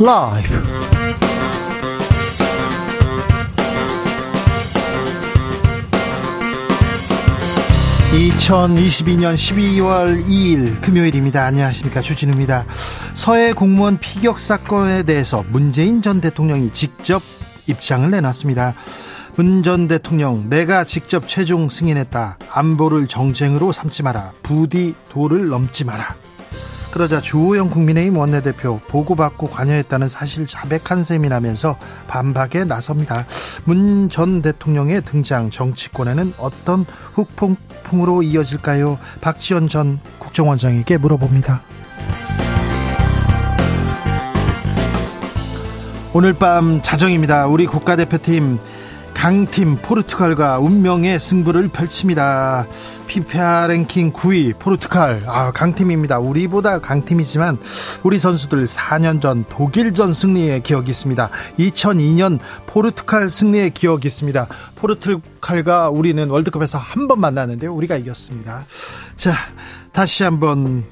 라이브 2022년 12월 2일 금요일입니다. 안녕하십니까. 주진우입니다. 서해 공무원 피격 사건에 대해서 문재인 전 대통령이 직접 입장을 내놨습니다. 문전 대통령, 내가 직접 최종 승인했다. 안보를 정쟁으로 삼지 마라. 부디 도를 넘지 마라. 그러자 주호영 국민의힘 원내대표 보고받고 관여했다는 사실 자백한 셈이 나면서 반박에 나섭니다. 문 전 대통령의 등장 정치권에는 어떤 훅폭풍으로 이어질까요? 박지원 전 국정원장에게 물어봅니다. 오늘 밤 자정입니다. 우리 국가대표팀 강팀 포르투갈과 운명의 승부를 펼칩니다. 피파 랭킹 9위 포르투갈. 아, 강팀입니다. 우리보다 강팀이지만 우리 선수들 4년 전 독일전 승리의 기억이 있습니다. 2002년 포르투갈 승리의 기억이 있습니다. 포르투갈과 우리는 월드컵에서 한 번 만났는데요. 우리가 이겼습니다. 자, 다시 한번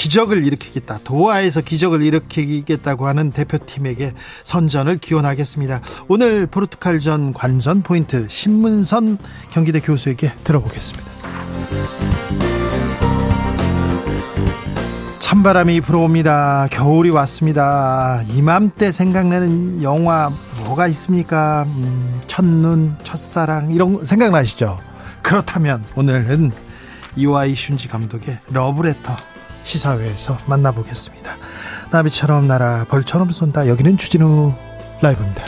기적을 일으키겠다. 도하에서 기적을 일으키겠다고 하는 대표팀에게 선전을 기원하겠습니다. 오늘 포르투갈전 관전 포인트 신문선 경기대 교수에게 들어보겠습니다. 찬바람이 불어옵니다. 겨울이 왔습니다. 이맘때 생각나는 영화 뭐가 있습니까? 음, 첫눈, 첫사랑 이런 생각나시죠? 그렇다면 오늘은 이와이 슌지 감독의 러브레터 시사회에서 만나보겠습니다. 나비처럼 날아 벌처럼 쏜다. 여기는 주진우 라이브입니다.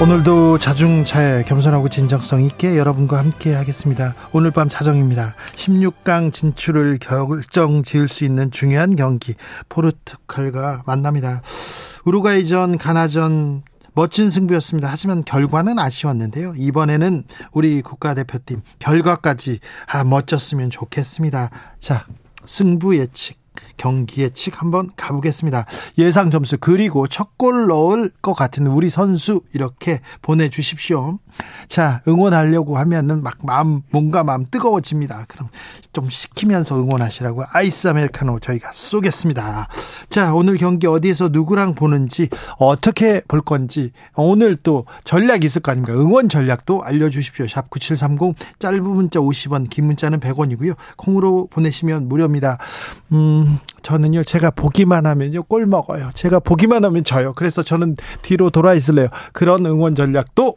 오늘도 자중차에 겸손하고 진정성 있게 여러분과 함께 하겠습니다. 오늘 밤 자정입니다. 16강 진출을 결정 지을 수 있는 중요한 경기 포르투갈과 만납니다. 우루과이전, 가나전 멋진 승부였습니다. 하지만 결과는 아쉬웠는데요. 이번에는 우리 국가대표팀 결과까지 아, 멋졌으면 좋겠습니다. 자, 승부 예측. 경기 예측 한번 가보겠습니다. 예상 점수 그리고 첫 골 넣을 것 같은 우리 선수 이렇게 보내주십시오. 자 응원하려고 하면은 막 마음 뭔가 마음 뜨거워집니다. 그럼 좀 식히면서 응원하시라고 아이스 아메리카노 저희가 쏘겠습니다. 자 오늘 경기 어디에서 누구랑 보는지 어떻게 볼 건지 오늘 또 전략 있을 거 아닙니까? 응원 전략도 알려주십시오. 샵 9730 짧은 문자 50원 긴 문자는 100원이고요. 콩으로 보내시면 무료입니다. 음 저는요, 제가 보기만 하면요, 꼴 먹어요. 제가 보기만 하면 져요. 그래서 저는 뒤로 돌아 있을래요. 그런 응원 전략도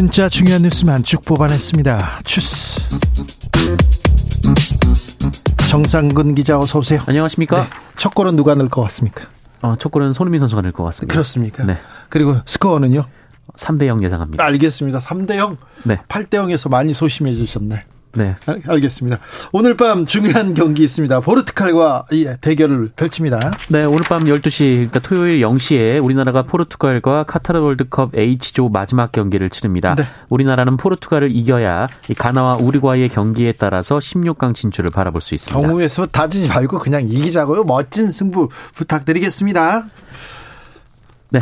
진짜 중요한 뉴스만 쭉 뽑아냈습니다. 추스 정상근 기자 어서 오세요. 안녕하십니까? 네. 첫 골은 누가 넣을 것 같습니까? 어, 첫 골은 손흥민 선수가 넣을 것 같습니다. 그렇습니까? 네. 그리고 스코어는요? 3대 0 예상합니다. 알겠습니다. 3대 0. 네. 8대 0에서 많이 소심해지셨네. 네. 알 겠습니다. 오늘 밤 중요한 경기 있습니다. 포르투갈과 대결을 펼칩니다. 네, 오늘 밤 12시, 그러니까 토요일 0시에 우리나라가 포르투갈과 카타르 월드컵 H조 마지막 경기를 치릅니다. 네. 우리나라는 포르투갈을 이겨야 가나와 우리과의 경기에 따라서 16강 진출을 바라볼 수 있습니다. 경우에서 다지지 말고 그냥 이기자고요. 멋진 승부 부탁드리겠습니다. 네.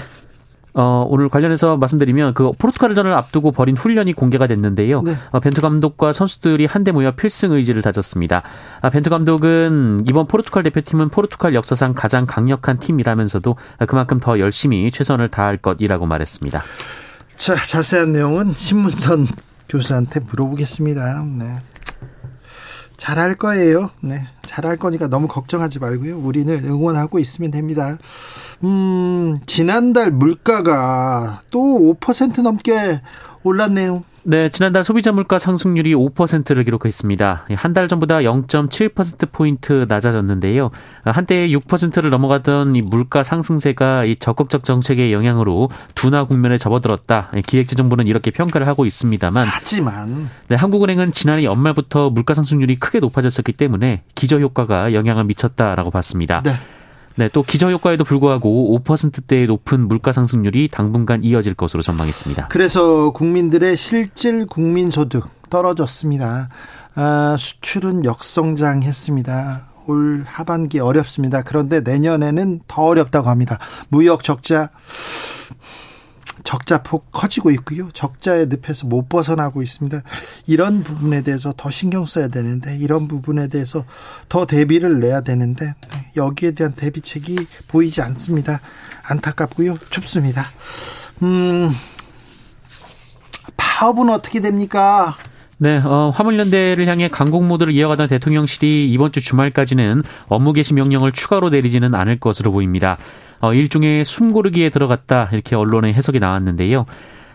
어, 오늘 관련해서 말씀드리면 그 포르투갈전을 앞두고 벌인 훈련이 공개가 됐는데요. 네. 어, 벤투 감독과 선수들이 한데 모여 필승 의지를 다졌습니다. 아, 벤투 감독은 이번 포르투갈 대표팀은 포르투갈 역사상 가장 강력한 팀이라면서도 그만큼 더 열심히 최선을 다할 것이라고 말했습니다. 자, 자세한 내용은 신문선 교수한테 물어보겠습니다. 네. 잘할 거예요. 네. 잘할 거니까 너무 걱정하지 말고요. 우리는 응원하고 있으면 됩니다. 음, 지난달 물가가 또 5% 넘게 올랐네요. 네, 지난달 소비자 물가 상승률이 5%를 기록했습니다. 한 달 전보다 0.7%포인트 낮아졌는데요. 한때 6%를 넘어가던 이 물가 상승세가 이 적극적 정책의 영향으로 둔화 국면에 접어들었다. 기획재정부는 이렇게 평가를 하고 있습니다만. 하지만. 네, 한국은행은 지난해 연말부터 물가 상승률이 크게 높아졌었기 때문에 기저효과가 영향을 미쳤다라고 봤습니다. 네. 네, 또 기저효과에도 불구하고 5%대의 높은 물가 상승률이 당분간 이어질 것으로 전망했습니다. 그래서 국민들의 실질 국민소득 떨어졌습니다. 아, 수출은 역성장했습니다. 올 하반기 어렵습니다. 그런데 내년에는 더 어렵다고 합니다. 무역 적자 적자폭 커지고 있고요. 적자의 늪에서 못 벗어나고 있습니다. 이런 부분에 대해서 더 신경 써야 되는데 이런 부분에 대해서 더 대비를 내야 되는데 여기에 대한 대비책이 보이지 않습니다. 안타깝고요. 춥습니다. 음. 파업은 어떻게 됩니까? 네, 어, 화물연대를 향해 강공 모드를 이어가던 대통령실이 이번 주 주말까지는 업무 개시 명령을 추가로 내리지는 않을 것으로 보입니다. 어, 일종의 숨고르기에 들어갔다 이렇게 언론의 해석이 나왔는데요.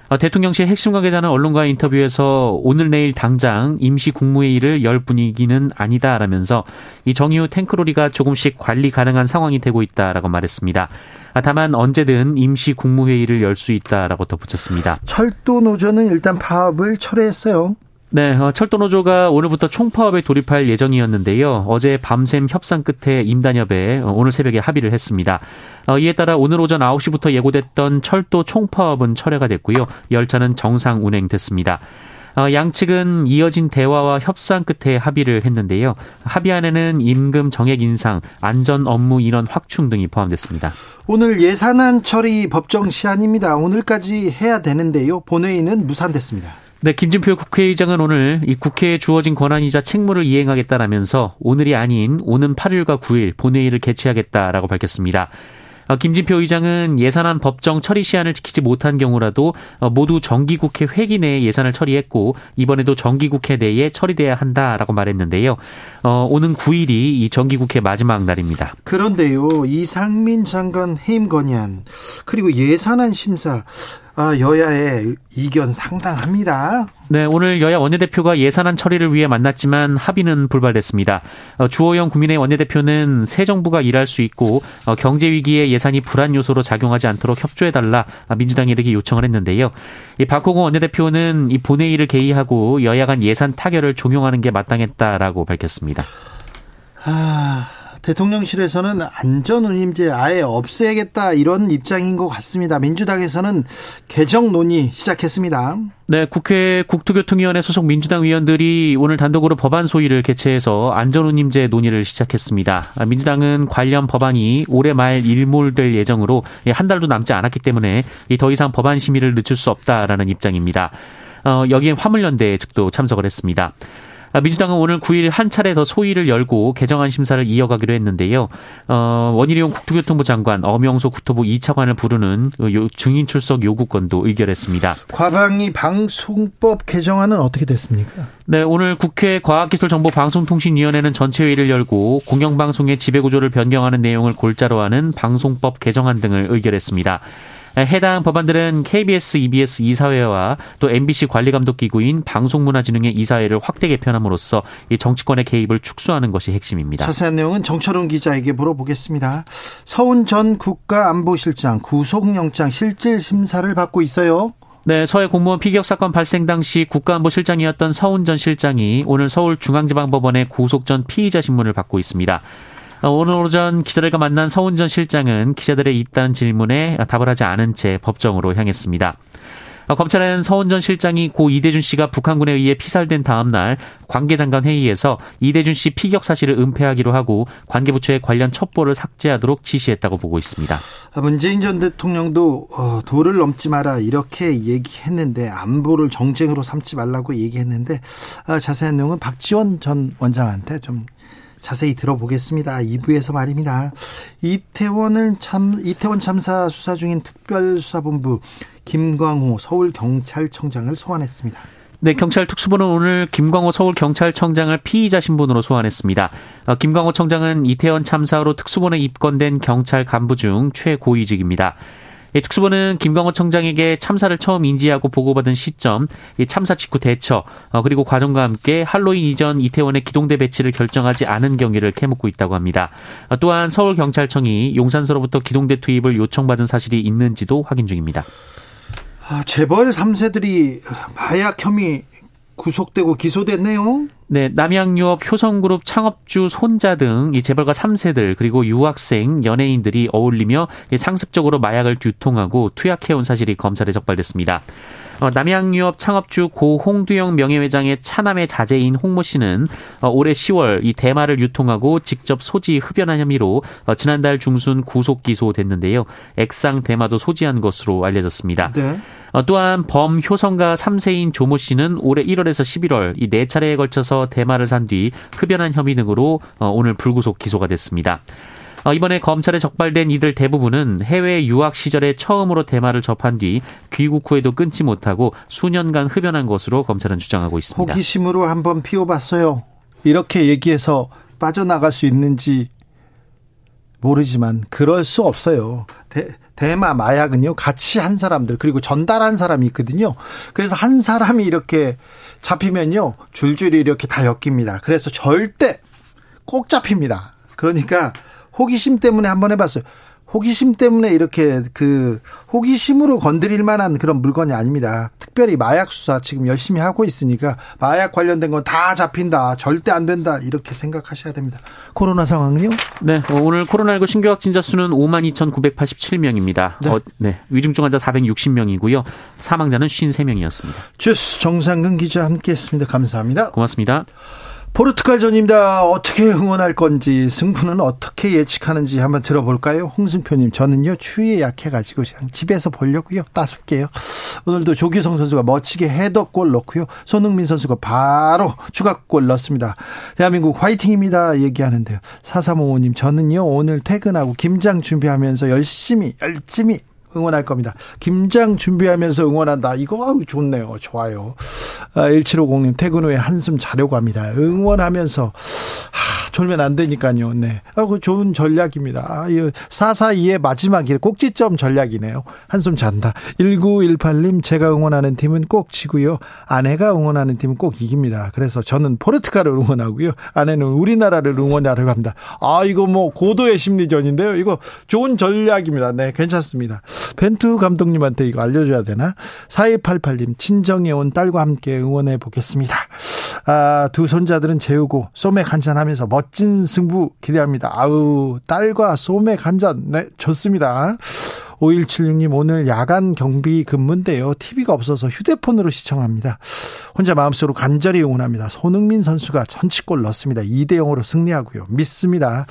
어, 대통령실 핵심 관계자는 언론과의 인터뷰에서 오늘 내일 당장 임시 국무회의를 열 분위기는 아니다라면서 이 정의후 탱크로리가 조금씩 관리 가능한 상황이 되고 있다라고 말했습니다. 아, 다만 언제든 임시 국무회의를 열 수 있다라고 덧붙였습니다. 철도 노조는 일단 파업을 철회했어요. 네, 어, 철도노조가 오늘부터 총파업에 돌입할 예정이었는데요. 어제 밤샘 협상 끝에 임단협에 어, 오늘 새벽에 합의를 했습니다. 어, 이에 따라 오늘 오전 9시부터 예고됐던 철도 총파업은 철회가 됐고요. 열차는 정상 운행됐습니다. 양측은 이어진 대화와 협상 끝에 합의를 했는데요. 합의안에는 임금 정액 인상, 안전 업무 인원 확충 등이 포함됐습니다. 오늘 예산안 처리 법정 시한입니다. 오늘까지 해야 되는데요. 본회의는 무산됐습니다. 네, 김진표 국회의장은 오늘 이 국회에 주어진 권한이자 책무를 이행하겠다라면서 오늘이 아닌 오는 8일과 9일 본회의를 개최하겠다라고 밝혔습니다. 어, 김진표 의장은 예산안 법정 처리 시한을 지키지 못한 경우라도 어, 모두 정기국회 회기 내에 예산을 처리했고 이번에도 정기국회 내에 처리돼야 한다라고 말했는데요. 어, 오는 9일이 이 정기국회 마지막 날입니다. 그런데요, 이상민 장관 해임 건의안 그리고 예산안 심사 아, 여야의 이견 상당합니다. 네, 오늘 여야 원내대표가 예산안 처리를 위해 만났지만 합의는 불발됐습니다. 어, 주호영 국민의 원내대표는 새 정부가 일할 수 있고 어, 경제 위기에 예산이 불안 요소로 작용하지 않도록 협조해달라 민주당에게 요청을 했는데요. 이 박홍호 원내대표는 이 본회의를 개의하고 여야 간 예산 타결을 종용하는 게 마땅했다라고 밝혔습니다. 아. 대통령실에서는 안전운임제 아예 없애야겠다 이런 입장인 것 같습니다. 민주당에서는 개정 논의 시작했습니다. 네, 국회 국토교통위원회 소속 민주당 의원들이 오늘 단독으로 법안 소위를 개최해서 안전운임제 논의를 시작했습니다. 민주당은 관련 법안이 올해 말 일몰될 예정으로 한 달도 남지 않았기 때문에 더 이상 법안 심의를 늦출 수 없다라는 입장입니다. 어, 여기에 화물연대 측도 참석을 했습니다. 아, 민주당은 오늘 9일 한 차례 더 소위를 열고 개정안 심사를 이어가기로 했는데요. 어, 원희룡 국토교통부 장관, 엄영소 국토부 2차관을 부르는 증인 출석 요구권도 의결했습니다. 과방위 방송법 개정안은 어떻게 됐습니까? 네, 오늘 국회 과학기술정보방송통신위원회는 전체회의를 열고 공영방송의 지배구조를 변경하는 내용을 골자로 하는 방송법 개정안 등을 의결했습니다. 해당 법안들은 KBS, EBS 이사회와 또 MBC 관리감독기구인 방송문화진흥회 이사회를 확대 개편함으로써 이 정치권의 개입을 축소하는 것이 핵심입니다. 자세한 내용은 정철훈 기자에게 물어보겠습니다. 서훈 전 국가안보실장 구속영장 실질 심사를 받고 있어요. 네, 서해 공무원 피격 사건 발생 당시 국가안보실장이었던 서훈 전 실장이 오늘 서울중앙지방법원의 구속 전 피의자 신문을 받고 있습니다. 어, 오늘 오전 기자들과 만난 서훈 전 실장은 기자들의 잇단 질문에 답을 하지 않은 채 법정으로 향했습니다. 어, 검찰은 서훈 전 실장이 고 이대준 씨가 북한군에 의해 피살된 다음 날 관계장관 회의에서 이대준 씨 피격 사실을 은폐하기로 하고 관계부처에 관련 첩보를 삭제하도록 지시했다고 보고 있습니다. 아, 문재인 전 대통령도 어, 도를 넘지 마라 이렇게 얘기했는데 안보를 정쟁으로 삼지 말라고 얘기했는데 아, 자세한 내용은 박지원 전 원장한테 좀 자세히 들어보겠습니다. 2부에서 말입니다. 이태원을 참 이태원 참사 수사 중인 특별수사본부 김광호 서울 경찰청장을 소환했습니다. 네, 경찰 특수부는 오늘 김광호 서울경찰청장을 피의자 신분으로 소환했습니다. 어, 김광호 청장은 이태원 참사로 특수본에 입건된 경찰 간부 중 최고위직입니다. 특수부는 김광호 청장에게 참사를 처음 인지하고 보고받은 시점, 참사 직후 대처, 어, 그리고 과정과 함께 할로윈 이전 이태원의 기동대 배치를 결정하지 않은 경위를 캐묻고 있다고 합니다. 어, 또한 서울경찰청이 용산서로부터 기동대 투입을 요청받은 사실이 있는지도 확인 중입니다. 아, 재벌 3세들이 마약 혐의 구속되고 기소됐네요. 네, 남양유업 효성그룹 창업주 손자 등 이 재벌가 3세들 그리고 유학생, 연예인들이 어울리며 상습적으로 마약을 유통하고 투약해온 사실이 검찰에 적발됐습니다. 어, 남양유업 창업주 고 홍두영 명예회장의 차남의 자제인 홍모 씨는 어, 올해 10월 이 대마를 유통하고 직접 소지 흡연한 혐의로 어, 지난달 중순 구속 기소됐는데요. 액상 대마도 소지한 것으로 알려졌습니다. 네. 또한 범 효성가 3세인 조모 씨는 올해 1월에서 11월 이 네 차례에 걸쳐서 대마를 산 뒤 흡연한 혐의 등으로 오늘 불구속 기소가 됐습니다. 어, 이번에 검찰에 적발된 이들 대부분은 해외 유학 시절에 처음으로 대마를 접한 뒤 귀국 후에도 끊지 못하고 수년간 흡연한 것으로 검찰은 주장하고 있습니다. 호기심으로 한번 피워봤어요. 이렇게 얘기해서 빠져나갈 수 있는지 모르지만 그럴 수 없어요. 대, 대마 마약은요 같이 한 사람들 그리고 전달한 사람이 있거든요. 그래서 한 사람이 이렇게 잡히면요 줄줄이 이렇게 다 엮입니다. 그래서 절대 꼭 잡힙니다. 그러니까 호기심 때문에 한번 해봤어요. 호기심 때문에 이렇게 그 호기심으로 건드릴 만한 그런 물건이 아닙니다. 특별히 마약 수사 지금 열심히 하고 있으니까 마약 관련된 건 다 잡힌다. 절대 안 된다. 이렇게 생각하셔야 됩니다. 코로나 상황은요? 네, 어, 오늘 코로나19 신규 확진자 수는 52,987명입니다. 네. 어, 네. 위중증 환자 460명이고요. 사망자는 53명이었습니다. 주스 정상근 기자 함께 했습니다. 감사합니다. 고맙습니다. 포르투갈전입니다. 어떻게 응원할 건지 승부는 어떻게 예측하는지 한번 들어볼까요? 홍승표님 저는요 추위에 약해가지고 그냥 집에서 보려고요 따숩게요. 오늘도 조기성 선수가 멋지게 헤더골 넣고요. 손흥민 선수가 바로 추가골 넣습니다. 대한민국 화이팅입니다 얘기하는데요. 4355님 저는요 오늘 퇴근하고 김장 준비하면서 열심히 열심히 응원할 겁니다. 김장 준비하면서 응원한다. 이거 좋네요. 좋아요. 아, 1750님 퇴근 후에 한숨 자려고 합니다. 응원하면서 하, 졸면 안 되니까요. 네. 아, 그 좋은 전략입니다. 아, 442의 마지막일 꼭지점 전략이네요. 한숨 잔다. 1918님 제가 응원하는 팀은 꼭 지고요. 아내가 응원하는 팀은 꼭 이깁니다. 그래서 저는 포르투갈을 응원하고요. 아내는 우리나라를 응원하려고 합니다. 아, 이거 뭐 고도의 심리전인데요. 이거 좋은 전략입니다. 네, 괜찮습니다. 벤투 감독님한테 이거 알려줘야 되나? 4288님, 친정에 온 딸과 함께 응원해 보겠습니다. 아, 두 손자들은 재우고 소맥 한잔 하면서 멋진 승부 기대합니다. 아우, 딸과 소맥 한잔, 네, 좋습니다. 5176님 오늘 야간 경비 근무인데요. TV가 없어서 휴대폰으로 시청합니다. 혼자 마음속으로 간절히 응원합니다. 손흥민 선수가 전치골 넣습니다. 2대 0으로 승리하고요. 믿습니다.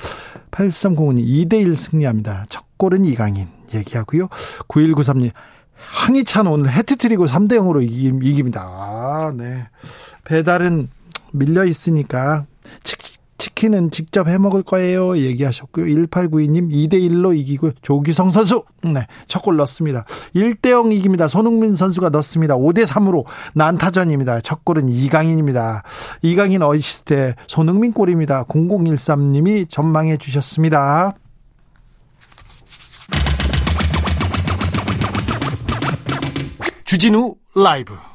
8305님 2대 1 승리합니다. 첫 골은 이강인. 얘기하고요. 9193님. 황희찬 오늘 해트트리고 3대 0으로 이깁니다. 아, 네. 배달은 밀려 있으니까 치킨은 직접 해 먹을 거예요. 얘기하셨고요. 1892님 2대 1로 이기고 조기성 선수 네, 첫골 넣습니다. 1대 0 이깁니다. 손흥민 선수가 넣습니다. 5대 3으로 난타전입니다. 첫 골은 이강인입니다. 이강인 어시스트 손흥민 골입니다. 0013님이 전망해 주셨습니다. 주진우 라이브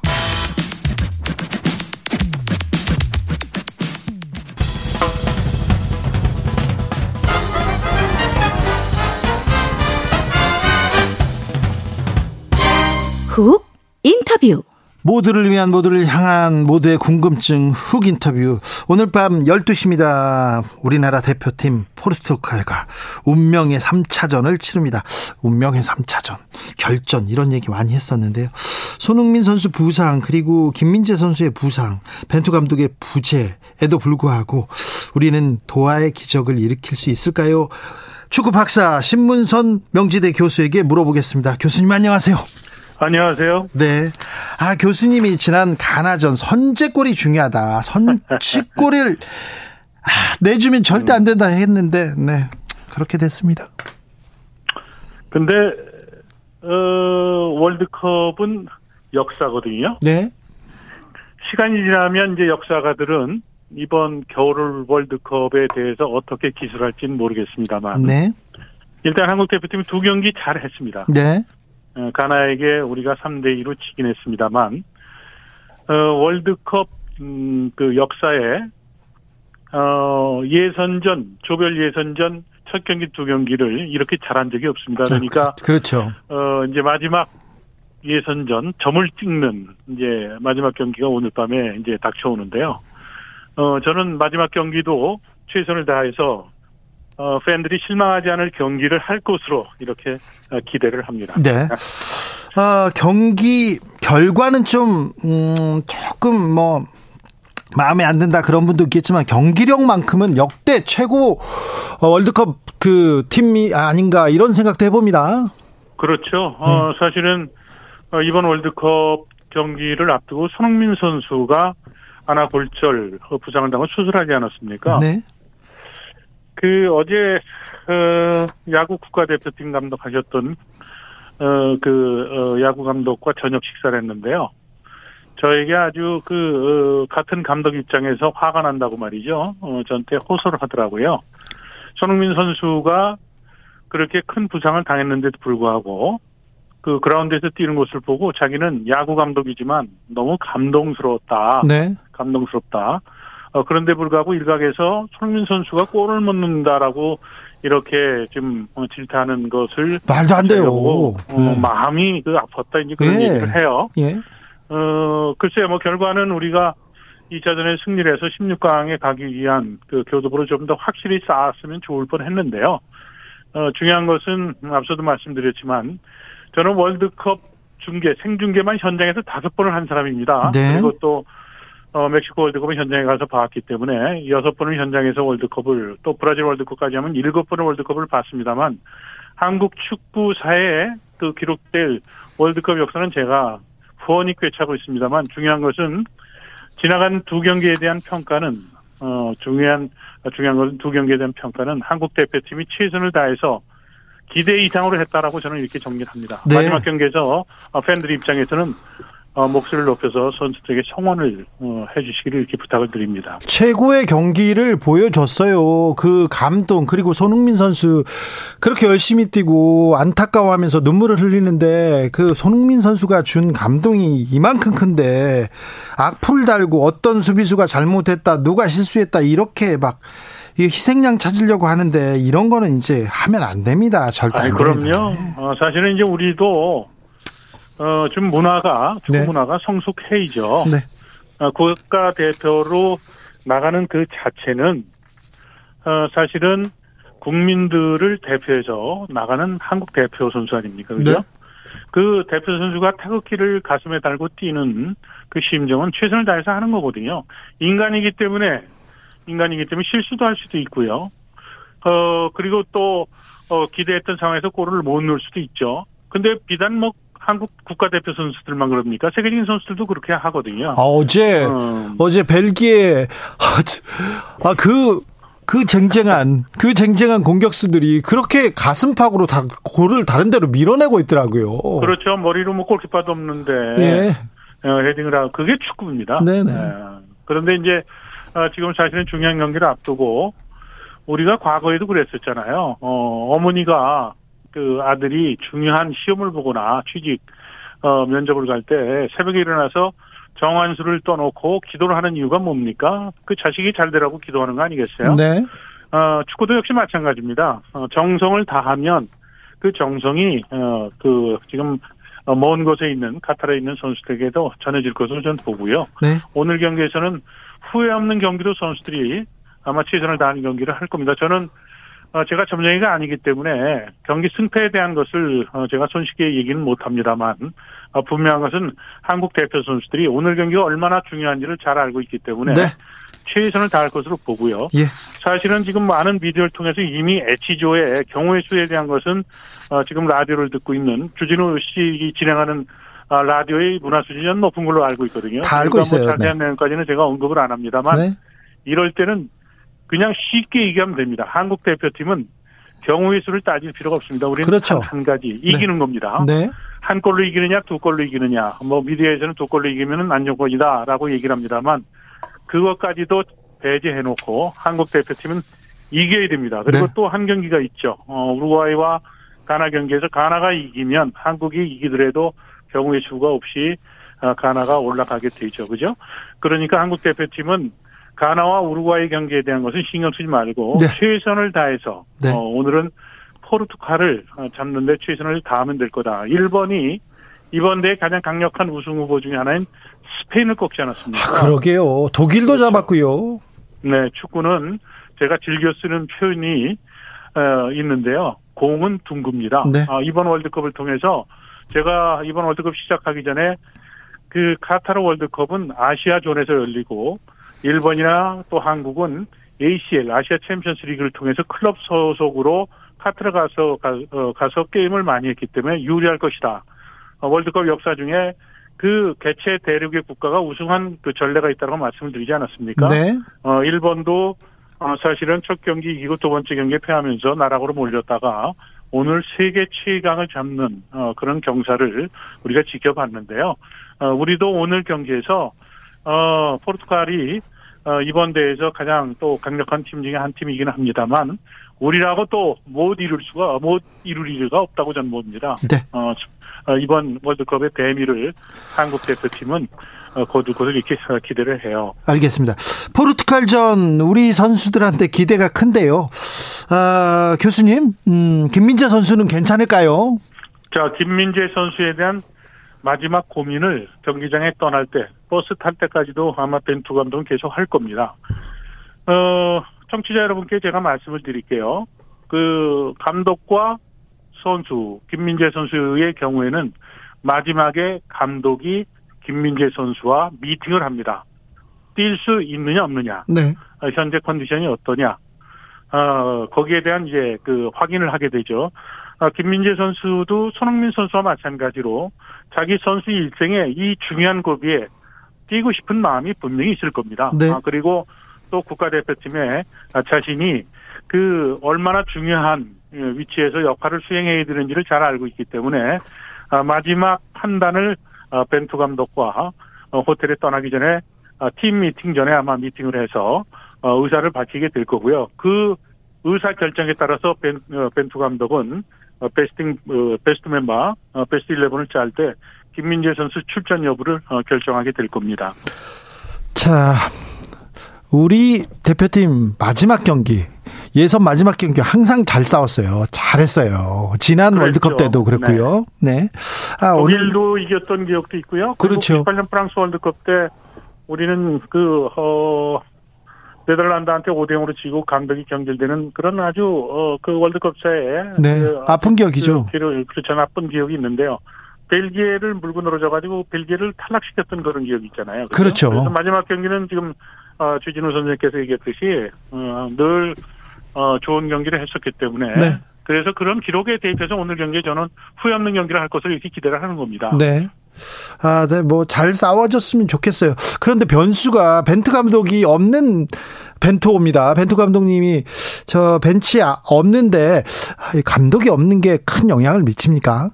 훅 인터뷰 모두를 위한 모두를 향한 모두의 궁금증 훅 인터뷰. 오늘 밤 12시입니다. 우리나라 대표팀 포르투갈과 운명의 3차전을 치릅니다. 운명의 3차전. 결전 이런 얘기 많이 했었는데요. 손흥민 선수 부상 그리고 김민재 선수의 부상, 벤투 감독의 부재에도 불구하고 우리는 도하의 기적을 일으킬 수 있을까요? 축구 박사 신문선 명지대 교수에게 물어보겠습니다. 교수님 안녕하세요. 안녕하세요. 네. 아, 교수님이 지난 가나전 선제골이 중요하다. 선취골을 아, 내주면 절대 안 된다 했는데, 네. 그렇게 됐습니다. 근데, 어, 월드컵은 역사거든요. 네. 시간이 지나면 이제 역사가들은 이번 겨울 월드컵에 대해서 어떻게 기술할지는 모르겠습니다만. 네. 일단 한국 대표팀이 두 경기 잘 했습니다. 네. 어, 가나에게 우리가 3대 2로 지긴 했습니다만 어, 월드컵 음, 그 역사에 어, 예선전 조별 예선전 첫 경기 두 경기를 이렇게 잘한 적이 없습니다. 그러니까 그, 그렇죠. 어 이제 마지막 예선전 점을 찍는 이제 마지막 경기가 오늘 밤에 이제 닥쳐오는데요. 어 저는 마지막 경기도 최선을 다해서 어 팬들이 실망하지 않을 경기를 할 것으로 이렇게 어, 기대를 합니다. 네. 어, 경기 결과는 좀 음, 조금 뭐 마음에 안 든다 그런 분도 있겠지만 경기력만큼은 역대 최고 어, 월드컵 그 팀이 아닌가 이런 생각도 해봅니다. 그렇죠. 어, 네. 사실은 어, 이번 월드컵 경기를 앞두고 손흥민 선수가 아나 골절 부상을 당한 수술하지 않았습니까? 네. 그 어제 어, 야구 국가대표팀 감독하셨던 어, 그 어, 야구 감독과 저녁 식사를 했는데요. 저에게 아주 그 어, 같은 감독 입장에서 화가 난다고 말이죠. 어, 저한테 호소를 하더라고요. 손흥민 선수가 그렇게 큰 부상을 당했는데도 불구하고 그 그라운드에서 뛰는 것을 보고 자기는 야구 감독이지만 너무 감동스러웠다. 네. 감동스럽다. 어, 그런데 불구하고 일각에서 손흥민 선수가 골을 못 넣는다라고 이렇게 좀 어, 질타하는 것을 말도 안 돼요. 어, 네. 마음이 그 아팠다 이제 그런 예. 얘기를 해요. 예. 어, 글쎄요, 뭐, 결과는 우리가 2차전에 승리를 해서 16강에 가기 위한 그 교도부를 좀 더 확실히 쌓았으면 좋을 뻔 했는데요. 어, 중요한 것은 앞서도 말씀드렸지만 저는 월드컵 중계, 생중계만 현장에서 다섯 번을 한 사람입니다. 네. 그리고 또 어, 멕시코 월드컵은 현장에 가서 봤기 때문에 여섯 번을 현장에서 월드컵을 또 브라질 월드컵까지 하면 일곱 번의 월드컵을 봤습니다만 한국 축구사에 그 기록될 월드컵 역사는 제가 후원이 꿰차고 있습니다만 중요한 것은 지나간 두 경기에 대한 평가는 어 중요한 중요한 것은 두 경기에 대한 평가는 한국 대표팀이 최선을 다해서 기대 이상으로 했다라고 저는 이렇게 정리합니다. 네. 마지막 경기에서 팬들 입장에서는 어, 목소리를 높여서 선수들에게 성원을 어, 해주시기를 이렇게 부탁을 드립니다. 최고의 경기를 보여줬어요. 그 감동 그리고 손흥민 선수 그렇게 열심히 뛰고 안타까워하면서 눈물을 흘리는데 그 손흥민 선수가 준 감동이 이만큼 큰데 악플 달고 어떤 수비수가 잘못했다 누가 실수했다 이렇게 막 희생양 찾으려고 하는데 이런 거는 이제 하면 안 됩니다. 절대. 아니, 그럼요. 어, 사실은 이제 우리도 어, 좀 문화가, 축구 네. 문화가 성숙해이죠. 네. 어, 국가 대표로 나가는 그 자체는, 어, 사실은 국민들을 대표해서 나가는 한국 대표 선수 아닙니까? 그죠? 네. 그 대표 선수가 타극기를 가슴에 달고 뛰는 그 심정은 최선을 다해서 하는 거거든요. 인간이기 때문에, 인간이기 때문에 실수도 할 수도 있고요. 어, 그리고 또, 어, 기대했던 상황에서 골을 못 넣을 수도 있죠. 근데 비단 뭐 한국 국가대표 선수들만 그럽니까? 세계적인 선수들도 그렇게 하거든요. 아, 어제, 어. 어제 벨기에, 아, 그, 그 쟁쟁한, 그 쟁쟁한 공격수들이 그렇게 가슴팍으로 다, 골을 다른 데로 밀어내고 있더라고요. 그렇죠. 머리로 뭐 골키퍼도 없는데. 예. 어, 헤딩을 하고, 그게 축구입니다. 네네. 네. 그런데 이제, 어, 지금 사실은 중요한 경기를 앞두고, 우리가 과거에도 그랬었잖아요. 어, 어머니가 그 아들이 중요한 시험을 보거나 취직 어 면접을 갈 때 새벽에 일어나서 정한수를 떠놓고 기도를 하는 이유가 뭡니까? 그 자식이 잘 되라고 기도하는 거 아니겠어요? 네. 어 축구도 역시 마찬가지입니다. 어, 정성을 다하면 그 정성이 어 그 지금 어, 먼 곳에 있는 카타르에 있는 선수들에게도 전해질 것으로 저는 보고요. 네. 오늘 경기에서는 후회 없는 경기도 선수들이 아마 최선을 다하는 경기를 할 겁니다. 저는 어, 제가 점령이가 아니기 때문에 경기 승패에 대한 것을 어, 제가 손쉽게 얘기는 못합니다만 어, 분명한 것은 한국 대표 선수들이 오늘 경기가 얼마나 중요한지를 잘 알고 있기 때문에 네. 최선을 다할 것으로 보고요. 예. 사실은 지금 많은 비디오를 통해서 이미 H조의 경우의 수에 대한 것은 지금 라디오를 듣고 있는 주진우 씨 진행하는 라디오의 문화 수준이 높은 걸로 알고 있거든요. 다 알고 있어요. 뭐 자세한 네. 내용까지는 제가 언급을 안 합니다만 네. 이럴 때는 그냥 쉽게 얘기하면 됩니다. 한국 대표팀은 경우의 수를 따질 필요가 없습니다. 우리는 그렇죠. 한 가지 이기는 네. 겁니다. 네. 한 골로 이기느냐, 두 골로 이기느냐. 뭐 미디어에서는 두 골로 이기면은 안정권이다라고 얘기를 합니다만 그것까지도 배제해 놓고 한국 대표팀은 이겨야 됩니다. 그리고 네. 또한 경기가 있죠. 어, 우루과이와 가나 경기에서 가나가 이기면 한국이 이기더라도 경우의 수가 없이 어, 가나가 올라가게 되죠. 그죠? 그러니까 한국 대표팀은 가나와 우루과이 경기에 대한 것은 신경 쓰지 말고 네. 최선을 다해서 네. 어, 오늘은 포르투갈을 어, 잡는데 최선을 다하면 될 거다. 일본이 이번 대회 가장 강력한 우승 후보 중에 하나인 스페인을 꺾지 않았습니까? 아, 그러게요. 독일도 그렇죠. 잡았고요. 네, 축구는 제가 즐겨 쓰는 표현이 어, 있는데요. 공은 둥굽니다. 네. 아, 이번 월드컵을 통해서 제가 이번 월드컵 시작하기 전에 그 카타르 월드컵은 아시아 zone에서 열리고 일본이나 또 한국은 ACL 아시아 챔피언스 리그를 통해서 클럽 소속으로 카타르 가서 가, 어, 가서 게임을 많이 했기 때문에 유리할 것이다. 어, 월드컵 역사 중에 그 개최 대륙의 국가가 우승한 그 전례가 있다고 말씀을 드리지 않았습니까? 네. 어, 일본도 어, 사실은 첫 경기 이기고 두 번째 경기에 패하면서 나락으로 몰렸다가 오늘 세계 최강을 잡는 어, 그런 경사를 우리가 지켜봤는데요. 어, 우리도 오늘 경기에서 어, 포르투갈이 어, 이번 대회에서 가장 또 강력한 팀 중에 한 팀이긴 합니다만 우리라고 또 못 이룰 수가 못 이룰 이유가 없다고 저는 봅니다. 네. 어, 어, 이번 월드컵의 대미를 한국 대표팀은 어, 거두고들 이렇게 기대를 해요. 알겠습니다. 포르투갈전 우리 선수들한테 기대가 큰데요. 아, 교수님, 음, 김민재 선수는 괜찮을까요? 자, 김민재 선수에 대한 마지막 고민을 경기장에 떠날 때 버스 탈 때까지도 아마 벤투 감독은 계속 할 겁니다. 어, 청취자 여러분께 제가 말씀을 드릴게요. 그 감독과 선수 김민재 선수의 경우에는 마지막에 감독이 김민재 선수와 미팅을 합니다. 뛸 수 있느냐 없느냐. 네. 어, 현재 컨디션이 어떠냐. 어, 거기에 대한 이제 그 확인을 하게 되죠. 어, 김민재 선수도 손흥민 선수와 마찬가지로 자기 선수 일생에 이 중요한 고비에 뛰고 싶은 마음이 분명히 있을 겁니다. 네. 아, 그리고 또 국가대표팀에 자신이 그 얼마나 중요한 위치에서 역할을 수행해야 되는지를 잘 알고 있기 때문에 아, 마지막 판단을 어, 벤투 감독과 어, 호텔에 떠나기 전에 아, 팀 미팅 전에 아마 미팅을 해서 어, 의사를 밝히게 될 거고요. 그 의사 결정에 따라서 벤, 벤투 감독은 베스팅 베스트 멤버 베스트 11을 짤 때 김민재 선수 출전 여부를 결정하게 될 겁니다. 자, 우리 대표팀 마지막 경기 예선 마지막 경기 항상 잘 싸웠어요. 잘했어요. 지난 그랬죠. 월드컵 때도 그랬고요. 네. 네. 아, 독일도 오늘... 이겼던 기억도 있고요. 그렇죠. 18년 프랑스 월드컵 때 우리는 그, 어, 네덜란드한테 5대 0으로 지고 강덕이 경질되는 그런 아주, 어, 그 월드컵사에. 네. 그, 아픈 기억이죠. 그, 그렇죠. 나쁜 기억이 있는데요. 벨기에를 물고 늘어져가지고 벨기에를 탈락시켰던 그런 기억이 있잖아요. 그렇죠. 그래서 마지막 경기는 지금 어, 주진우 선생님께서 얘기했듯이 어, 늘 어, 좋은 경기를 했었기 때문에 네. 그래서 그런 기록에 대입해서 오늘 경기에 저는 후회 없는 경기를 할 것을 이렇게 기대를 하는 겁니다. 네. 아, 네, 뭐, 잘 싸워줬으면 좋겠어요. 그런데 변수가 벤트 감독이 없는 벤투입니다. 벤투 감독님이 저 벤치 없는데 감독이 없는 게 큰 영향을 미칩니까?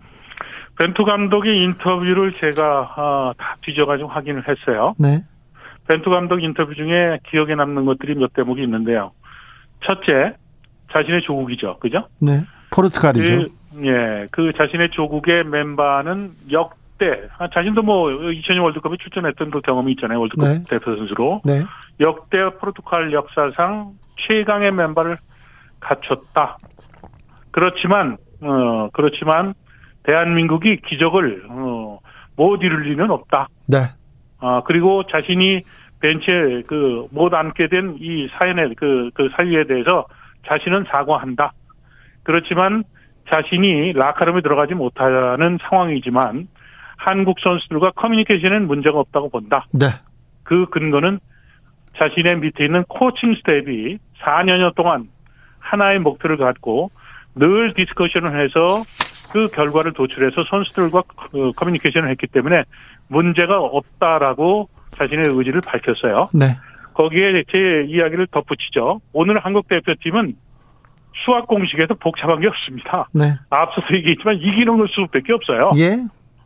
벤투 감독의 인터뷰를 제가 아, 다 뒤져가지고 확인을 했어요. 네. 벤투 감독 인터뷰 중에 기억에 남는 것들이 몇 대목이 있는데요. 첫째, 자신의 조국이죠. 그죠? 네. 포르투갈이죠. 그, 예. 그 자신의 조국의 멤버는 역 대, 아, 자신도 뭐 2002년 월드컵에 출전했던 그 경험이 있잖아요. 월드컵 네. 대표 선수로. 네. 역대 포르투갈 역사상 최강의 멤버를 갖췄다. 그렇지만, 어, 그렇지만, 대한민국이 기적을, 어, 못 이룰 리는 없다. 네. 아, 그리고 자신이 벤치에 그 못 앉게 된 이 사연의 그, 그 사유에 대해서 자신은 사과한다. 그렇지만 자신이 라커룸에 들어가지 못하는 상황이지만 한국 선수들과 커뮤니케이션은 문제가 없다고 본다. 네. 그 근거는 자신의 밑에 있는 코칭 스태프가 4년여 동안 하나의 목표를 갖고 늘 discussion을 해서 그 결과를 도출해서 선수들과 그 커뮤니케이션을 했기 때문에 문제가 없다라고 자신의 의지를 밝혔어요. 네. 거기에 제 이야기를 덧붙이죠. 오늘 한국 대표팀은 수학 공식에서 복잡한 게 없습니다. 네. 앞서서 얘기했지만 이기는 수밖에 없어요. 예.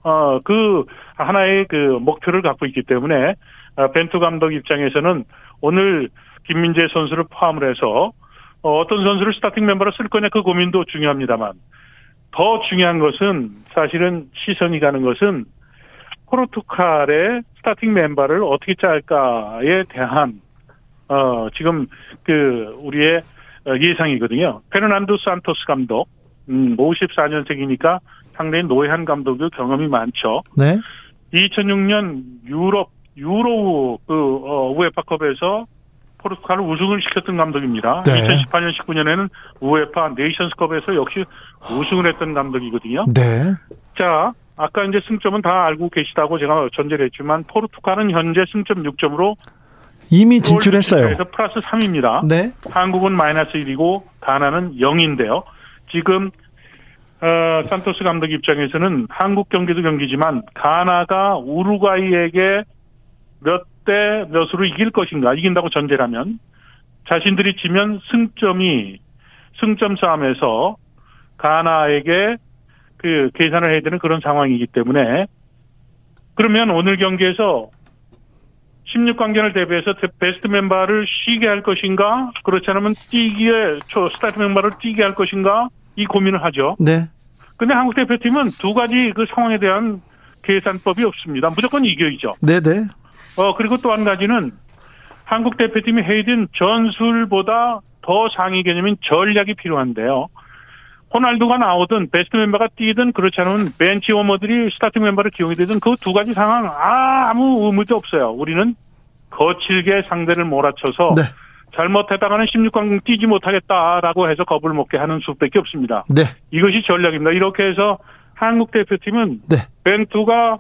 어, 그 하나의 그 목표를 갖고 있기 때문에 어, 벤투 감독 입장에서는 오늘 김민재 선수를 포함을 해서 어, 어떤 선수를 스타팅 멤버로 쓸 거냐 그 고민도 중요합니다만 더 중요한 것은 사실은 시선이 가는 것은 포르투갈의 스타팅 멤버를 어떻게 짤까에 대한 어 지금 그 우리의 예상이거든요. 페르난도 산토스 감독, 음 54년생이니까 상당히 노예한 감독의 경험이 많죠. 네. 2006년 유럽 유로 그 어, 우에파컵에서 포르투갈을 우승을 시켰던 감독입니다. 네. 2018년 19년에는 우에파 네이션스컵에서 역시 우승을 했던 감독이거든요. 네. 자, 아까 이제 승점은 다 알고 계시다고 제가 전제를 했지만 포르투갈은 현재 승점 6점으로 이미 진출했어요. 그래서 플러스 3입니다. 네. 한국은 마이너스 1이고 가나는 0인데요. 지금 어, 산토스 감독 입장에서는 한국 경기도 경기지만 가나가 우루과이에게 몇 대 몇으로 이길 것인가 이긴다고 전제라면 자신들이 지면 승점이 승점 싸움에서 가나에게 그 계산을 해야 되는 그런 상황이기 때문에 그러면 오늘 경기에서 16강전을 대비해서 베스트 멤버를 쉬게 할 것인가? 그렇지 않으면 뛰기에 초 스타트 멤버를 뛰게 할 것인가 이 고민을 하죠. 네. 근데 한국 대표팀은 두 가지 그 상황에 대한 계산법이 없습니다. 무조건 이겨이죠. 네네. 어 그리고 또 한 가지는 한국 대표팀이 된 전술보다 더 상위 개념인 전략이 필요한데요. 호날두가 나오든 베스트 멤버가 뛰든 그렇지 않으면 벤치 워머들이 스타팅 멤버를 기용이 되든 그 두 가지 상황 아, 아무 의무도 없어요. 우리는 거칠게 상대를 몰아쳐서 네. 잘못했다가는 16강 뛰지 못하겠다라고 해서 겁을 먹게 하는 수밖에 없습니다. 네. 이것이 전략입니다. 이렇게 해서 한국 대표팀은 네. 벤투가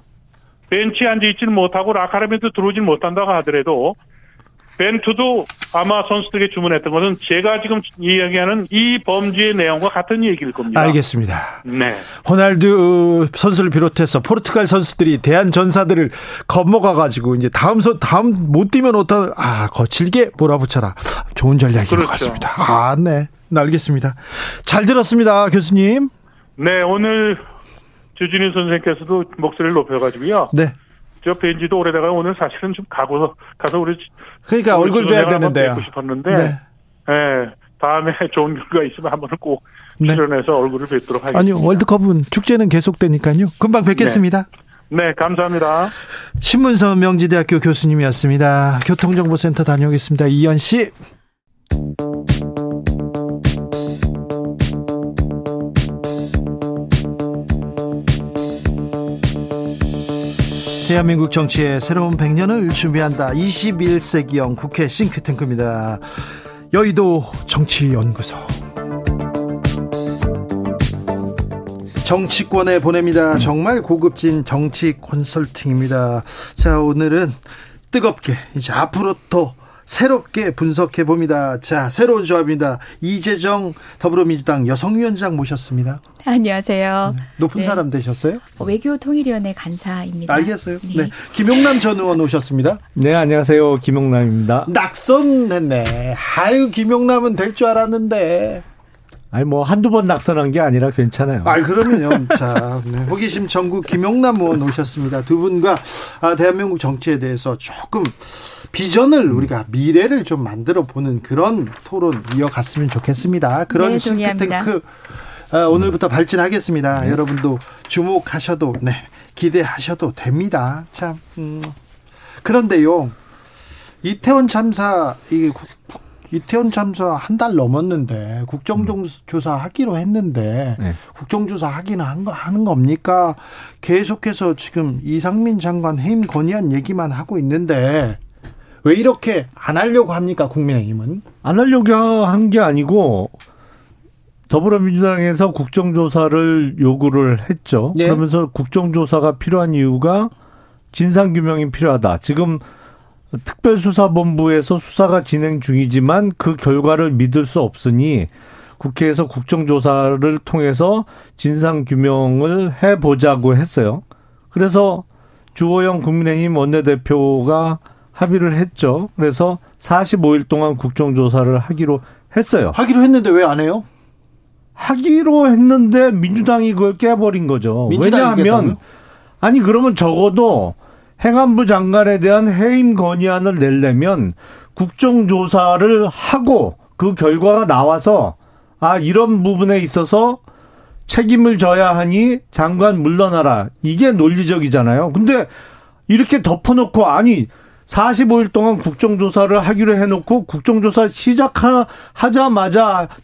벤치에 앉아 있지는 못하고 라카르멘트 들어오지 못한다고 하더라도 벤투도 아마 선수들에게 주문했던 것은 제가 지금 이야기하는 이 범죄의 내용과 같은 얘기일 겁니다. 알겠습니다. 네. 호날두 선수를 비롯해서 포르투갈 선수들이 대한 전사들을 겁먹어 가지고 이제 다음 선 다음 못 뛰면 어떤 아 거칠게 몰아붙여라. 좋은 전략인 그렇죠. 것 같습니다. 아, 네. 알겠습니다. 잘 들었습니다, 교수님. 네, 오늘 주진희 선생님께서도 목소리를 높여가지고요. 네. 저 뵌지도 오래돼가 오늘 사실은 좀 가고 가서 우리 그러니까 얼굴 뵈야 되는데요. 뵙고 싶었는데 네. 네. 다음에 좋은 결과 있으면 한번 꼭 네. 출연해서 얼굴을 뵙도록 하겠습니다. 아니요 월드컵은 축제는 계속되니까요. 금방 뵙겠습니다. 네. 네, 감사합니다. 신문서 명지대학교 교수님이었습니다. 교통정보센터 다녀오겠습니다. 이현 씨. 대한민국 정치의 새로운 100년을 준비한다. 21세기형 국회 싱크탱크입니다. 여의도 정치연구소. 정치권에 보냅니다. 정말 고급진 정치 컨설팅입니다. 자, 오늘은 뜨겁게 이제 앞으로 더 새롭게 분석해 봅니다. 자, 새로운 조합입니다. 이재정 더불어민주당 여성위원장 모셨습니다. 안녕하세요. 네. 높은 네. 사람 되셨어요? 어, 외교통일위원회 간사입니다. 알겠어요. 네. 네. 김용남 전 의원 오셨습니다. 네, 안녕하세요. 김용남입니다. 낙선했네. 아유, 김용남은 될 줄 알았는데. 아니 뭐 한두 번 낙선한 게 아니라 괜찮아요. 아 그러면요. 자 네. 호기심 전국 김용남 의원 오셨습니다. 두 분과 아, 대한민국 정치에 대해서 조금 비전을 우리가 미래를 좀 만들어 보는 그런 토론 이어갔으면 좋겠습니다. 그런 네, 싱크탱크 아, 오늘부터 발진하겠습니다. 네. 여러분도 주목하셔도 네 기대하셔도 됩니다. 참 음. 그런데요 이태원 참사 이게 이태원 참사 한 달 넘었는데 국정조사 하기로 했는데 네. 국정조사 하기는 한 거, 하는 겁니까? 계속해서 지금 이상민 장관 해임 건의안 얘기만 하고 있는데 왜 이렇게 안 하려고 합니까 국민의힘은? 안 하려고 한 게 아니고 더불어민주당에서 국정조사를 요구를 했죠. 네. 그러면서 국정조사가 필요한 이유가 진상규명이 필요하다. 지금 특별수사본부에서 수사가 진행 중이지만 그 결과를 믿을 수 없으니 국회에서 국정조사를 통해서 진상규명을 해보자고 했어요. 그래서 주호영 국민의힘 원내대표가 합의를 했죠. 그래서 45일 동안 국정조사를 하기로 했어요. 하기로 했는데 왜 안 해요? 하기로 했는데 민주당이 그걸 깨버린 거죠. 왜냐하면 아니 그러면 적어도 행안부 장관에 대한 해임 건의안을 내려면 국정조사를 하고 그 결과가 나와서 아 이런 부분에 있어서 책임을 져야 하니 장관 물러나라. 이게 논리적이잖아요. 근데 이렇게 덮어놓고 아니 45일 동안 국정조사를 하기로 해놓고 국정조사 시작하자마자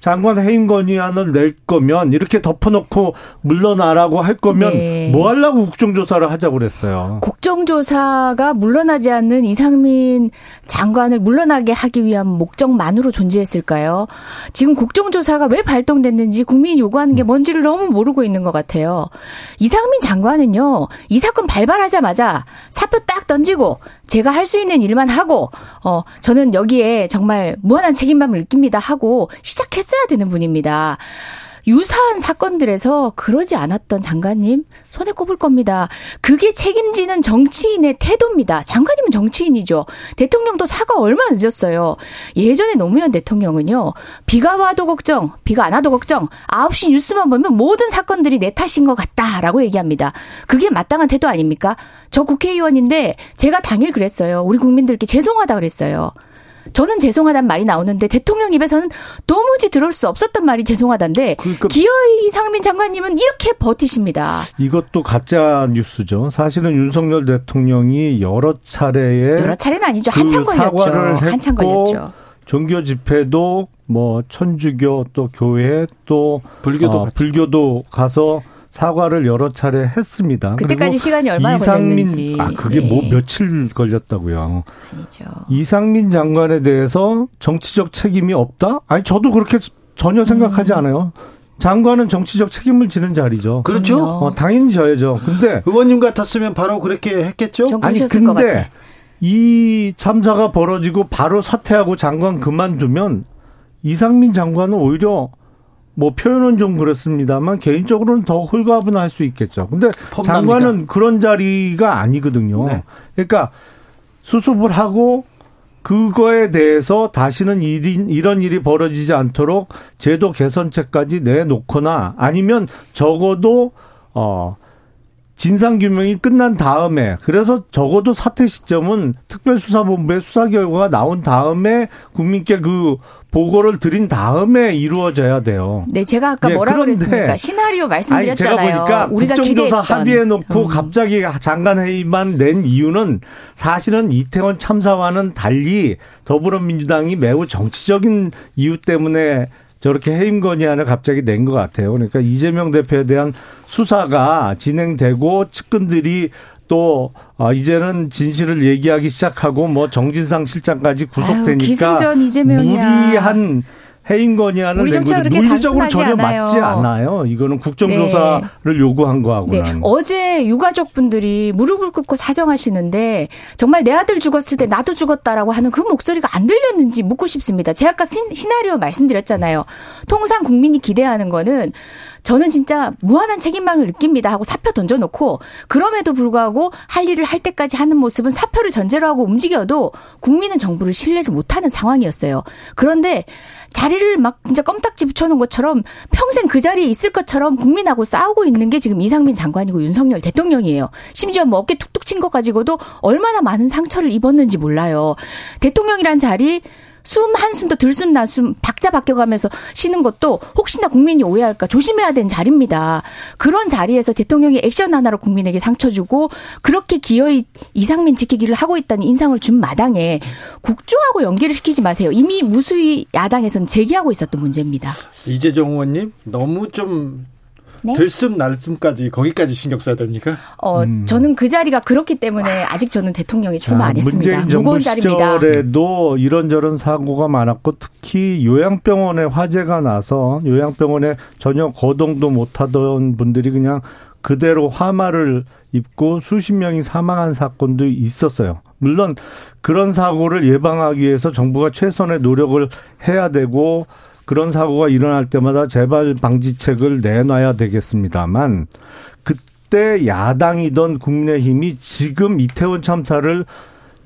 장관 해임 건의안을 낼 거면 이렇게 덮어놓고 물러나라고 할 거면 네. 뭐 하려고 국정조사를 하자고 그랬어요. 국정조사가 물러나지 않는 이상민 장관을 물러나게 하기 위한 목적만으로 존재했을까요? 지금 국정조사가 왜 발동됐는지 국민이 요구하는 게 뭔지를 너무 모르고 있는 것 같아요. 이상민 장관은요, 이 사건 발발하자마자 사표 딱 던지고 제가 할수 있는 일만 하고 어 저는 여기에 정말 무한한 책임감을 느낍니다 하고 시작했어야 되는 분입니다. 유사한 사건들에서 그러지 않았던 장관님 손에 꼽을 겁니다. 그게 책임지는 정치인의 태도입니다. 장관님은 정치인이죠. 대통령도 사과 얼마 늦었어요. 예전에 노무현 대통령은요. 비가 와도 걱정, 비가 안 와도 걱정. 9시 뉴스만 보면 모든 사건들이 내 탓인 것 같다라고 얘기합니다. 그게 마땅한 태도 아닙니까? 저 국회의원인데 제가 당일 그랬어요. 우리 국민들께 죄송하다 그랬어요. 저는 죄송하단 말이 나오는데 대통령 입에서는 도무지 들을 수 없었던 말이 죄송하단데 그러니까 기어이 상민 장관님은 이렇게 버티십니다. 이것도 가짜 뉴스죠. 사실은 윤석열 대통령이 여러 차례에 여러 차례는 아니죠. 그 한참 걸렸죠. 한참 걸렸죠. 종교 집회도 뭐 천주교 또 교회 또 불교도 어, 불교도 가서 사과를 여러 차례 했습니다. 그때까지 시간이 얼마나 이상민, 걸렸는지. 아, 그게 뭐 네. 뭐 며칠 걸렸다고요. 아니죠. 이상민 장관에 대해서 정치적 책임이 없다? 아니, 저도 그렇게 전혀 생각하지 음. 않아요. 장관은 정치적 책임을 지는 자리죠. 그렇죠. 어, 당연히 져야죠. 근데 의원님 같았으면 바로 그렇게 했겠죠. 아니 근데 이 참사가 벌어지고 바로 사퇴하고 장관 그만두면 이상민 장관은 오히려 뭐 표현은 좀 그렇습니다만 개인적으로는 더 홀가분할 수 있겠죠. 근데 장관은 그런 자리가 아니거든요. 네. 그러니까 수습을 하고 그거에 대해서 다시는 일이, 이런 일이 벌어지지 않도록 제도 개선책까지 내놓거나 아니면 적어도 어 진상 규명이 끝난 다음에 그래서 적어도 사퇴 시점은 특별수사본부의 수사 결과가 나온 다음에 국민께 그 보고를 드린 다음에 이루어져야 돼요. 네, 제가 아까 네, 뭐라 그랬습니까? 시나리오 말씀드렸잖아요. 아니, 제가 보니까 우리가 국정조사 합의해 놓고 음. 갑자기 장관 회의만 낸 이유는 사실은 이태원 참사와는 달리 더불어민주당이 매우 정치적인 이유 때문에 저렇게 해임 건의안을 갑자기 낸 것 같아요. 그러니까 이재명 대표에 대한 수사가 진행되고 측근들이 또 아, 이제는 진실을 얘기하기 시작하고 뭐 정진상 실장까지 구속되니까 아유, 무리한 해임 건의안을 낸 거죠. 논리적으로 전혀 않아요. 맞지 않아요. 이거는 국정조사를 네. 요구한 거하고는. 네. 어제 유가족분들이 무릎을 꿇고 사정하시는데 정말 내 아들 죽었을 때 나도 죽었다라고 하는 그 목소리가 안 들렸는지 묻고 싶습니다. 제가 아까 시나리오 말씀드렸잖아요. 통상 국민이 기대하는 거는 저는 진짜 무한한 책임감을 느낍니다 하고 사표 던져놓고 그럼에도 불구하고 할 일을 할 때까지 하는 모습은 사표를 전제로 하고 움직여도 국민은 정부를 신뢰를 못하는 상황이었어요. 그런데 자리를 막 진짜 껌딱지 붙여놓은 것처럼 평생 그 자리에 있을 것처럼 국민하고 싸우고 있는 게 지금 이상민 장관이고 윤석열 대통령이에요. 심지어 뭐 어깨 툭툭 친 것 가지고도 얼마나 많은 상처를 입었는지 몰라요. 대통령이란 자리 숨 한숨도 들숨 날숨 박자 바뀌어가면서 쉬는 것도 혹시나 국민이 오해할까 조심해야 되는 자리입니다. 그런 자리에서 대통령이 액션 하나로 국민에게 상처 주고 그렇게 기어이 이상민 지키기를 하고 있다는 인상을 준 마당에 국조하고 연계를 시키지 마세요. 이미 무수히 야당에서는 제기하고 있었던 문제입니다. 이재정 의원님 너무 좀 네? 들숨 날숨까지 거기까지 신경 써야 됩니까? 어, 음. 저는 그 자리가 그렇기 때문에 아직 저는 대통령에 출마 아, 안 했습니다. 문재인 정부 시절에도 이런저런 사고가 많았고 특히 요양병원에 화재가 나서 요양병원에 전혀 거동도 못하던 분들이 그냥 그대로 화마를 입고 수십 명이 사망한 사건도 있었어요. 물론 그런 사고를 예방하기 위해서 정부가 최선의 노력을 해야 되고 그런 사고가 일어날 때마다 재발 방지책을 내놔야 되겠습니다만 그때 야당이던 국민의힘이 지금 이태원 참사를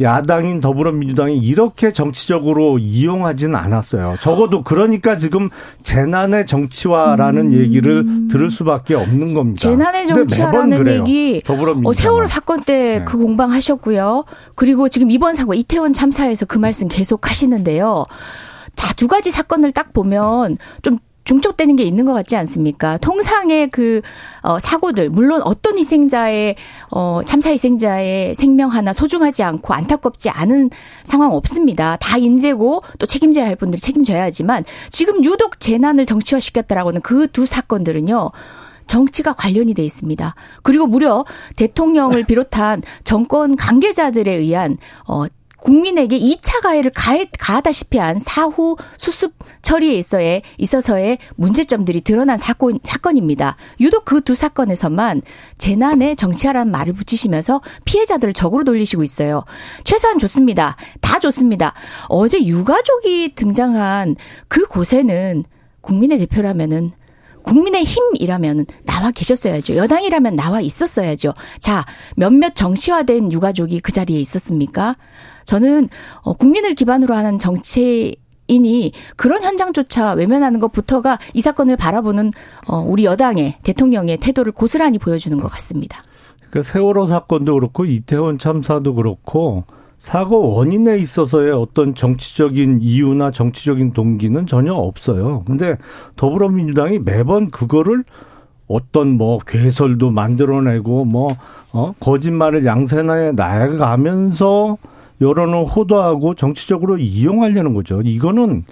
야당인 더불어민주당이 이렇게 정치적으로 이용하지는 않았어요. 적어도 그러니까 지금 재난의 정치화라는 음. 얘기를 들을 수밖에 없는 겁니다. 재난의 정치화라는 얘기 어, 세월호 사건 때그 네. 공방하셨고요. 그리고 지금 이번 사고 이태원 참사에서 그 말씀 계속 하시는데요. 자, 두 가지 사건을 딱 보면 좀 중첩되는 게 있는 것 같지 않습니까? 통상의 그 어, 사고들 물론 어떤 희생자의 어, 참사 희생자의 생명 하나 소중하지 않고 안타깝지 않은 상황 없습니다. 다 인재고 또 책임져야 할 분들이 책임져야 하지만 지금 유독 재난을 정치화시켰다라고는 그 두 사건들은요. 정치가 관련이 돼 있습니다. 그리고 무려 대통령을 비롯한 정권 관계자들에 의한 어 국민에게 2차 가해를 가해, 가하다시피 한 사후 수습 처리에 있어에 있어서의 문제점들이 드러난 사건 사건입니다. 유독 그 두 사건에서만 재난에 정치하라는 말을 붙이시면서 피해자들을 적으로 돌리시고 있어요. 최소한 좋습니다. 다 좋습니다. 어제 유가족이 등장한 그 곳에는 국민의 대표라면은 국민의 힘이라면 나와 계셨어야죠. 여당이라면 나와 있었어야죠. 자, 몇몇 정치화된 유가족이 그 자리에 있었습니까? 저는 어, 국민을 기반으로 하는 정치 이니 그런 현장조차 외면하는 것부터가 이 사건을 바라보는 어 우리 여당의 대통령의 태도를 고스란히 보여주는 것 같습니다. 그러니까 세월호 사건도 그렇고 이태원 참사도 그렇고 사고 원인에 있어서의 어떤 정치적인 이유나 정치적인 동기는 전혀 없어요. 근데 더불어민주당이 매번 그거를 어떤 뭐 괴설도 만들어내고 뭐, 어, 거짓말을 양산해 나가면서 여론을 호도하고 정치적으로 이용하려는 거죠. 이거는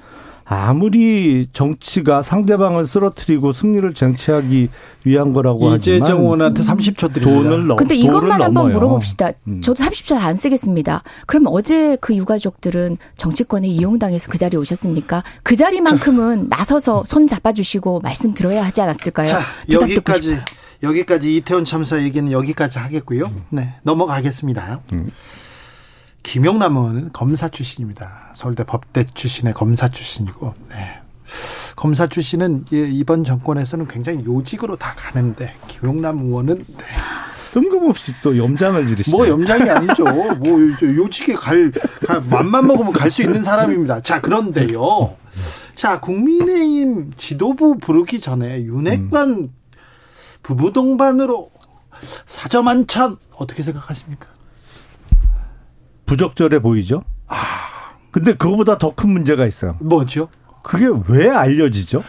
아무리 정치가 상대방을 쓰러뜨리고 승리를 쟁취하기 위한 거라고 하지만 이재정 의원한테 30초 드립니다. 돈을 넘 근데 이것만 한번 물어봅시다. 음. 저도 30초 안 쓰겠습니다. 그럼 어제 그 유가족들은 정치권에 이용당해서 그 자리에 오셨습니까? 그 자리만큼은 자. 나서서 손 잡아주시고 말씀 들어야 하지 않았을까요? 자, 여기까지 여기까지 이태원 참사 얘기는 여기까지 하겠고요. 네 넘어가겠습니다. 음. 김용남 의원은 검사 출신입니다. 서울대 법대 출신의 검사 출신이고, 네. 검사 출신은 이번 정권에서는 굉장히 요직으로 다 가는데 김용남 의원은 네. 뜬금없이 또 염장을 지르시네. 뭐 염장이 아니죠. 뭐 요직에 갈, 갈 맘만 먹으면 갈 수 있는 사람입니다. 자 그런데요. 자 국민의힘 지도부 부르기 전에 윤핵관 음. 부부 동반으로 사저만찬 어떻게 생각하십니까? 부적절해 보이죠? 아. 근데 그거보다 더 큰 문제가 있어요. 뭐죠? 그게 왜 알려지죠?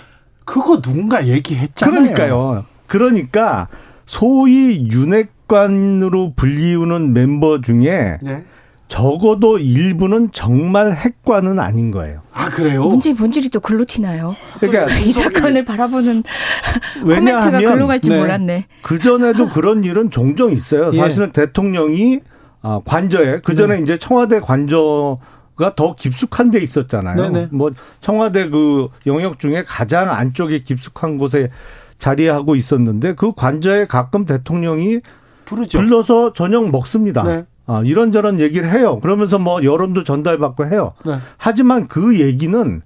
그거 누군가 얘기했잖아요. 그러니까요. 그러니까 소위 윤핵관으로 불리우는 멤버 중에 네. 적어도 일부는 정말 핵관은 아닌 거예요. 아 그래요? 문제의 본질이 또 글로 튀나요. 그러니까 이 사건을 바라보는 코멘트가 글로 갈지 네. 몰랐네. 그 전에도 그런 일은 종종 있어요. 예. 사실은 대통령이 아, 관저에 그 전에 네. 이제 청와대 관저 가 더 깊숙한 데 있었잖아요. 네네. 뭐 청와대 그 영역 중에 가장 안쪽에 깊숙한 곳에 자리하고 있었는데 그 관저에 가끔 대통령이 부르죠. 불러서 저녁 먹습니다. 네. 아, 이런저런 얘기를 해요. 그러면서 뭐 여론도 전달받고 해요. 네. 하지만 그 얘기는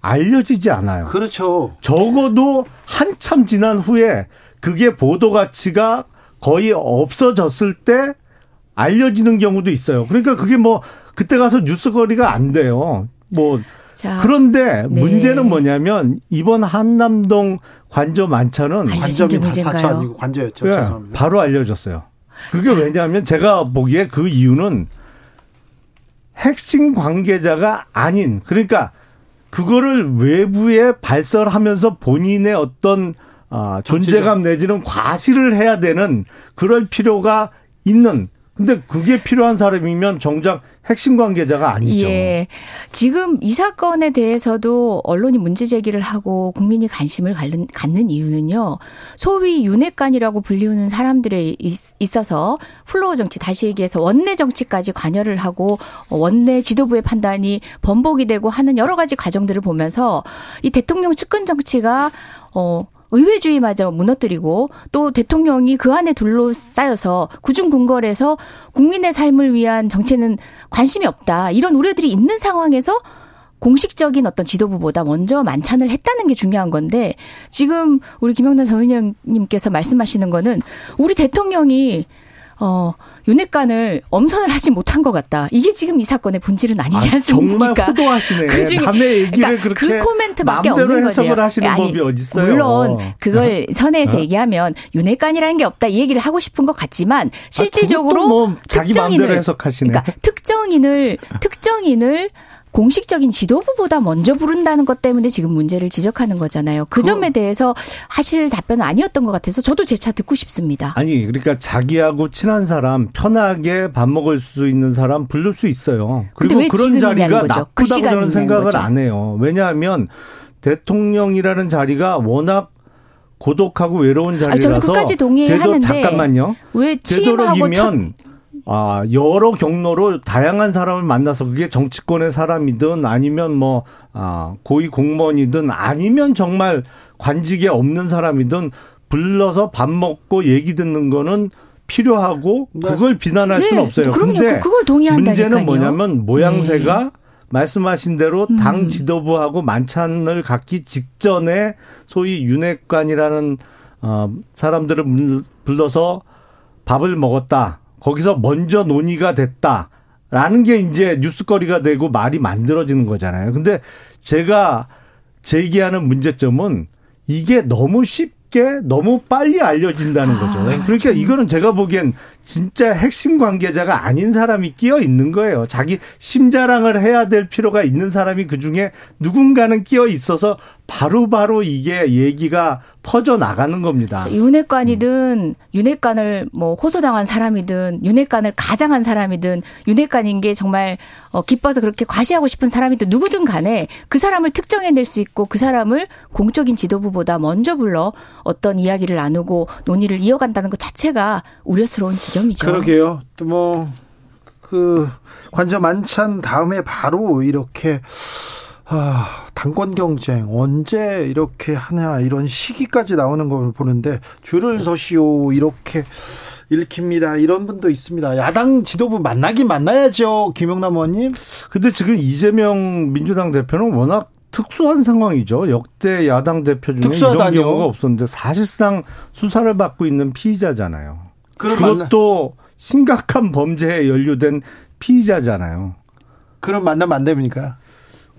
알려지지 않아요. 그렇죠. 적어도 한참 지난 후에 그게 보도 가치가 거의 없어졌을 때 알려지는 경우도 있어요. 그러니까 그게 뭐 그때 가서 뉴스거리가 안 돼요. 뭐 자, 그런데 네. 문제는 뭐냐면 이번 한남동 관저 만찬은 관점이 사차 아니고 관저였죠. 네, 죄송합니다. 바로 알려졌어요. 그게 자. 왜냐하면 제가 보기에 그 이유는 핵심 관계자가 아닌 그러니까 그거를 외부에 발설하면서 본인의 어떤 아, 존재감 내지는 과시를 해야 되는 그럴 필요가 있는 근데 그게 필요한 사람이면 정작 핵심 관계자가 아니죠. 예. 지금 이 사건에 대해서도 언론이 문제 제기를 하고 국민이 관심을 갖는, 이유는요. 소위 윤핵관이라고 불리우는 사람들에 있어서 플로어 정치 다시 얘기해서 원내 정치까지 관여를 하고 원내 지도부의 판단이 번복이 되고 하는 여러 가지 과정들을 보면서 이 대통령 측근 정치가 어 의회주의마저 무너뜨리고 또 대통령이 그 안에 둘러싸여서 구중궁궐에서 국민의 삶을 위한 정체는 관심이 없다. 이런 우려들이 있는 상황에서 공식적인 어떤 지도부보다 먼저 만찬을 했다는 게 중요한 건데 지금 우리 김영란 전 의원님께서 말씀하시는 거는 우리 대통령이 어, 윤핵관을 엄선을 하지 못한 것 같다. 이게 지금 이 사건의 본질은 아니지 아, 않습니까? 정말 호도하시네. 그 중에 남의 얘기를 그러니까 그 그렇게 그 코멘트밖에 없는 거죠. 하시는 아니? 물론 그걸 어? 선에서 어? 얘기하면 윤핵관이라는 게 없다 이 얘기를 하고 싶은 것 같지만 실질적으로 아, 뭐 특정인을 해석하시네. 그러니까 특정인을 특정인을 공식적인 지도부보다 먼저 부른다는 것 때문에 지금 문제를 지적하는 거잖아요. 그 점에 대해서 하실 답변은 아니었던 것 같아서 저도 제 차 듣고 싶습니다. 아니, 그러니까 자기하고 친한 사람, 편하게 밥 먹을 수 있는 사람 부를 수 있어요. 그리고 그런 자리가? 그 나쁘다고 그 저는 생각을 거죠? 안 해요. 왜냐하면 대통령이라는 자리가 워낙 고독하고 외로운 자리라서 아, 저는 끝까지 동의하는데 잠깐만요. 왜 되도록이면 아, 여러 경로로 다양한 사람을 만나서 그게 정치권의 사람이든 아니면 뭐, 아, 고위 공무원이든 아니면 정말 관직에 없는 사람이든 불러서 밥 먹고 얘기 듣는 거는 필요하고 네. 그걸 비난할 네. 수는 없어요. 그럼요. 근데 그걸 동의한다니까요. 문제는 뭐냐면 모양새가 네. 말씀하신 대로 음. 당 지도부하고 만찬을 갖기 직전에 소위 윤핵관이라는 어 사람들을 불러서 밥을 먹었다. 거기서 먼저 논의가 됐다 라는 게 이제 뉴스거리가 되고 말이 만들어지는 거잖아요. 근데 제가 제기하는 문제점은 이게 너무 쉽게 너무 빨리 알려진다는 아, 거죠. 그러니까 이거는 제가 보기엔 진짜 핵심 관계자가 아닌 사람이 끼어 있는 거예요. 자기 심자랑을 해야 될 필요가 있는 사람이 그 중에 누군가는 끼어 있어서 바로바로 바로 이게 얘기가 퍼져 나가는 겁니다. 윤핵관이든 윤핵관을 뭐 호소당한 사람이든 윤핵관을 가장한 사람이든 윤핵관인 게 정말 어 기뻐서 그렇게 과시하고 싶은 사람이든 누구든 간에 그 사람을 특정해낼 수 있고 그 사람을 공적인 지도부보다 먼저 불러 어떤 이야기를 나누고 논의를 이어간다는 것 자체가 우려스러운 지 점이죠. 그러게요. 뭐그 관저 만찬 다음에 바로 이렇게 아, 당권 경쟁 언제 이렇게 하냐 이런 시기까지 나오는 걸 보는데 줄을 서시오 이렇게 읽힙니다. 이런 분도 있습니다. 야당 지도부 만나긴 만나야죠. 김영남 의원님. 근데 지금 이재명 민주당 대표는 워낙 특수한 상황이죠. 역대 야당 대표 중에 특수하다뇨. 이런 경우가 없었는데 사실상 수사를 받고 있는 피의자잖아요. 그것도 만나... 심각한 범죄에 연루된 피의자잖아요. 그럼 만나면 안 됩니까?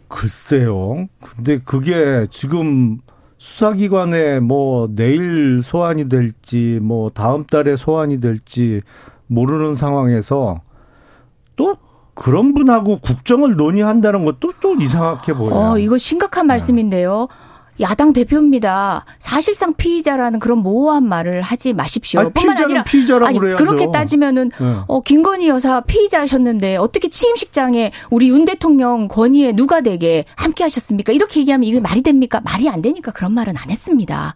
글쎄요. 근데 그게 지금 수사기관에 뭐 내일 소환이 될지 뭐 다음 달에 소환이 될지 모르는 상황에서 또 그런 분하고 국정을 논의한다는 것도 또 이상하게 보여요. 어, 이거 심각한 말씀인데요. 야당 대표입니다. 사실상 피의자라는 그런 모호한 말을 하지 마십시오. 아니, 뿐만 아니라 피의자라고 아니, 그래야죠. 그렇게 따지면은 네. 어, 김건희 여사 피의자셨는데 어떻게 취임식장에 우리 윤 대통령 권위에 누가 되게 함께 하셨습니까? 이렇게 얘기하면 이게 말이 됩니까? 말이 안 되니까 그런 말은 안 했습니다.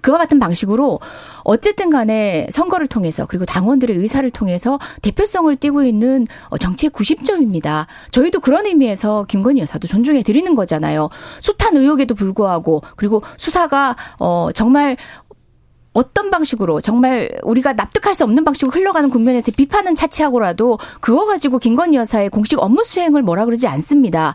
그와 같은 방식으로 어쨌든 간에 선거를 통해서 그리고 당원들의 의사를 통해서 대표성을 띠고 있는 어, 정치의 90점입니다. 저희도 그런 의미에서 김건희 여사도 존중해 드리는 거잖아요. 숱한 의혹에도 불구하고 그리고 수사가 어 정말 어떤 방식으로 정말 우리가 납득할 수 없는 방식으로 흘러가는 국면에서 비판은 차치하고라도 그거 가지고 김건희 여사의 공식 업무 수행을 뭐라 그러지 않습니다.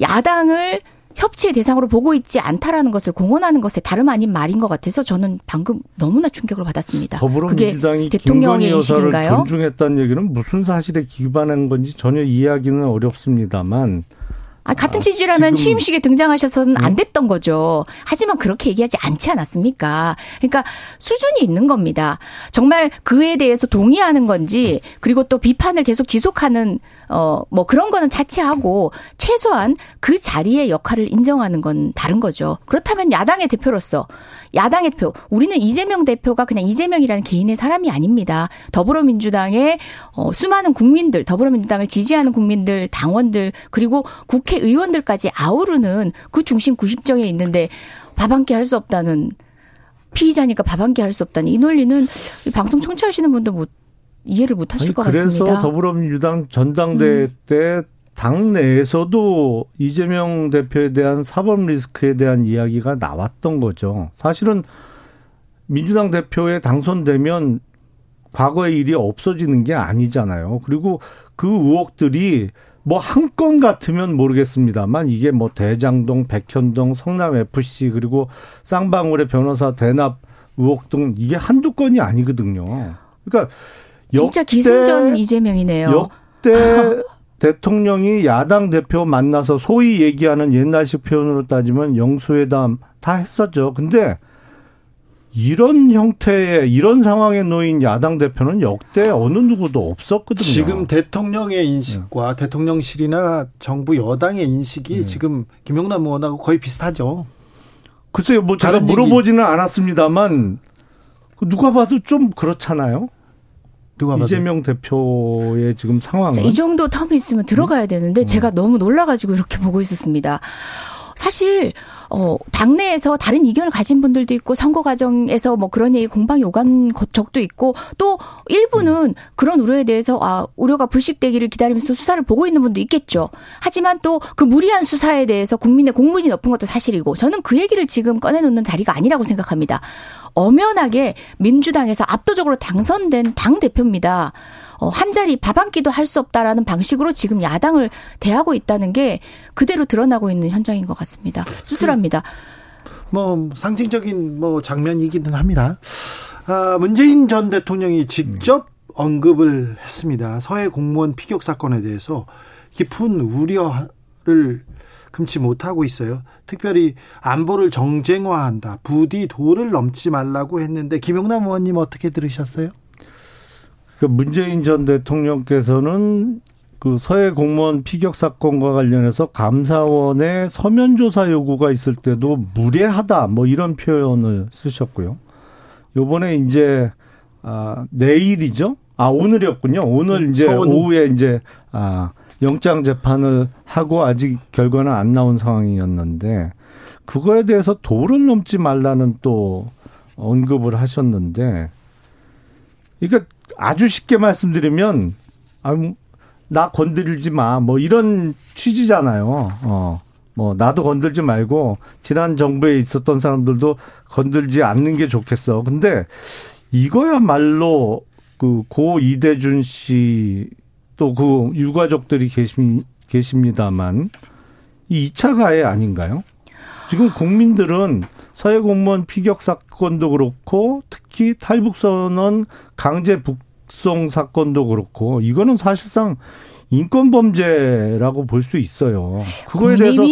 야당을 협치의 대상으로 보고 있지 않다라는 것을 공언하는 것에 다름 아닌 말인 것 같아서 저는 방금 너무나 충격을 받았습니다. 더불어민주당이 대통령의 여사를 존중했다는 얘기는 무슨 사실에 기반한 건지 전혀 이해하기는 어렵습니다만 아, 같은 취지라면 취임식에 등장하셔서는 안 음. 됐던 거죠. 하지만 그렇게 얘기하지 않지 않았습니까? 그러니까 수준이 있는 겁니다. 정말 그에 대해서 동의하는 건지 그리고 또 비판을 계속 지속하는 어, 뭐 그런 거는 차치하고 최소한 그 자리의 역할을 인정하는 건 다른 거죠. 그렇다면 야당의 대표로서 야당의 대표, 우리는 이재명 대표가 그냥 이재명이라는 개인의 사람이 아닙니다. 더불어민주당의 어, 수많은 국민들, 더불어민주당을 지지하는 국민들, 당원들, 그리고 국회의원들까지 아우르는 그 중심 90정에 있는데 밥 한 끼 할 수 없다는 피의자니까 밥 한 끼 할 수 없다는 이 논리는 방송 청취하시는 분도 못 이해를 못 하실 아니, 것 그래서 같습니다. 그래서 더불어민주당 전당대회 음. 때 당내에서도 이재명 대표에 대한 사법 리스크에 대한 이야기가 나왔던 거죠. 사실은 민주당 대표에 당선되면 과거의 일이 없어지는 게 아니잖아요. 그리고 그 의혹들이 뭐 한 건 같으면 모르겠습니다만 이게 뭐 대장동, 백현동, 성남 FC 그리고 쌍방울의 변호사 대납 의혹 등 이게 한두 건이 아니거든요. 그러니까 진짜 기승전 이재명이네요. 역대 대통령이 야당 대표 만나서 소위 얘기하는 옛날식 표현으로 따지면 영수회담 다 했었죠. 근데 이런 형태의 이런 상황에 놓인 야당 대표는 역대 어느 누구도 없었거든요. 지금 대통령의 인식과 네. 대통령실이나 정부 여당의 인식이 네. 지금 김용남 의원하고 거의 비슷하죠. 글쎄요, 뭐 제가 물어보지는 얘기. 않았습니다만 누가 봐도 좀 그렇잖아요. 누가 이재명 대표의 지금 상황은 이 정도 텀이 있으면 들어가야 되는데 음. 제가 너무 놀라가지고 이렇게 보고 있었습니다. 사실 어, 당내에서 다른 의견을 가진 분들도 있고 선거 과정에서 뭐 그런 얘기 공방이 오간 적도 있고 또 일부는 그런 우려에 대해서 아, 우려가 불식되기를 기다리면서 수사를 보고 있는 분도 있겠죠. 하지만 또 그 무리한 수사에 대해서 국민의 공문이 높은 것도 사실이고 저는 그 얘기를 지금 꺼내놓는 자리가 아니라고 생각합니다. 엄연하게 민주당에서 압도적으로 당선된 당 대표입니다. 어, 한 자리 밥 한 끼도 할 수 없다라는 방식으로 지금 야당을 대하고 있다는 게 그대로 드러나고 있는 현장인 것 같습니다. 씁쓸합니다. 뭐 상징적인 뭐 장면이기는 합니다. 아, 문재인 전 대통령이 직접 언급을 했습니다. 서해 공무원 피격 사건에 대해서 깊은 우려를 금치 못하고 있어요. 특별히 안보를 정쟁화한다. 부디 도를 넘지 말라고 했는데 김용남 의원님 어떻게 들으셨어요? 그 문재인 전 대통령께서는 그 서해 공무원 피격 사건과 관련해서 감사원의 서면 조사 요구가 있을 때도 무례하다 뭐 이런 표현을 쓰셨고요. 요번에 이제 아 내일이죠? 아 오늘이었군요. 오늘 이제 서원. 오후에 이제 아 영장 재판을 하고 아직 결과는 안 나온 상황이었는데 그거에 대해서 도를 넘지 말라는 또 언급을 하셨는데 그러니까 아주 쉽게 말씀드리면 아나 건드리지 마 뭐 이런 취지잖아요. 어. 뭐 나도 건들지 말고 지난 정부에 있었던 사람들도 건들지 않는 게 좋겠어. 근데 이거야말로 그 고 이대준 씨 또 그 유가족들이 계십, 계십니다만 이 2차 가해 아닌가요? 지금 국민들은 서해 공무원 피격 사건도 그렇고 특히 탈북 선언 강제 북 송 사건도 그렇고 이거는 사실상 인권 범죄라고 볼 수 있어요. 그거에 대해서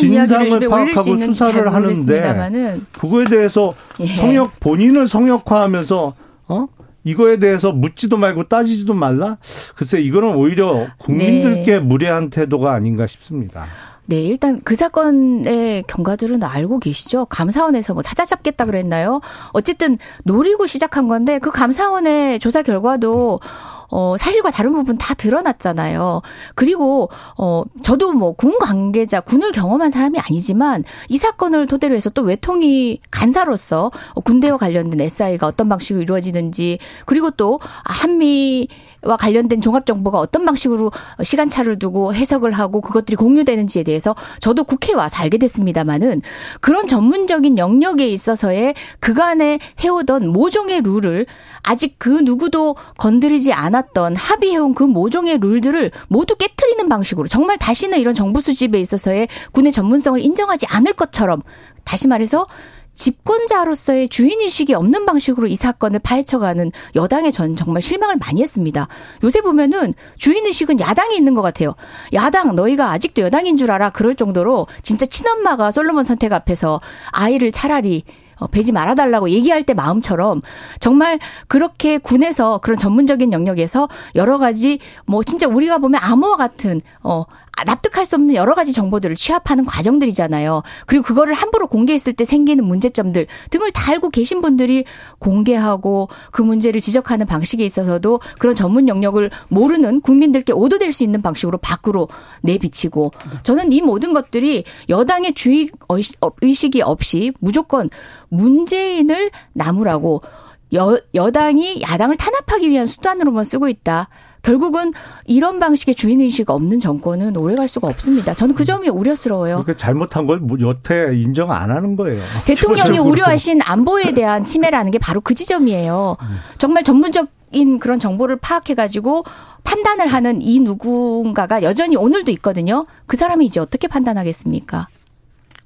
진상을 파악하고 수사를 하는데 그거에 대해서 예. 성역 본인을 성역화하면서 어 이거에 대해서 묻지도 말고 따지지도 말라. 글쎄 이거는 오히려 국민들께 네. 무례한 태도가 아닌가 싶습니다. 네, 일단 그 사건의 경과들은 알고 계시죠? 감사원에서 뭐 찾아잡겠다 그랬나요? 어쨌든 노리고 시작한 건데 그 감사원의 조사 결과도 어, 사실과 다른 부분 다 드러났잖아요. 그리고, 어, 저도 뭐 군 관계자, 군을 경험한 사람이 아니지만 이 사건을 토대로 해서 또 외통이 간사로서 군대와 관련된 SI가 어떤 방식으로 이루어지는지 그리고 또 한미 와 관련된 종합 정보가 어떤 방식으로 시간차를 두고 해석을 하고 그것들이 공유되는지에 대해서 저도 국회에 와서 알게 됐습니다마는 그런 전문적인 영역에 있어서의 그간에 해오던 모종의 룰을 아직 그 누구도 건드리지 않 았던 합의해온 그 모종의 룰들을 모두 깨뜨리는 방식으로 정말 다시는 이런 정부 수집에 있어서의 군의 전문성을 인정하지 않을 것처럼 다시 말해서 집권자로서의 주인의식이 없는 방식으로 이 사건을 파헤쳐가는 여당에 전 정말 실망을 많이 했습니다. 요새 보면은 주인의식은 야당이 있는 것 같아요. 야당, 너희가 아직도 여당인 줄 알아. 그럴 정도로 진짜 친엄마가 솔로몬 선택 앞에서 아이를 차라리 어, 배지 말아달라고 얘기할 때 마음처럼 정말 그렇게 군에서 그런 전문적인 영역에서 여러 가지 뭐 진짜 우리가 보면 암호와 같은 어 납득할 수 없는 여러 가지 정보들을 취합하는 과정들이잖아요. 그리고 그거를 함부로 공개했을 때 생기는 문제점들 등을 다 알고 계신 분들이 공개하고 그 문제를 지적하는 방식에 있어서도 그런 전문 영역을 모르는 국민들께 오도될 수 있는 방식으로 밖으로 내비치고 저는 이 모든 것들이 여당의 주의 의식이 없이 무조건 문재인을 나무라고 여, 여당이 야당을 탄압하기 위한 수단으로만 쓰고 있다. 결국은 이런 방식의 주인의식 없는 정권은 오래갈 수가 없습니다. 저는 그 점이 우려스러워요. 그러니까 잘못한 걸뭐 여태 인정 안 하는 거예요. 대통령이 우려하신 안보에 대한 침해라는 게 바로 그 지점이에요. 정말 전문적 인 그런 정보를 파악해가지고 판단을 하는 이 누군가가 여전히 오늘도 있거든요. 그 사람이 이제 어떻게 판단하겠습니까?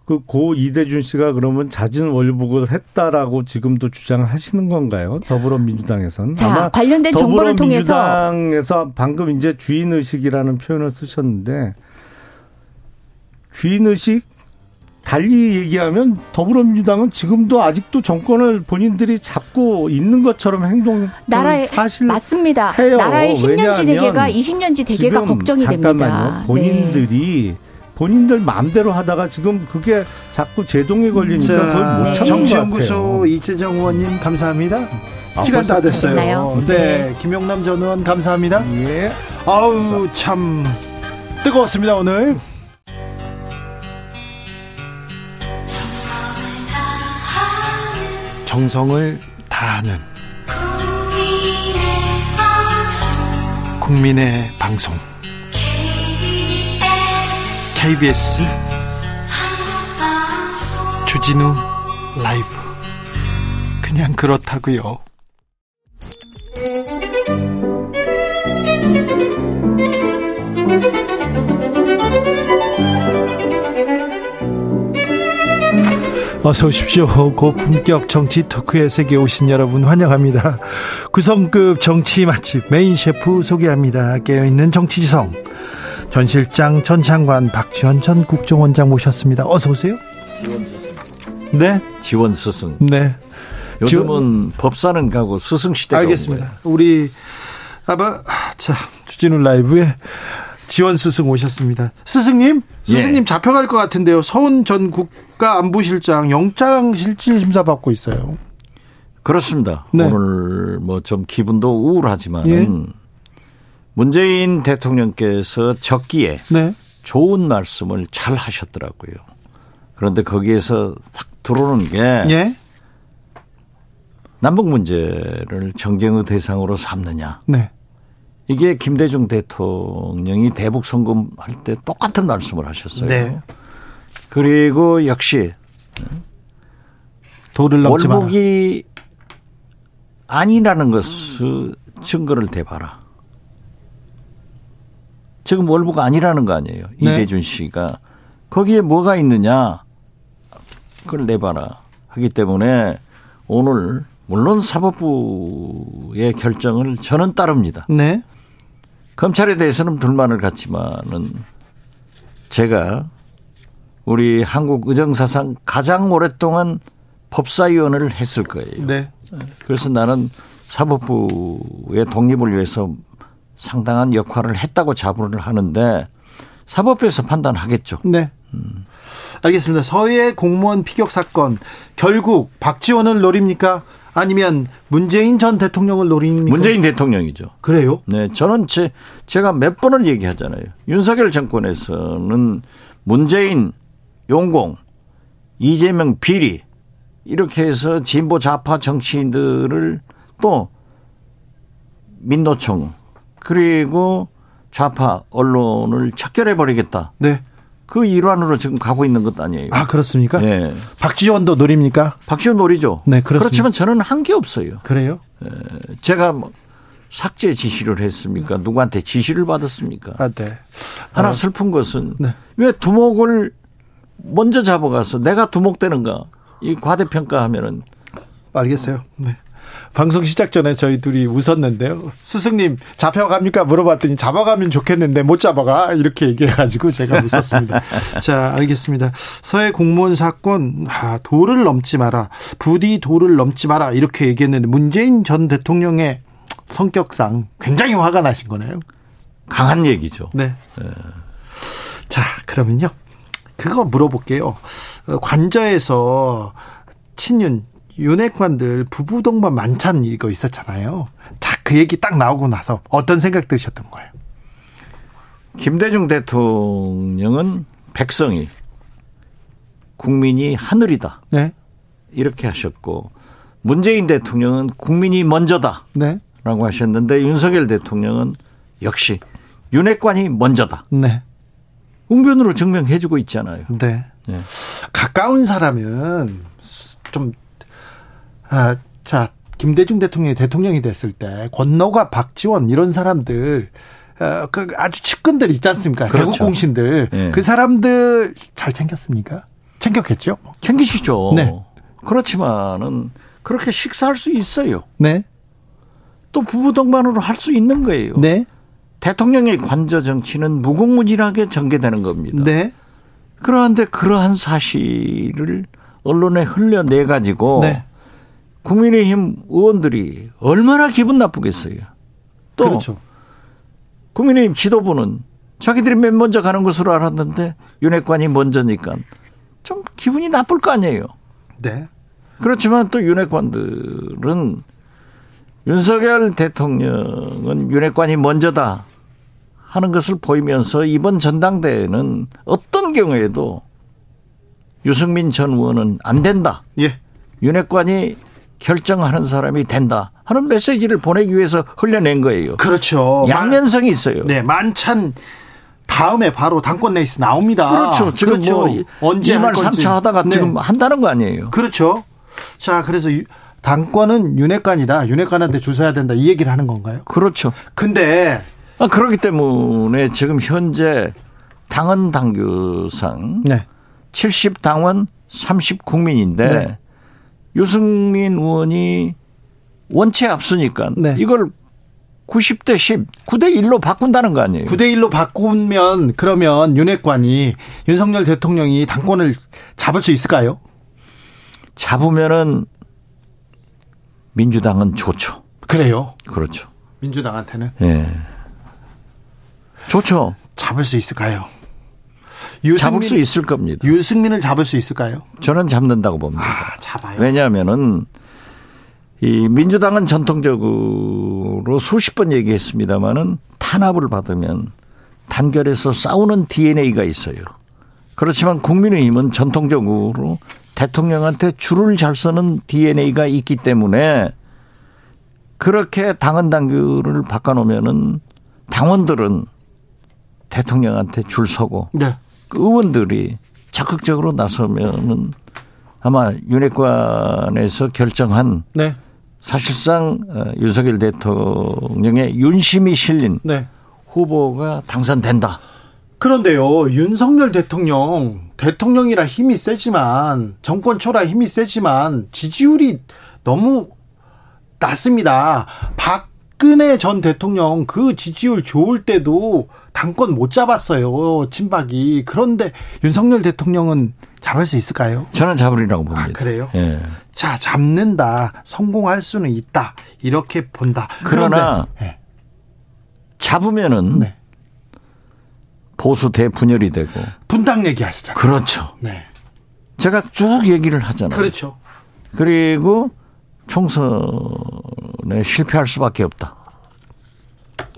그 고 이대준 씨가 그러면 자진 월북을 했다라고 지금도 주장을 하시는 건가요? 더불어민주당에서는 자, 관련된 정보를 통해서 더불어민주당에서 방금 이제 주인 의식이라는 표현을 쓰셨는데 주인 의식 달리 얘기하면 더불어민주당은 지금도 아직도 정권을 본인들이 잡고 있는 것처럼 행동 나라의 사실 맞습니다. 해요. 나라의 10년지 대계가 20년지 대계가 걱정이 잠깐만요. 됩니다. 본인들이 네. 본인들 마음대로 하다가 지금 그게 자꾸 제동이 걸리니까 그걸 못 참는 정치연구소 이재정 의원님 감사합니다. 아, 시간 다 됐어요. 네. 네. 김용남 전 의원 감사합니다. 예. 아우 참 뜨거웠습니다 오늘. 정성을 다하는 국민의 방송 KBS 주진우 라이브 그냥 그렇다고요. 어서 오십시오. 고품격 정치 토크의 세계 오신 여러분 환영합니다. 구성급 정치 맛집 메인 셰프 소개합니다. 깨어있는 정치지성. 전 실장, 전 장관, 박지원 전 국정원장 모셨습니다. 어서 오세요. 지원 스승. 네? 지원 스승. 네. 요즘은 지원... 법사는 가고 스승 시대가 알겠습니다. 우리 아바 자 주진우 라이브에 지원 스승 오셨습니다. 스승님, 스승님 예. 잡혀갈 것 같은데요. 서훈 전 국가안보실장 영장 실질 심사 받고 있어요. 그렇습니다. 네. 오늘 뭐 좀 기분도 우울하지만은 예. 문재인 대통령께서 적기에 네. 좋은 말씀을 잘 하셨더라고요. 그런데 거기에서 탁 들어오는 게 예. 남북 문제를 정쟁의 대상으로 삼느냐. 네. 이게 김대중 대통령이 대북 선거할 때 똑같은 말씀을 하셨어요. 네. 그리고 역시 도를 넘지 월북이 아니라는 것을 증거를 대봐라. 지금 월북 아니라는 거 아니에요. 네. 이대준 씨가 거기에 뭐가 있느냐 그걸 내봐라 하기 때문에 오늘 물론 사법부의 결정을 저는 따릅니다. 네. 검찰에 대해서는 불만을 갖지만은 제가 우리 한국 의정사상 가장 오랫동안 법사위원을 했을 거예요. 네. 그래서 나는 사법부의 독립을 위해서 상당한 역할을 했다고 자부를 하는데 사법부에서 판단하겠죠. 네. 음. 알겠습니다. 서해 공무원 피격 사건 결국 박지원을 노립니까? 아니면 문재인 전 대통령을 노립니까? 문재인 대통령이죠. 그래요? 네, 저는 제 제가 몇 번을 얘기하잖아요. 윤석열 정권에서는 문재인 용공, 이재명 비리 이렇게 해서 진보 좌파 정치인들을 또 민노총 그리고 좌파 언론을 척결해 버리겠다. 네. 그 일환으로 지금 가고 있는 것 아니에요. 아 그렇습니까? 네. 박지원도 노립니까? 박지원 노리죠. 네, 그렇습니다. 그렇지만 저는 한 게 없어요. 그래요? 제가 뭐 삭제 지시를 했습니까? 누구한테 지시를 받았습니까? 아, 네. 하나 아. 슬픈 것은 네. 왜 두목을 먼저 잡아가서 내가 두목되는가? 이 과대평가하면은 알겠어요. 네. 방송 시작 전에 저희 둘이 웃었는데요. 스승님 잡혀갑니까 물어봤더니 잡아가면 좋겠는데 못 잡아가 이렇게 얘기해가지고 제가 웃었습니다. 자 알겠습니다. 서해 공무원 사건 아, 도를 넘지 마라 부디 도를 넘지 마라 이렇게 얘기했는데 문재인 전 대통령의 성격상 굉장히 화가 나신 거네요. 강한 얘기죠. 네. 네. 자 그러면요 그거 물어볼게요. 어, 관저에서 친윤 윤핵관들 부부 동반 만찬 이거 있었잖아요. 자, 그 얘기 딱 나오고 나서 어떤 생각 드셨던 거예요? 김대중 대통령은 백성이 국민이 하늘이다. 네. 이렇게 하셨고 문재인 대통령은 국민이 먼저다. 네. 라고 하셨는데 윤석열 대통령은 역시 윤핵관이 먼저다. 네. 웅변으로 증명해 주고 있잖아요. 네. 네. 가까운 사람은 좀 아, 자, 김대중 대통령이 대통령이 됐을 때 권노가 박지원 이런 사람들 어, 그 아주 측근들 있지 않습니까? 그렇죠. 대국 공신들 네. 그 사람들 잘 챙겼습니까? 챙겼겠죠? 챙기시죠. 네. 그렇지만은 그렇게 식사할 수 있어요. 네. 또 부부 동반으로 할 수 있는 거예요. 네. 대통령의 관저 정치는 무궁무진하게 전개되는 겁니다. 네. 그런데 그러한 사실을 언론에 흘려내 가지고 네. 국민의힘 의원들이 얼마나 기분 나쁘겠어요. 또 그렇죠. 국민의힘 지도부는 자기들이 맨 먼저 가는 것으로 알았는데 윤핵관이 먼저니까 좀 기분이 나쁠 거 아니에요. 네. 그렇지만 또 윤핵관들은 윤석열 대통령은 윤핵관이 먼저다 하는 것을 보이면서 이번 전당대회는 어떤 경우에도 유승민 전 의원은 안 된다. 예. 윤핵관이 결정하는 사람이 된다 하는 메시지를 보내기 위해서 흘려낸 거예요. 그렇죠. 양면성이 있어요. 네, 만찬 다음에 바로 당권 레이스 나옵니다. 그렇죠. 지금 그렇죠. 뭐 언제 2말 3차 하다가 네. 지금 한다는 거 아니에요. 그렇죠. 자, 그래서 당권은 윤핵관이다. 윤핵관한테 줄 서야 된다. 이 얘기를 하는 건가요? 그렇죠. 근데 아, 그렇기 때문에 지금 현재 당헌 당규상 네. 70 당원 30 국민인데 네. 유승민 의원이 원체 앞서니까 네. 이걸 90대 10, 9대 1로 바꾼다는 거 아니에요? 9대 1로 바꾸면 그러면 윤핵관이 윤석열 대통령이 당권을 잡을 수 있을까요? 잡으면은 민주당은 좋죠. 그래요? 그렇죠. 민주당한테는? 예. 네. 좋죠. 잡을 수 있을까요? 유승민, 잡을 수 있을 겁니다. 유승민을 잡을 수 있을까요? 저는 잡는다고 봅니다. 아, 잡아요. 왜냐하면은 이 민주당은 전통적으로 수십 번 얘기했습니다마는 탄압을 받으면 단결해서 싸우는 DNA가 있어요. 그렇지만 국민의힘은 전통적으로 대통령한테 줄을 잘 서는 DNA가 있기 때문에 그렇게 당헌 당규를 바꿔놓으면은 당원들은 대통령한테 줄 서고 네. 그 의원들이 적극적으로 나서면은 아마 윤핵관에서 결정한 네. 사실상 어, 윤석열 대통령의 윤심이 실린 네. 후보가 당선된다. 그런데요, 윤석열 대통령, 대통령이라 힘이 세지만, 정권 초라 힘이 세지만, 지지율이 너무 낮습니다. 박 근혜 전 대통령 그 지지율 좋을 때도 당권 못 잡았어요. 친박이. 그런데 윤석열 대통령은 잡을 수 있을까요? 저는 잡으리라고 봅니다. 아, 그래요? 예. 자, 잡는다. 성공할 수는 있다. 이렇게 본다. 그러나 네. 잡으면은 네. 보수 대분열이 되고 분당 얘기하시죠. 그렇죠. 네. 제가 쭉 얘기를 하잖아요. 그렇죠. 그리고 총선에 실패할 수밖에 없다.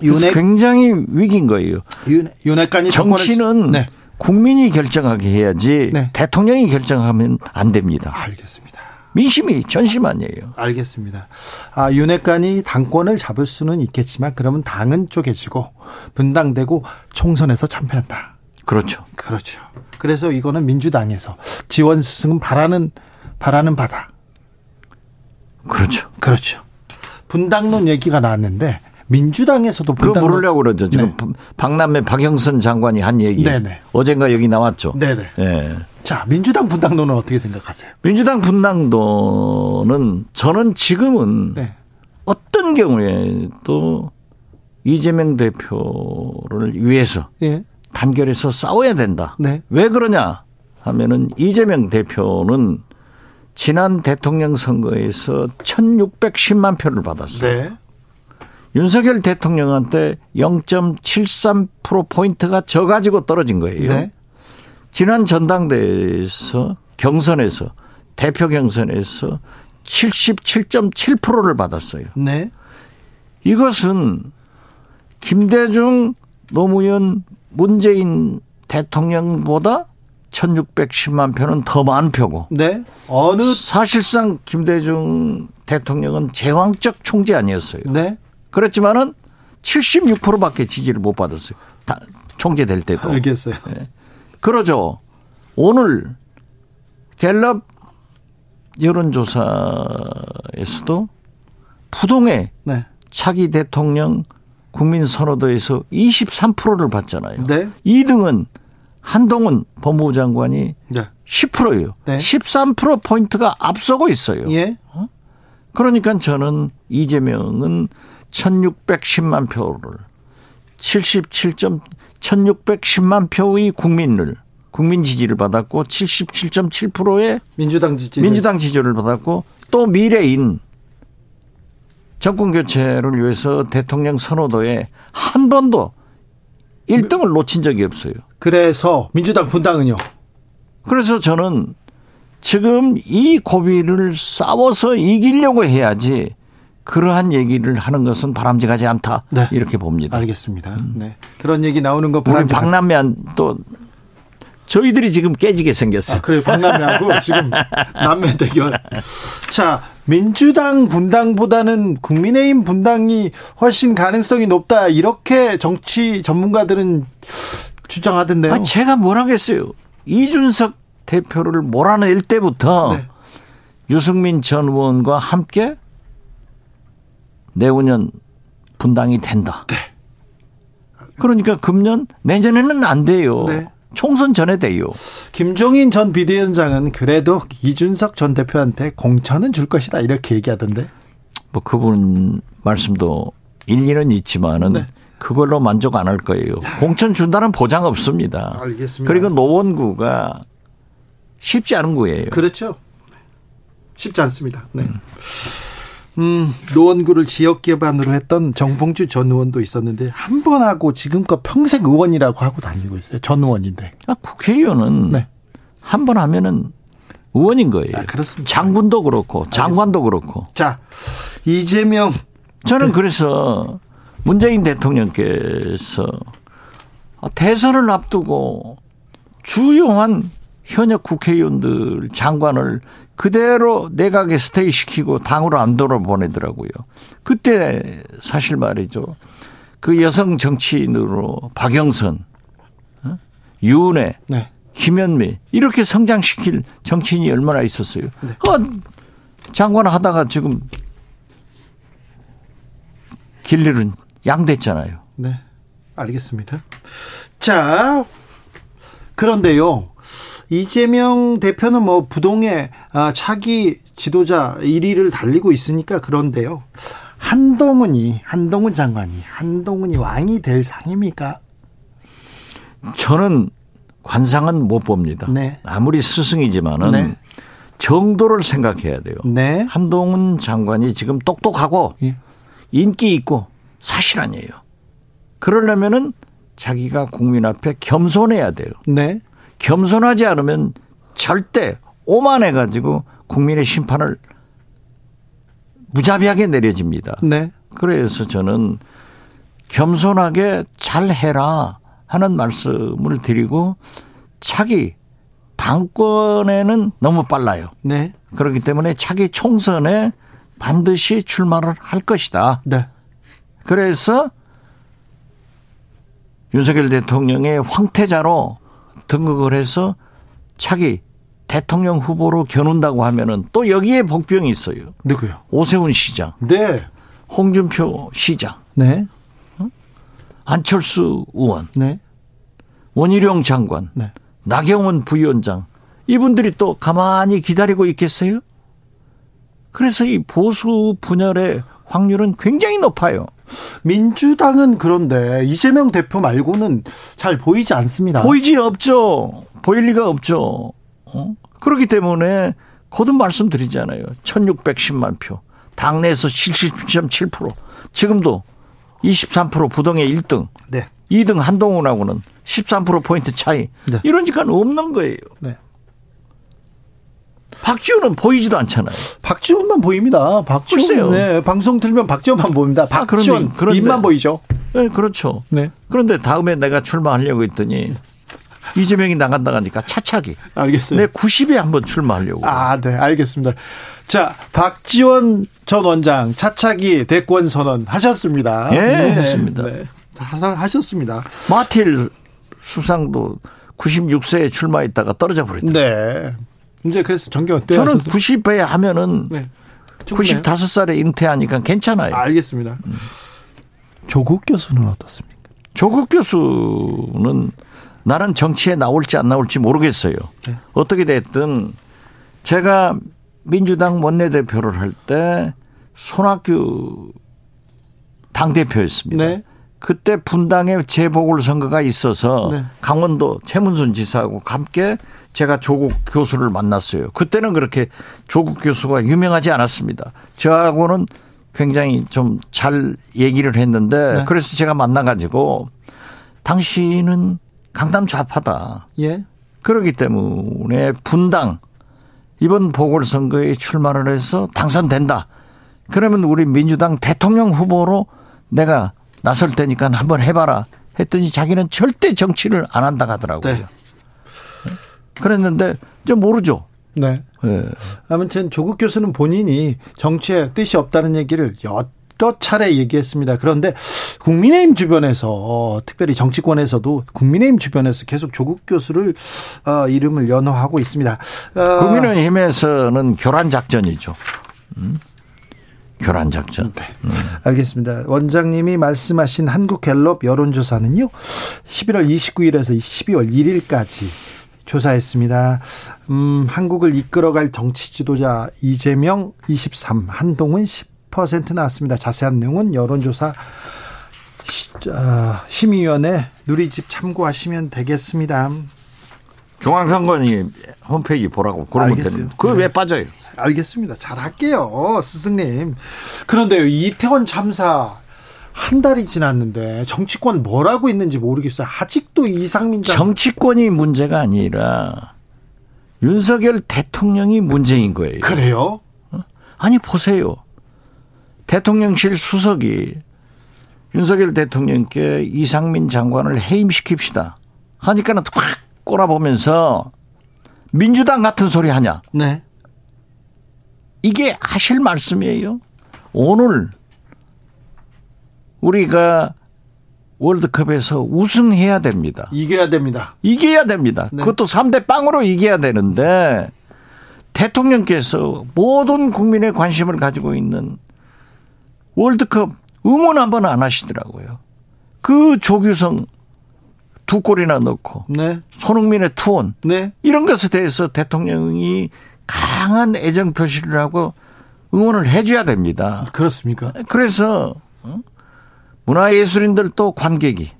윤핵 굉장히 위기인 거예요. 윤, 윤핵 관이 정치는 네. 국민이 결정하게 해야지 네. 대통령이 결정하면 안 됩니다. 알겠습니다. 민심이 전심 아니에요. 알겠습니다. 아, 윤핵관이 당권을 잡을 수는 있겠지만 그러면 당은 쪼개지고 분당되고 총선에서 참패한다. 그렇죠. 그렇죠. 그래서 이거는 민주당에서 지원 수승은 바라는 바라는 바다. 그렇죠. 그렇죠. 분당론 얘기가 나왔는데 민주당에서도 그거 모르려고 그러죠. 지금 네. 박남매 박영선 장관이 한 얘기. 네네. 어젠가 여기 나왔죠. 네네. 네. 자, 민주당 분당론은 어떻게 생각하세요? 민주당 분당론은 저는 지금은 네. 어떤 경우에도 이재명 대표를 위해서 예. 단결해서 싸워야 된다. 네. 왜 그러냐 하면은 이재명 대표는 지난 대통령 선거에서 1610만 표를 받았어요. 네. 윤석열 대통령한테 0.73%포인트가 져가지고 떨어진 거예요. 네. 지난 전당대회에서 경선에서 대표 경선에서 77.7%를 받았어요. 네. 이것은 김대중, 노무현, 문재인 대통령보다 1610만 표는 더 많은 표고. 네. 어느 사실상 김대중 대통령은 제왕적 총재 아니었어요. 네. 그렇지만은 76%밖에 지지를 못 받았어요. 다 총재 될 때도. 알겠어요. 네. 그러죠. 오늘 갤럽 여론조사에서도 부동의 네. 차기 대통령 국민 선호도에서 23%를 받잖아요. 네. 2등은 한동훈 법무부 장관이 네. 10%예요. 네. 13% 포인트가 앞서고 있어요. 예. 어? 그러니까 저는 이재명은 1610만 표를 77. 1610만 표의 국민을 국민 지지를 받았고 77.7%의 민주당 지지 민주당 지지를 받았고 또 미래인 정권 교체를 위해서 대통령 선호도에 한 번도 1등을 놓친 적이 없어요. 그래서 민주당 분당은요. 그래서 저는 지금 이 고비를 싸워서 이기려고 해야지 그러한 얘기를 하는 것은 바람직하지 않다. 네. 이렇게 봅니다. 알겠습니다. 음. 네. 그런 얘기 나오는 거 바람직 박남면 또 저희들이 지금 깨지게 생겼어. 아, 그래 박남면하고 지금 남매 대결. 자, 민주당 분당보다는 국민의힘 분당이 훨씬 가능성이 높다. 이렇게 정치 전문가들은 주장하던데요. 아, 제가 뭘 하겠어요. 이준석 대표를 몰아낼 때부터 네. 유승민 전 의원과 함께 내후년 분당이 된다. 네. 그러니까 금년 내년에는 안 돼요. 네. 총선 전에 돼요. 김종인 전 비대위원장은 그래도 이준석 전 대표한테 공천은 줄 것이다 이렇게 얘기하던데. 뭐 그분 말씀도 일리는 있지만은 네. 그걸로 만족 안 할 거예요. 공천 준다는 보장 없습니다. 알겠습니다. 그리고 노원구가 쉽지 않은 구예요. 그렇죠. 쉽지 않습니다. 네. 음. 음, 노원구를 지역 기반으로 했던 정봉주 전 의원도 있었는데 한 번 하고 지금껏 평생 의원이라고 하고 다니고 있어요. 전 의원인데. 아, 국회의원은 네. 한번 하면은 의원인 거예요. 아, 그렇습니다. 장군도 그렇고 장관도 그렇고. 자, 이재명 저는 그래서 문재인 대통령께서 대선을 앞두고 주요한 현역 국회의원들 장관을 그대로 내각에 스테이 시키고 당으로 안 돌아보내더라고요. 그때 사실 말이죠. 그 여성 정치인으로 박영선, 어? 유은혜, 네. 김현미 이렇게 성장시킬 정치인이 얼마나 있었어요. 네. 어, 장관 하다가 지금 길리는 양됐잖아요. 네. 알겠습니다. 자, 그런데요. 이재명 대표는 뭐 부동의 아, 차기 지도자 1위를 달리고 있으니까 그런데요. 한동훈이 한동훈 장관이 한동훈이 왕이 될 상입니까? 저는 관상은 못 봅니다. 네. 아무리 스승이지만은 네. 정도를 생각해야 돼요. 네. 한동훈 장관이 지금 똑똑하고 예. 인기 있고 사실 아니에요. 그러려면은 자기가 국민 앞에 겸손해야 돼요. 네. 겸손하지 않으면 절대 오만해가지고 국민의 심판을 무자비하게 내려집니다. 네. 그래서 저는 겸손하게 잘 해라 하는 말씀을 드리고 차기 당권에는 너무 빨라요. 네. 그렇기 때문에 차기 총선에 반드시 출마를 할 것이다. 네. 그래서 윤석열 대통령의 황태자로 등극을 해서 차기 대통령 후보로 겨눈다고 하면은 또 여기에 복병이 있어요. 누구요? 오세훈 시장. 네. 홍준표 시장. 네. 어? 안철수 의원. 네. 원희룡 장관. 네. 나경원 부위원장. 이분들이 또 가만히 기다리고 있겠어요? 그래서 이 보수 분열의 확률은 굉장히 높아요. 민주당은 그런데 이재명 대표 말고는 잘 보이지 않습니다. 보이지 없죠. 보일 리가 없죠. 어? 그렇기 때문에 거듭 말씀드리잖아요. 1610만 표. 당내에서 77.7%. 지금도 23% 부동의 1등. 네. 2등 한동훈하고는 13%포인트 차이. 네. 이러니까 없는 거예요. 네. 박지원은 보이지도 않잖아요. 박지원만 보입니다. 박지원. 네, 방송 들면 박지원만 보입니다. 아, 박지원 아, 그런데, 입만 보이죠. 네, 그렇죠. 네. 그런데 다음에 내가 출마하려고 했더니 이재명이 나간다 가니까 차차기. 알겠어요. 내 90에 한번 출마하려고. 아, 네, 알겠습니다. 자, 박지원 전 원장 차차기 대권 선언 하셨습니다. 예, 네, 했습니다. 네, 하셨습니다. 마틸 수상도 96세에 출마했다가 떨어져 버렸다. 네. 이제 그래서 정경 때 저는 90회 하면은 네. 95살에 잉태하니까 괜찮아요. 알겠습니다. 음. 조국 교수는 어떻습니까? 조국 교수는 나는 정치에 나올지 안 나올지 모르겠어요. 네. 어떻게 됐든 제가 민주당 원내대표를 할 때 손학규 당대표였습니다. 네. 그때 분당에 재보궐선거가 있어서 네. 강원도 최문순 지사하고 함께 제가 조국 교수를 만났어요. 그때는 그렇게 조국 교수가 유명하지 않았습니다. 저하고는 굉장히 좀 잘 얘기를 했는데 네. 그래서 제가 만나가지고 당신은 강남 좌파다. 예. 그러기 때문에 분당 이번 보궐선거에 출마를 해서 당선된다. 그러면 우리 민주당 대통령 후보로 내가 나설 테니까 한번 해봐라. 했더니 자기는 절대 정치를 안 한다 하더라고요. 네. 그랬는데 저 모르죠. 네. 네. 아무튼 조국 교수는 본인이 정치에 뜻이 없다는 얘기를 여러 차례 얘기했습니다. 그런데 국민의힘 주변에서 어, 특별히 정치권에서도 국민의힘 주변에서 계속 조국 교수를 어, 이름을 연호하고 있습니다. 어, 국민의힘에서는 교란 작전이죠. 음? 교란 작전. 네. 음. 알겠습니다. 원장님이 말씀하신 한국갤럽 여론조사는요. 11월 29일에서 12월 1일까지 조사했습니다. 음, 한국을 이끌어갈 정치 지도자 이재명 23, 한동훈 10% 나왔습니다. 자세한 내용은 여론조사 어, 심의위원회 누리집 참고하시면 되겠습니다. 중앙선관위 홈페이지 보라고 그러면 됩니다. 그왜 네. 빠져요? 알겠습니다. 잘 할게요, 스승님. 그런데요, 이태원 참사 한 달이 지났는데 정치권 뭘 하고 있는지 모르겠어요. 아직도 이상민 장 정치권이 문제가 아니라 윤석열 대통령이 문제인 거예요. 그래요? 어? 아니 보세요. 대통령실 수석이 윤석열 대통령께 이상민 장관을 해임시킵시다. 하니까는 확 꼬라보면서 민주당 같은 소리 하냐? 네. 이게 하실 말씀이에요. 오늘 우리가 월드컵에서 우승해야 됩니다. 이겨야 됩니다. 이겨야 됩니다. 네. 그것도 3대 빵으로 이겨야 되는데 대통령께서 모든 국민의 관심을 가지고 있는 월드컵 응원 한 번 안 하시더라고요. 그 조규성 두 골이나 넣고 네. 손흥민의 투혼 네. 이런 것에 대해서 대통령이 강한 애정 표시를 하고 응원을 해줘야 됩니다. 그렇습니까? 그래서 어? 문화예술인들도 관객이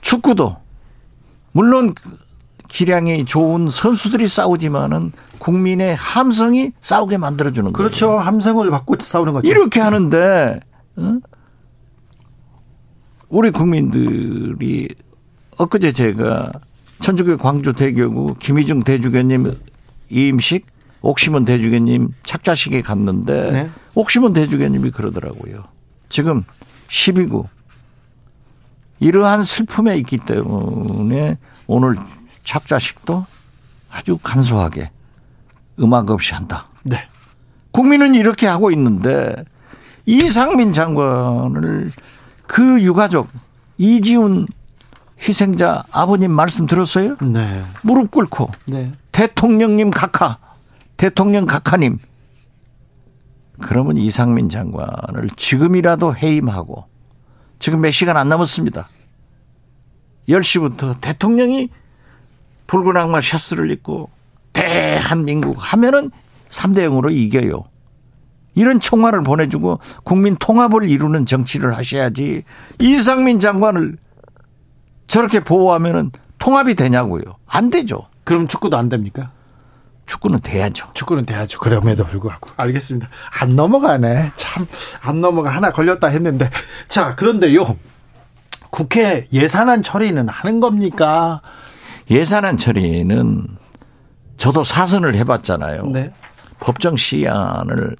축구도 물론 기량이 좋은 선수들이 싸우지만은 국민의 함성이 싸우게 만들어주는 거죠. 그렇죠. 함성을 받고 싸우는 거죠. 이렇게 하는데 어? 우리 국민들이 엊그제 제가 천주교 광주 대교구 김희중 대주교님 이임식 옥시문 대주교님 착자식에 갔는데 네. 옥시문 대주교님이 그러더라고요. 지금 12구 이러한 슬픔에 있기 때문에 오늘 착자식도 아주 간소하게 음악 없이 한다. 네. 국민은 이렇게 하고 있는데 이상민 장관을 그 유가족 이지훈 희생자 아버님 말씀 들었어요? 네. 무릎 꿇고 네. 대통령님 각하, 대통령 각하님. 그러면 이상민 장관을 지금이라도 해임하고 지금 몇 시간 안 남았습니다. 10시부터 대통령이 붉은 악마 셔츠를 입고 대한민국 하면은 3대 0으로 이겨요. 이런 총알을 보내주고 국민 통합을 이루는 정치를 하셔야지 이상민 장관을 저렇게 보호하면은 통합이 되냐고요. 안 되죠. 그럼 축구도 안 됩니까? 축구는 돼야죠. 축구는 돼야죠. 그럼에도 불구하고. 알겠습니다. 안 넘어가네. 참, 안 넘어가. 하나 걸렸다 했는데. 자, 그런데요. 국회 예산안 처리는 하는 겁니까? 예산안 처리는 저도 사선을 해봤잖아요. 네. 법정 시한을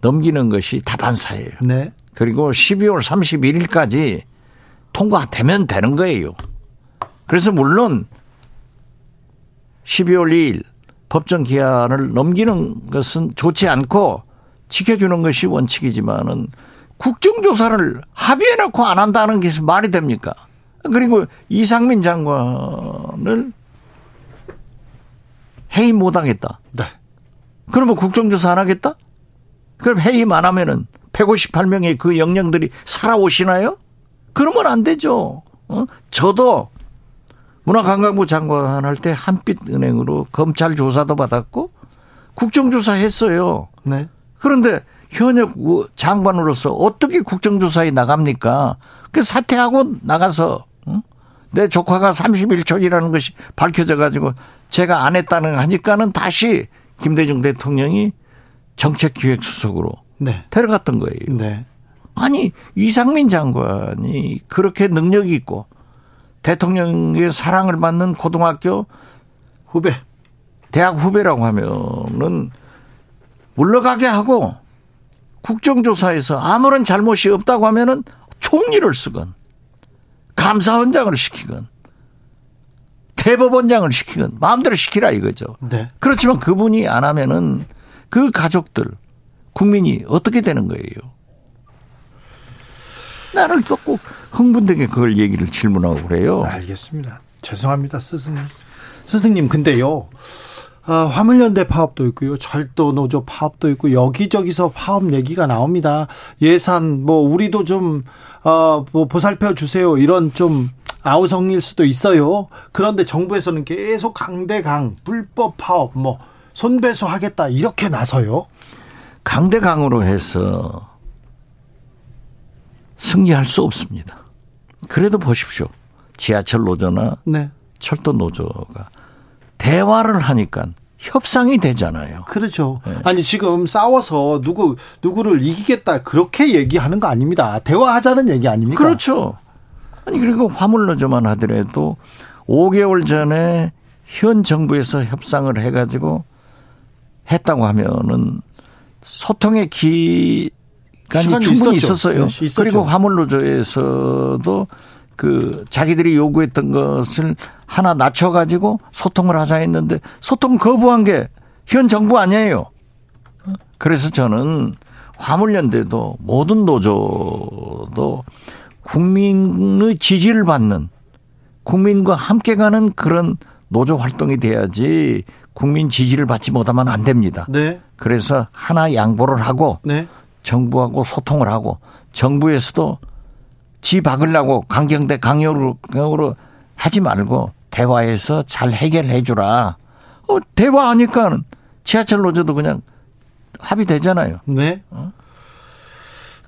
넘기는 것이 다반사예요. 네. 그리고 12월 31일까지 통과되면 되는 거예요. 그래서 물론 12월 2일 법정 기한을 넘기는 것은 좋지 않고 지켜주는 것이 원칙이지만은 국정조사를 합의해 놓고 안 한다는 게 말이 됩니까? 그리고 이상민 장관을 해임 못 하겠다. 네. 그러면 국정조사 안 하겠다? 그럼 해임 안 하면은 158명의 그 영령들이 살아오시나요? 그러면 안 되죠. 어? 저도 문화관광부 장관 할 때 한빛은행으로 검찰 조사도 받았고 국정조사 했어요. 네. 그런데 현역 장관으로서 어떻게 국정조사에 나갑니까? 그 사퇴하고 나가서 응? 내 조카가 31촌이라는 것이 밝혀져 가지고 제가 안 했다는 하니까는 다시 김대중 대통령이 정책기획수석으로 네. 데려갔던 거예요. 네. 아니 이상민 장관이 그렇게 능력이 있고 대통령의 사랑을 받는 고등학교 후배, 대학 후배라고 하면은 물러가게 하고 국정조사에서 아무런 잘못이 없다고 하면은 총리를 쓰건 감사원장을 시키건 대법원장을 시키건 마음대로 시키라 이거죠. 네. 그렇지만 그분이 안 하면은 그 가족들 국민이 어떻게 되는 거예요? 나를 자꾸 흥분되게 그걸 얘기를 질문하고 그래요. 알겠습니다. 죄송합니다, 스승님. 스승님, 근데요. 아, 화물연대 파업도 있고요. 철도 노조 파업도 있고 여기저기서 파업 얘기가 나옵니다. 예산 뭐 우리도 좀 어, 뭐 보살펴 주세요. 이런 좀 아우성일 수도 있어요. 그런데 정부에서는 계속 강대강 불법 파업 뭐 손배소 하겠다 이렇게 나서요. 강대강으로 해서 승리할 수 없습니다. 그래도 보십시오. 지하철 노조나 네. 철도 노조가 대화를 하니까 협상이 되잖아요. 그렇죠. 네. 아니 지금 싸워서 누구 누구를 이기겠다 그렇게 얘기하는 거 아닙니다. 대화하자는 얘기 아닙니까? 그렇죠. 아니 그리고 화물 노조만 하더라도 5개월 전에 현 정부에서 협상을 해가지고 했다고 하면은 소통의 기 시간이 충분히. 있었어요. 네, 그리고 화물노조에서도 그 자기들이 요구했던 것을 하나 낮춰가지고 소통을 하자 했는데 소통 거부한 게 현 정부 아니에요. 그래서 저는 화물연대도 모든 노조도 국민의 지지를 받는 국민과 함께 가는 그런 노조 활동이 돼야지 국민 지지를 받지 못하면 안 됩니다. 네. 그래서 하나 양보를 하고 네. 정부하고 소통을 하고 정부에서도 지 박으려고 강경대 강요로, 강요로 하지 말고 대화해서 잘 해결해 주라. 어, 대화하니까는 지하철 노조도 그냥 합의되잖아요. 네. 어?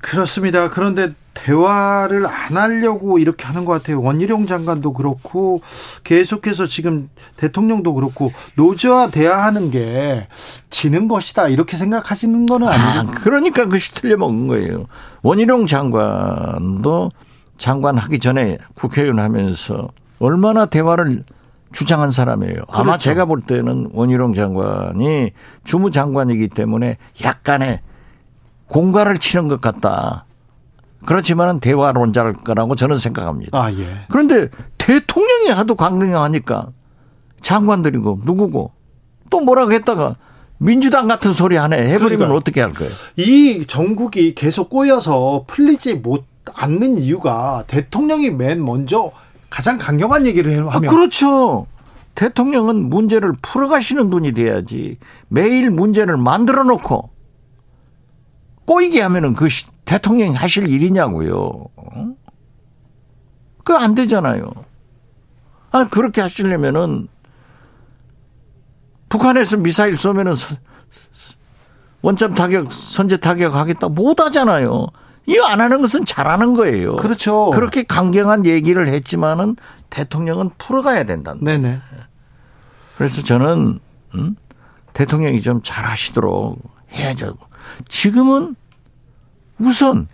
그렇습니다. 그런데 대화를 안 하려고 이렇게 하는 것 같아요. 원희룡 장관도 그렇고 계속해서 지금 대통령도 그렇고 노조와 대화하는 게 지는 것이다 이렇게 생각하시는 거는 아니죠. 아, 그러니까 그것이 틀려 먹은 거예요. 원희룡 장관도 장관 하기 전에 국회의원 하면서 얼마나 대화를 주장한 사람이에요. 그렇죠. 아마 제가 볼 때는 원희룡 장관이 주무장관이기 때문에 약간의 공갈을 치는 것 같다. 그렇지만은 대화론자일 거라고 저는 생각합니다. 아, 예. 그런데 대통령이 하도 강경하니까 장관들이고 누구고 또 뭐라고 했다가 민주당 같은 소리 하네 해버리면 그러니까 어떻게 할 거예요? 이 정국이 계속 꼬여서 풀리지 못 않는 이유가 대통령이 맨 먼저 가장 강경한 얘기를 하면 아, 그렇죠. 대통령은 문제를 풀어가시는 분이 돼야지 매일 문제를 만들어 놓고 꼬이게 하면은 그 대통령이 하실 일이냐고요. 그거 안 되잖아요. 아, 그렇게 하시려면은 북한에서 미사일 쏘면은 원점 타격, 선제 타격 하겠다 못 하잖아요. 이거 안 하는 것은 잘하는 거예요. 그렇죠. 그렇게 강경한 얘기를 했지만은 대통령은 풀어가야 된다. 네네. 그래서 저는 음? 대통령이 좀 잘하시도록 해야죠. 지금은 우선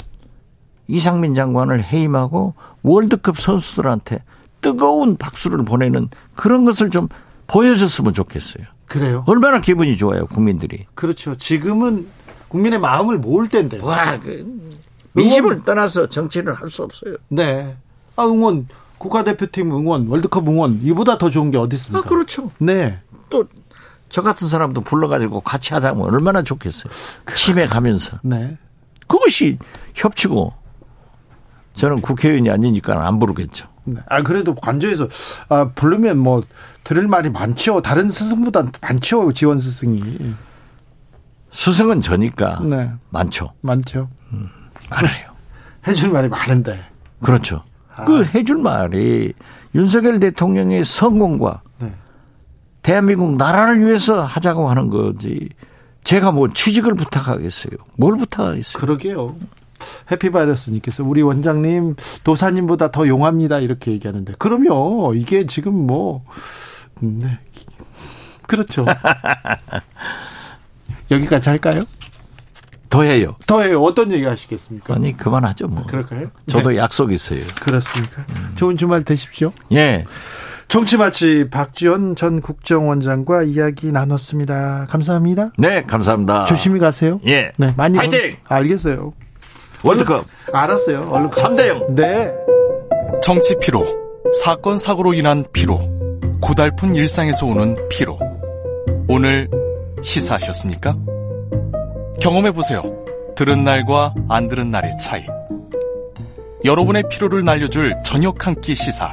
이상민 장관을 해임하고 월드컵 선수들한테 뜨거운 박수를 보내는 그런 것을 좀 보여줬으면 좋겠어요. 그래요? 얼마나 기분이 좋아요, 국민들이. 그렇죠. 지금은 국민의 마음을 모을 때인데. 와, 그 민심을 떠나서 정치를 할 수 없어요. 네. 아, 응원, 국가대표팀 응원, 월드컵 응원, 이보다 더 좋은 게 어디 있습니까? 아, 그렇죠. 네. 또, 저 같은 사람도 불러가지고 같이 하자면 얼마나 좋겠어요. 치매 가면서. 네. 그것이 협치고 저는 국회의원이 아니니까 안 부르겠죠. 네. 아 그래도 관저에서 아 부르면 뭐 들을 말이 많죠. 다른 스승보다 많죠. 지원 스승이. 스승은 저니까 네. 많죠. 많죠. 음, 많아요. 해줄 말이 많은데. 그렇죠. 아. 그 해줄 말이 윤석열 대통령의 성공과 네. 대한민국 나라를 위해서 하자고 하는 거지. 제가 뭐 취직을 부탁하겠어요. 뭘 부탁하겠어요? 그러게요. 해피바이러스님께서 우리 원장님 도사님보다 더 용합니다 이렇게 얘기하는데 그럼요 이게 지금 뭐 네. 그렇죠 여기까지 할까요? 더 해요. 더 해요. 어떤 얘기 하시겠습니까? 아니, 그만하죠, 뭐. 그럴까요? 저도 네. 약속 있어요. 그렇습니까? 음. 좋은 주말 되십시오. 예. 정치마치 박지원 전 국정원장과 이야기 나눴습니다. 감사합니다. 네, 감사합니다. 조심히 가세요. 예. 네, 많이. 파이팅! 건... 알겠어요. 월드컵. 알았어요. 얼른 3대 0. 네. 정치 피로, 사건 사고로 인한 피로, 고달픈 일상에서 오는 피로. 오늘 시사하셨습니까? 경험해 보세요. 들은 날과 안 들은 날의 차이. 여러분의 피로를 날려줄 저녁 한 끼 시사.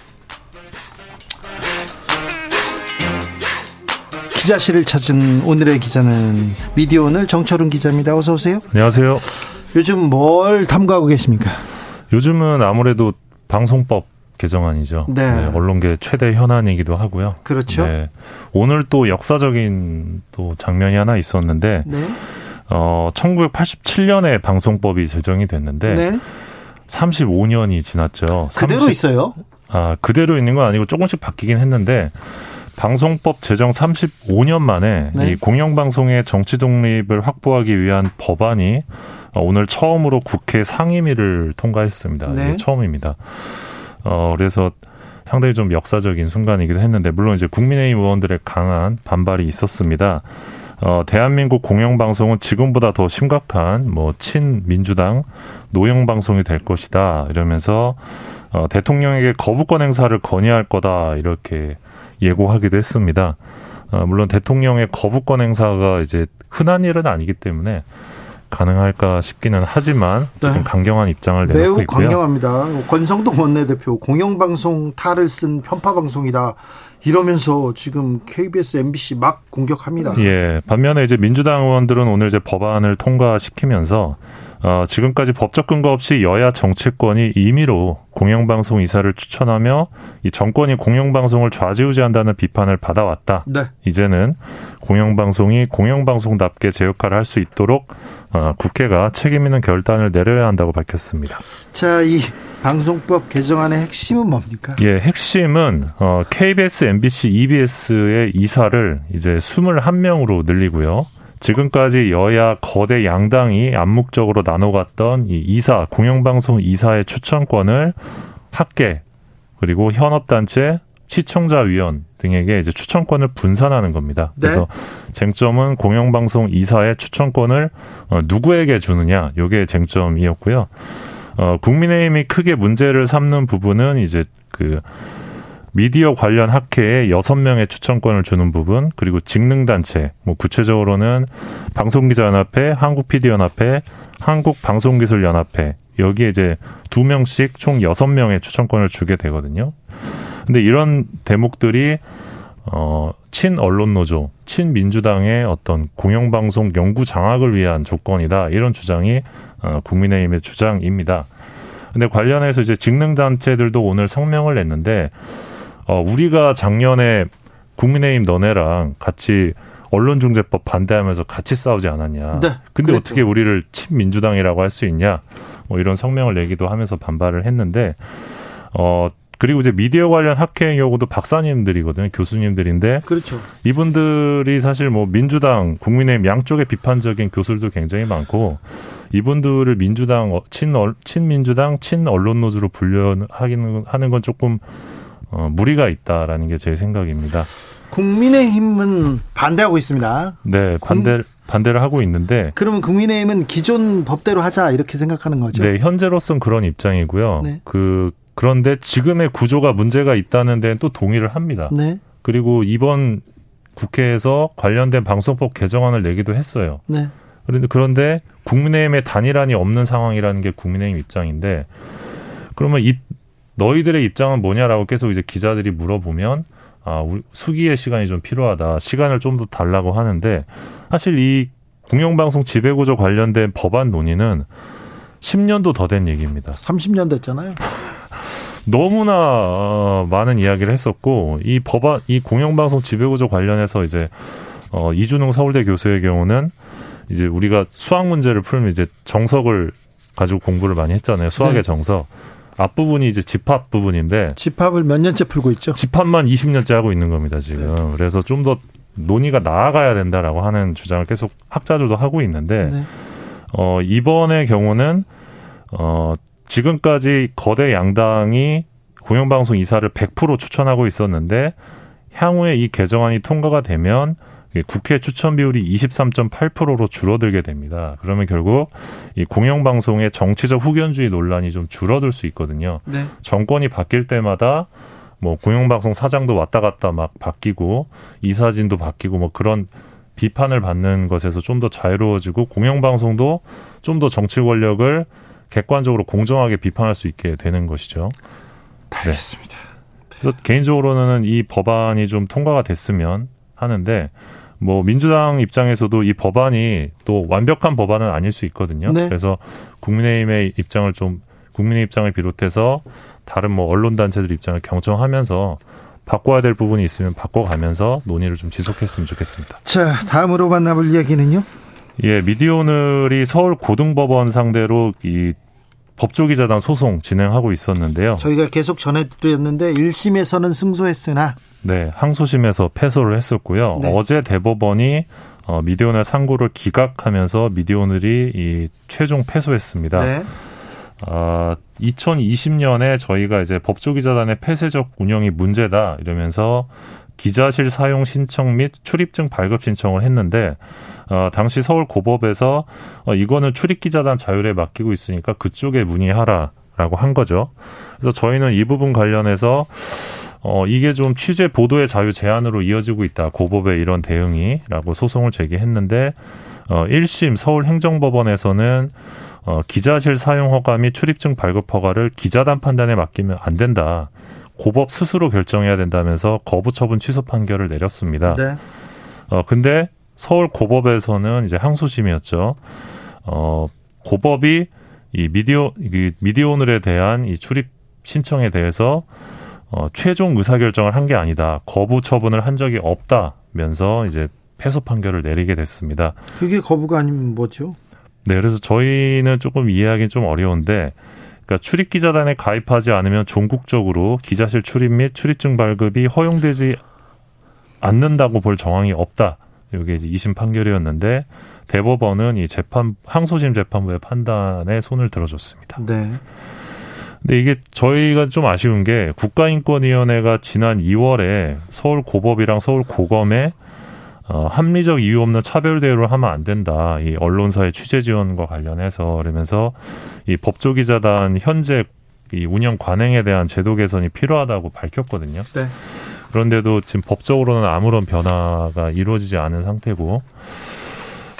기자실을 찾은 오늘의 기자는 미디어 오늘 정철훈 기자입니다. 어서 오세요. 안녕하세요. 요즘 뭘 탐구하고 계십니까? 요즘은 아무래도 방송법 개정안이죠. 네. 네, 언론계 최대 현안이기도 하고요. 그렇죠. 네, 오늘 또 역사적인 또 장면이 하나 있었는데, 네. 어, 1987년에 방송법이 제정이 됐는데, 네. 35년이 지났죠. 그대로 30, 있어요? 아, 그대로 있는 건 아니고 조금씩 바뀌긴 했는데, 방송법 제정 35년 만에 네. 이 공영방송의 정치 독립을 확보하기 위한 법안이 오늘 처음으로 국회 상임위를 통과했습니다. 네. 이게 처음입니다. 어, 그래서 상당히 좀 역사적인 순간이기도 했는데, 물론 이제 국민의힘 의원들의 강한 반발이 있었습니다. 어, 대한민국 공영방송은 지금보다 더 심각한 뭐 친민주당 노영 방송이 될 것이다 이러면서 어, 대통령에게 거부권 행사를 건의할 거다 이렇게 예고하기도 했습니다. 어, 물론 대통령의 거부권 행사가 이제 흔한 일은 아니기 때문에 가능할까 싶기는 하지만 네. 강경한 입장을 내놓고 매우 있고요. 강경합니다. 권성동 원내대표 공영방송 탈을 쓴 편파방송이다. 이러면서 지금 KBS, MBC 막 공격합니다. 예. 반면에 이제 민주당 의원들은 오늘 이제 법안을 통과시키면서 어, 지금까지 법적 근거 없이 여야 정치권이 임의로 공영방송 이사를 추천하며 이 정권이 공영방송을 좌지우지한다는 비판을 받아왔다. 네. 이제는 공영방송이 공영방송답게 제 역할을 할 수 있도록 어, 국회가 책임 있는 결단을 내려야 한다고 밝혔습니다. 자, 이 방송법 개정안의 핵심은 뭡니까? 예, 핵심은 어, KBS, MBC, EBS의 이사를 이제 21명으로 늘리고요. 지금까지 여야 거대 양당이 암묵적으로 나눠갔던 이 이사 공영방송 이사의 추천권을 학계 그리고 현업단체 시청자위원 등에게 이제 추천권을 분산하는 겁니다. 네. 그래서 쟁점은 공영방송 이사의 추천권을 어, 누구에게 주느냐, 요게 쟁점이었고요. 어, 국민의힘이 크게 문제를 삼는 부분은 이제 그 미디어 관련 학회에 여섯 명의 추천권을 주는 부분, 그리고 직능단체, 뭐 구체적으로는 방송기자연합회, 한국PD연합회, 한국방송기술연합회, 여기에 이제 두 명씩 총 여섯 명의 추천권을 주게 되거든요. 근데 이런 대목들이 어, 친 언론 노조, 친 민주당의 어떤 공영방송 연구 장악을 위한 조건이다. 이런 주장이 어, 국민의힘의 주장입니다. 근데 관련해서 이제 직능단체들도 오늘 성명을 냈는데 어, 우리가 작년에 국민의힘 너네랑 같이 언론중재법 반대하면서 같이 싸우지 않았냐. 네, 근데 그랬죠. 어떻게 우리를 친민주당이라고 할 수 있냐. 뭐 이런 성명을 내기도 하면서 반발을 했는데, 어, 그리고 이제 미디어 관련 학회의 경우도 박사님들이거든요. 교수님들인데. 그렇죠. 이분들이 사실 뭐 민주당, 국민의힘 양쪽의 비판적인 교수들도 굉장히 많고, 이분들을 민주당, 친, 친민주당, 친언론 노조로 분류하기는 하는 건 조금 어, 무리가 있다라는 게 제 생각입니다. 국민의힘은 반대하고 있습니다. 네, 반대 공... 반대를 하고 있는데. 그러면 국민의힘은 기존 법대로 하자 이렇게 생각하는 거죠? 네, 현재로서는 그런 입장이고요. 네. 그 그런데 지금의 구조가 문제가 있다는 데는 또 동의를 합니다. 네. 그리고 이번 국회에서 관련된 방송법 개정안을 내기도 했어요. 네. 그런데 그런데 국민의힘의 단일안이 없는 상황이라는 게 국민의힘 입장인데 그러면 이 너희들의 입장은 뭐냐라고 계속 이제 기자들이 물어보면 아, 수기의 시간이 좀 필요하다. 시간을 좀 더 달라고 하는데 사실 이 공영방송 지배구조 관련된 법안 논의는 10년도 더 된 얘기입니다. 30년 됐잖아요. 너무나 어, 많은 이야기를 했었고 이 법안 이 공영방송 지배구조 관련해서 이제 어 이준웅 서울대 교수의 경우는 이제 우리가 수학 문제를 풀면 이제 정석을 가지고 공부를 많이 했잖아요. 수학의 네. 정석. 앞부분이 이제 집합 부분인데 집합을 몇 년째 풀고 있죠? 집합만 20년째 하고 있는 겁니다, 지금. 네. 그래서 좀 더 논의가 나아가야 된다라고 하는 주장을 계속 학자들도 하고 있는데 네. 어 이번의 경우는 어 지금까지 거대 양당이 공영방송 이사를 100% 추천하고 있었는데 향후에 이 개정안이 통과가 되면 국회 추천 비율이 23.8%로 줄어들게 됩니다. 그러면 결국 이 공영방송의 정치적 후견주의 논란이 좀 줄어들 수 있거든요. 네. 정권이 바뀔 때마다 뭐 공영방송 사장도 왔다 갔다 막 바뀌고 이사진도 바뀌고 뭐 그런 비판을 받는 것에서 좀 더 자유로워지고 공영방송도 좀 더 정치 권력을 객관적으로 공정하게 비판할 수 있게 되는 것이죠. 알겠습니다. 네. 그래서 개인적으로는 이 법안이 좀 통과가 됐으면 하는데 뭐 민주당 입장에서도 이 법안이 또 완벽한 법안은 아닐 수 있거든요. 네. 그래서 국민의힘의 입장을 좀 국민의 입장을 비롯해서 다른 뭐 언론 단체들 입장을 경청하면서 바꿔야 될 부분이 있으면 바꿔가면서 논의를 좀 지속했으면 좋겠습니다. 자, 다음으로 만나볼 이야기는요? 예, 미디오늘이 서울 고등법원 상대로 이 법조기자단 소송 진행하고 있었는데요. 저희가 계속 전해드렸는데 1심에서는 승소했으나 네, 항소심에서 패소를 했었고요. 네. 어제 대법원이 어, 미디오늘 상고를 기각하면서 미디오늘이 이 최종 패소했습니다. 네. 어, 2020년에 저희가 이제 법조기자단의 폐쇄적 운영이 문제다 이러면서 기자실 사용 신청 및 출입증 발급 신청을 했는데 어, 당시 서울 고법에서 어, 이거는 출입기자단 자율에 맡기고 있으니까 그쪽에 문의하라라고 한 거죠. 그래서 저희는 이 부분 관련해서 어, 이게 좀 취재 보도의 자유 제한으로 이어지고 있다. 고법의 이런 대응이라고 소송을 제기했는데 어, 1심 서울행정법원에서는 어, 기자실 사용 허가 및 출입증 발급 허가를 기자단 판단에 맡기면 안 된다. 고법 스스로 결정해야 된다면서 거부 처분 취소 판결을 내렸습니다. 네. 어 근데 서울 고법에서는 이제 항소심이었죠. 어 고법이 이 미디어 이 미디어오늘에 대한 이 출입 신청에 대해서 어 최종 의사 결정을 한 게 아니다. 거부 처분을 한 적이 없다면서 이제 패소 판결을 내리게 됐습니다. 그게 거부가 아니면 뭐죠? 네, 그래서 저희는 조금 이해하기는 좀 어려운데 그러니까 출입 기자단에 가입하지 않으면 종국적으로 기자실 출입 및 출입증 발급이 허용되지 않는다고 볼 정황이 없다. 이게 이제 2심 판결이었는데 대법원은 이 재판 항소심 재판부의 판단에 손을 들어줬습니다. 네. 근데 이게 저희가 좀 아쉬운 게 국가인권위원회가 지난 2월에 서울 고법이랑 서울 고검에 어, 합리적 이유 없는 차별 대우를 하면 안 된다. 이 언론사의 취재 지원과 관련해서 그러면서 이 법조기자단 현재 이 운영 관행에 대한 제도 개선이 필요하다고 밝혔거든요. 네. 그런데도 지금 법적으로는 아무런 변화가 이루어지지 않은 상태고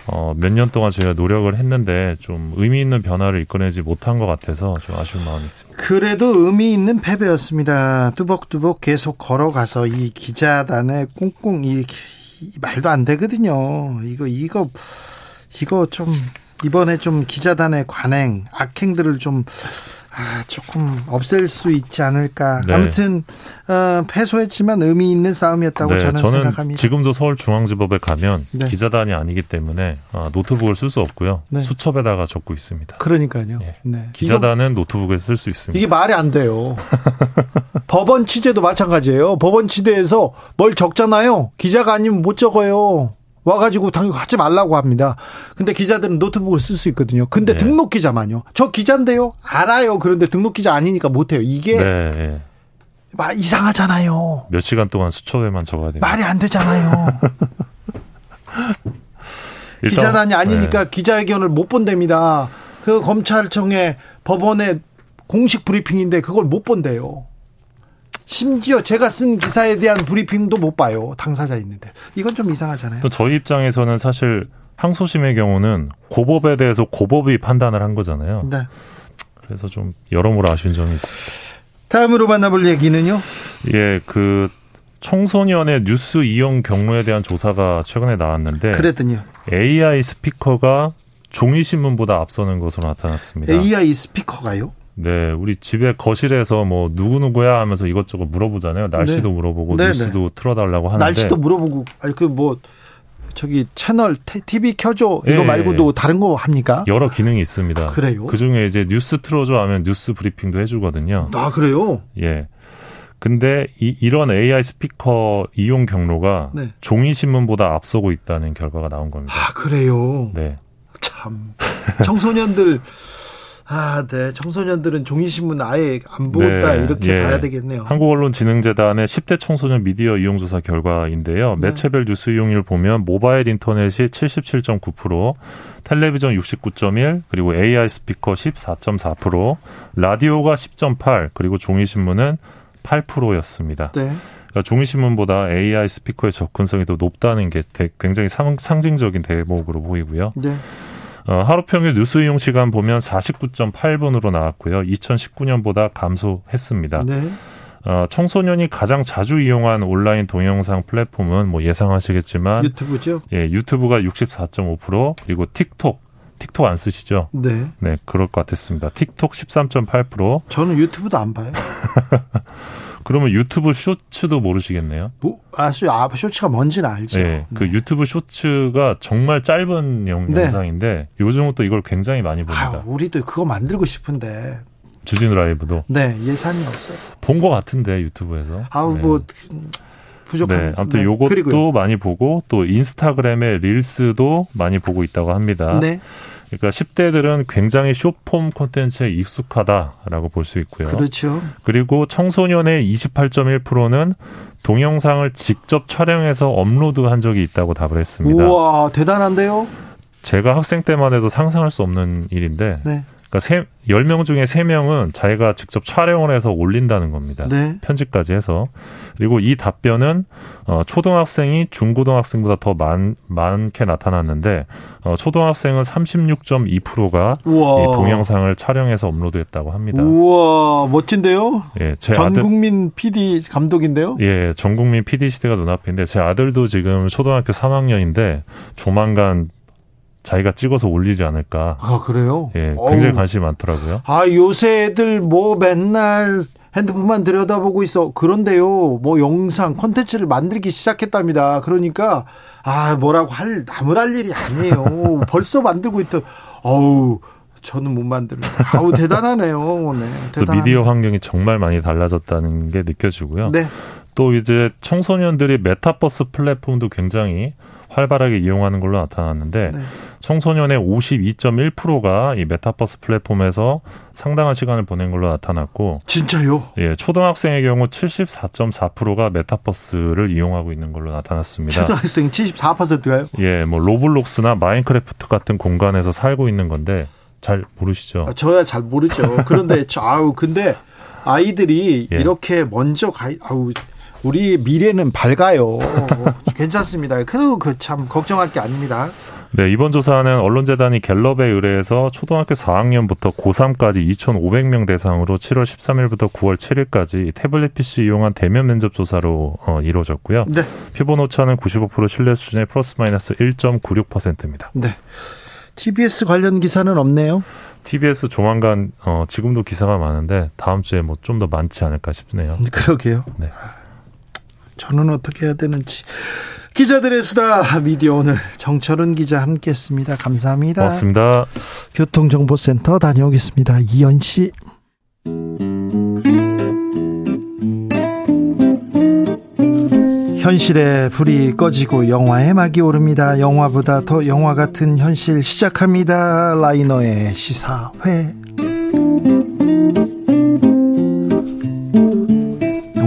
어, 몇 년 동안 저희가 노력을 했는데 좀 의미 있는 변화를 이끌어내지 못한 것 같아서 좀 아쉬운 마음이 있습니다. 그래도 의미 있는 패배였습니다. 뚜벅뚜벅 계속 걸어가서 이 기자단의 꽁꽁 이 말도 안 되거든요. 이거 이거 이거 좀 이번에 좀 기자단의 관행 악행들을 좀 아, 조금 없앨 수 있지 않을까. 네. 아무튼 어, 패소했지만 의미 있는 싸움이었다고 네, 저는, 저는, 생각합니다. 지금도 서울중앙지법에 가면 네. 기자단이 아니기 때문에 아, 노트북을 쓸 수 없고요. 네. 수첩에다가 적고 있습니다. 그러니까요. 예. 네. 기자단은 노트북에 쓸 수 있습니다. 이게 말이 안 돼요. 법원 취재도 마찬가지예요. 법원 취재에서 뭘 적잖아요. 기자가 아니면 못 적어요. 와가지고 당연히 하지 말라고 합니다. 근데 기자들은 노트북을 쓸 수 있거든요. 근데 네. 등록 기자만요. 저 기자인데요. 알아요. 그런데 등록 기자 아니니까 못해요. 이게 네. 막 이상하잖아요. 몇 시간 동안 수첩에만 적어야 돼요. 말이 안 되잖아요. 기자단이 아니니까 네. 기자회견을 못 본답니다. 그 검찰청의 법원의 공식 브리핑인데 그걸 못 본대요. 심지어 제가 쓴 기사에 대한 브리핑도 못 봐요. 당사자 있는데. 이건 좀 이상하잖아요. 또 저희 입장에서는 사실 항소심의 경우는 고법에 대해서 고법이 판단을 한 거잖아요. 네. 그래서 좀 여러모로 아쉬운 점이 있습니다. 다음으로 만나볼 얘기는요? 예, 그 청소년의 뉴스 이용 경로에 대한 조사가 최근에 나왔는데 그랬더니요. AI 스피커가 종이 신문보다 앞서는 것으로 나타났습니다. AI 스피커가요? 네, 우리 집에 거실에서 뭐 누구 누구야 하면서 이것저것 물어보잖아요. 날씨도 네. 물어보고 네, 뉴스도 네. 틀어달라고 하는데 날씨도 물어보고 아니 그 뭐 저기 채널 TV 켜줘 이거 네. 말고도 다른 거 합니까? 여러 기능이 있습니다. 그래요? 그 중에 이제 뉴스 틀어줘 하면 뉴스 브리핑도 해주거든요. 아 그래요? 예. 근데 이, 이런 AI 스피커 이용 경로가 네. 종이 신문보다 앞서고 있다는 결과가 나온 겁니다. 아 그래요? 네. 참 청소년들 아, 네. 청소년들은 종이신문 아예 안 보다 네, 이렇게 예. 봐야 되겠네요. 한국언론진흥재단의 10대 청소년 미디어 이용조사 결과인데요. 네. 매체별 뉴스 이용률 보면 모바일 인터넷이 77.9%, 텔레비전 69.1, 그리고 AI 스피커 14.4%, 라디오가 10.8, 그리고 종이신문은 8%였습니다. 네. 그러니까 종이신문보다 AI 스피커의 접근성이 더 높다는 게 굉장히 상, 상징적인 대목으로 보이고요. 네. 어, 하루 평균 뉴스 이용 시간 보면 49.8분으로 나왔고요. 2019년보다 감소했습니다. 네. 어, 청소년이 가장 자주 이용한 온라인 동영상 플랫폼은 뭐 예상하시겠지만 유튜브죠. 예, 유튜브가 64.5% 그리고 틱톡 틱톡 안 쓰시죠? 네. 네, 그럴 것 같았습니다. 틱톡 13.8%. 저는 유튜브도 안 봐요. 그러면 유튜브 쇼츠도 모르시겠네요? 뭐, 아, 쇼, 아, 쇼츠가 뭔지는 알죠. 네, 그 네. 유튜브 쇼츠가 정말 짧은 영, 네. 상인데 요즘은 또 이걸 굉장히 많이 봅니다. 아, 우리도 그거 만들고 싶은데. 주진우 라이브도. 네, 예산이 없어요. 본 것 같은데 유튜브에서. 아우 네. 뭐 부족합니다. 네, 아무튼 네. 요것도 그리고요. 많이 보고 또 인스타그램의 릴스도 많이 보고 있다고 합니다. 네. 그러니까 10대들은 굉장히 쇼폼 콘텐츠에 익숙하다라고 볼 수 있고요. 그렇죠. 그리고 청소년의 28.1%는 동영상을 직접 촬영해서 업로드한 적이 있다고 답을 했습니다. 우와, 대단한데요? 제가 학생 때만 해도 상상할 수 없는 일인데 네. 그러니까 세, 10명 중에 3명은 자기가 직접 촬영을 해서 올린다는 겁니다. 네. 편집까지 해서. 그리고 이 답변은 어, 초등학생이 중고등학생보다 더 많, 많게 나타났는데 어, 초등학생은 36.2%가 우와. 이 동영상을 촬영해서 업로드했다고 합니다. 우와 멋진데요? 예, 제 전국민 아들, PD 감독인데요? 예, 전 국민 PD 시대가 눈앞인데 제 아들도 지금 초등학교 3학년인데 조만간 자기가 찍어서 올리지 않을까. 아, 그래요? 예, 굉장히 어우. 관심이 많더라고요. 아, 요새 애들 뭐 맨날 핸드폰만 들여다보고 있어. 그런데요, 뭐 영상, 콘텐츠를 만들기 시작했답니다. 그러니까, 아, 뭐라고 할, 나무랄 일이 아니에요. 벌써 만들고 있다. 어우, 저는 못 만들어요. 아우, 대단하네요. 네. 그래서 미디어 환경이 정말 많이 달라졌다는 게 느껴지고요. 네. 또 이제 청소년들이 메타버스 플랫폼도 굉장히 활발하게 이용하는 걸로 나타났는데 네. 청소년의 52.1%가 이 메타버스 플랫폼에서 상당한 시간을 보낸 걸로 나타났고 진짜요? 예, 초등학생의 경우 74.4%가 메타버스를 이용하고 있는 걸로 나타났습니다. 초등학생 74%가요? 예, 뭐 로블록스나 마인크래프트 같은 공간에서 살고 있는 건데 잘 모르시죠? 아, 저야 잘 모르죠. 그런데 저 아우 근데 아이들이 예. 이렇게 먼저 가 아우 우리 미래는 밝아요. 괜찮습니다. 그래도 그 참 걱정할 게 아닙니다. 네, 이번 조사는 언론재단이 갤럽에 의뢰해서 초등학교 4학년부터 고3까지 2,500명 대상으로 7월 13일부터 9월 7일까지 태블릿 PC 이용한 대면 면접 조사로 어, 이루어졌고요. 네. 표본 오차는 95% 신뢰 수준의 플러스 마이너스 1.96%입니다. 네. TBS 관련 기사는 없네요. TBS 조만간 어, 지금도 기사가 많은데 다음 주에 뭐 좀 더 많지 않을까 싶네요. 그러게요. 네. 저는 어떻게 해야 되는지. 기자들의 수다 미디어 오늘 정철은 기자 함께했습니다. 감사합니다. 고맙습니다. 교통정보센터 다녀오겠습니다. 이현 씨. 현실의 불이 꺼지고 영화의 막이 오릅니다. 영화보다 더 영화 같은 현실 시작합니다. 라이너의 시사회.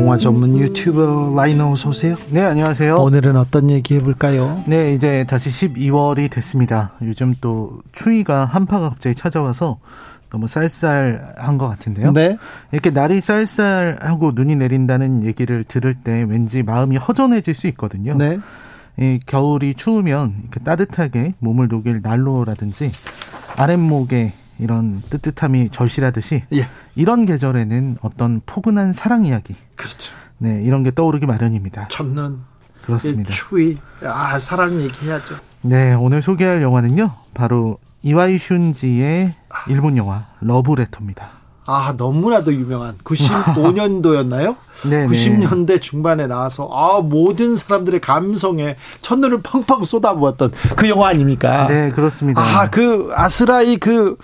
영화 전문 유튜버 라이너 어서 오세요. 네, 안녕하세요. 오늘은 어떤 얘기 해볼까요? 네, 이제 다시 12월이 됐습니다. 요즘 또 추위가 한파가 갑자기 찾아와서 너무 쌀쌀한 것 같은데요. 네. 이렇게 날이 쌀쌀하고 눈이 내린다는 얘기를 들을 때 왠지 마음이 허전해질 수 있거든요. 네. 이 겨울이 추우면 따뜻하게 몸을 녹일 난로라든지 아랫목에 이런 뜨뜻함이 절실하듯이 예. 이런 계절에는 어떤 포근한 사랑 이야기. 그렇죠. 네, 이런 게 떠오르기 마련입니다. 첫눈. 그렇습니다. 추위. 아, 사랑 얘기해야죠. 네, 오늘 소개할 영화는요. 바로 이와이 슌지의 일본 영화 러브레터입니다. 아, 너무나도 유명한 95년도였나요? 네 90년대 중반에 나와서 아, 모든 사람들의 감성에 첫눈을 펑펑 쏟아부었던 그 영화 아닙니까? 네, 그렇습니다. 아, 그 아스라이 그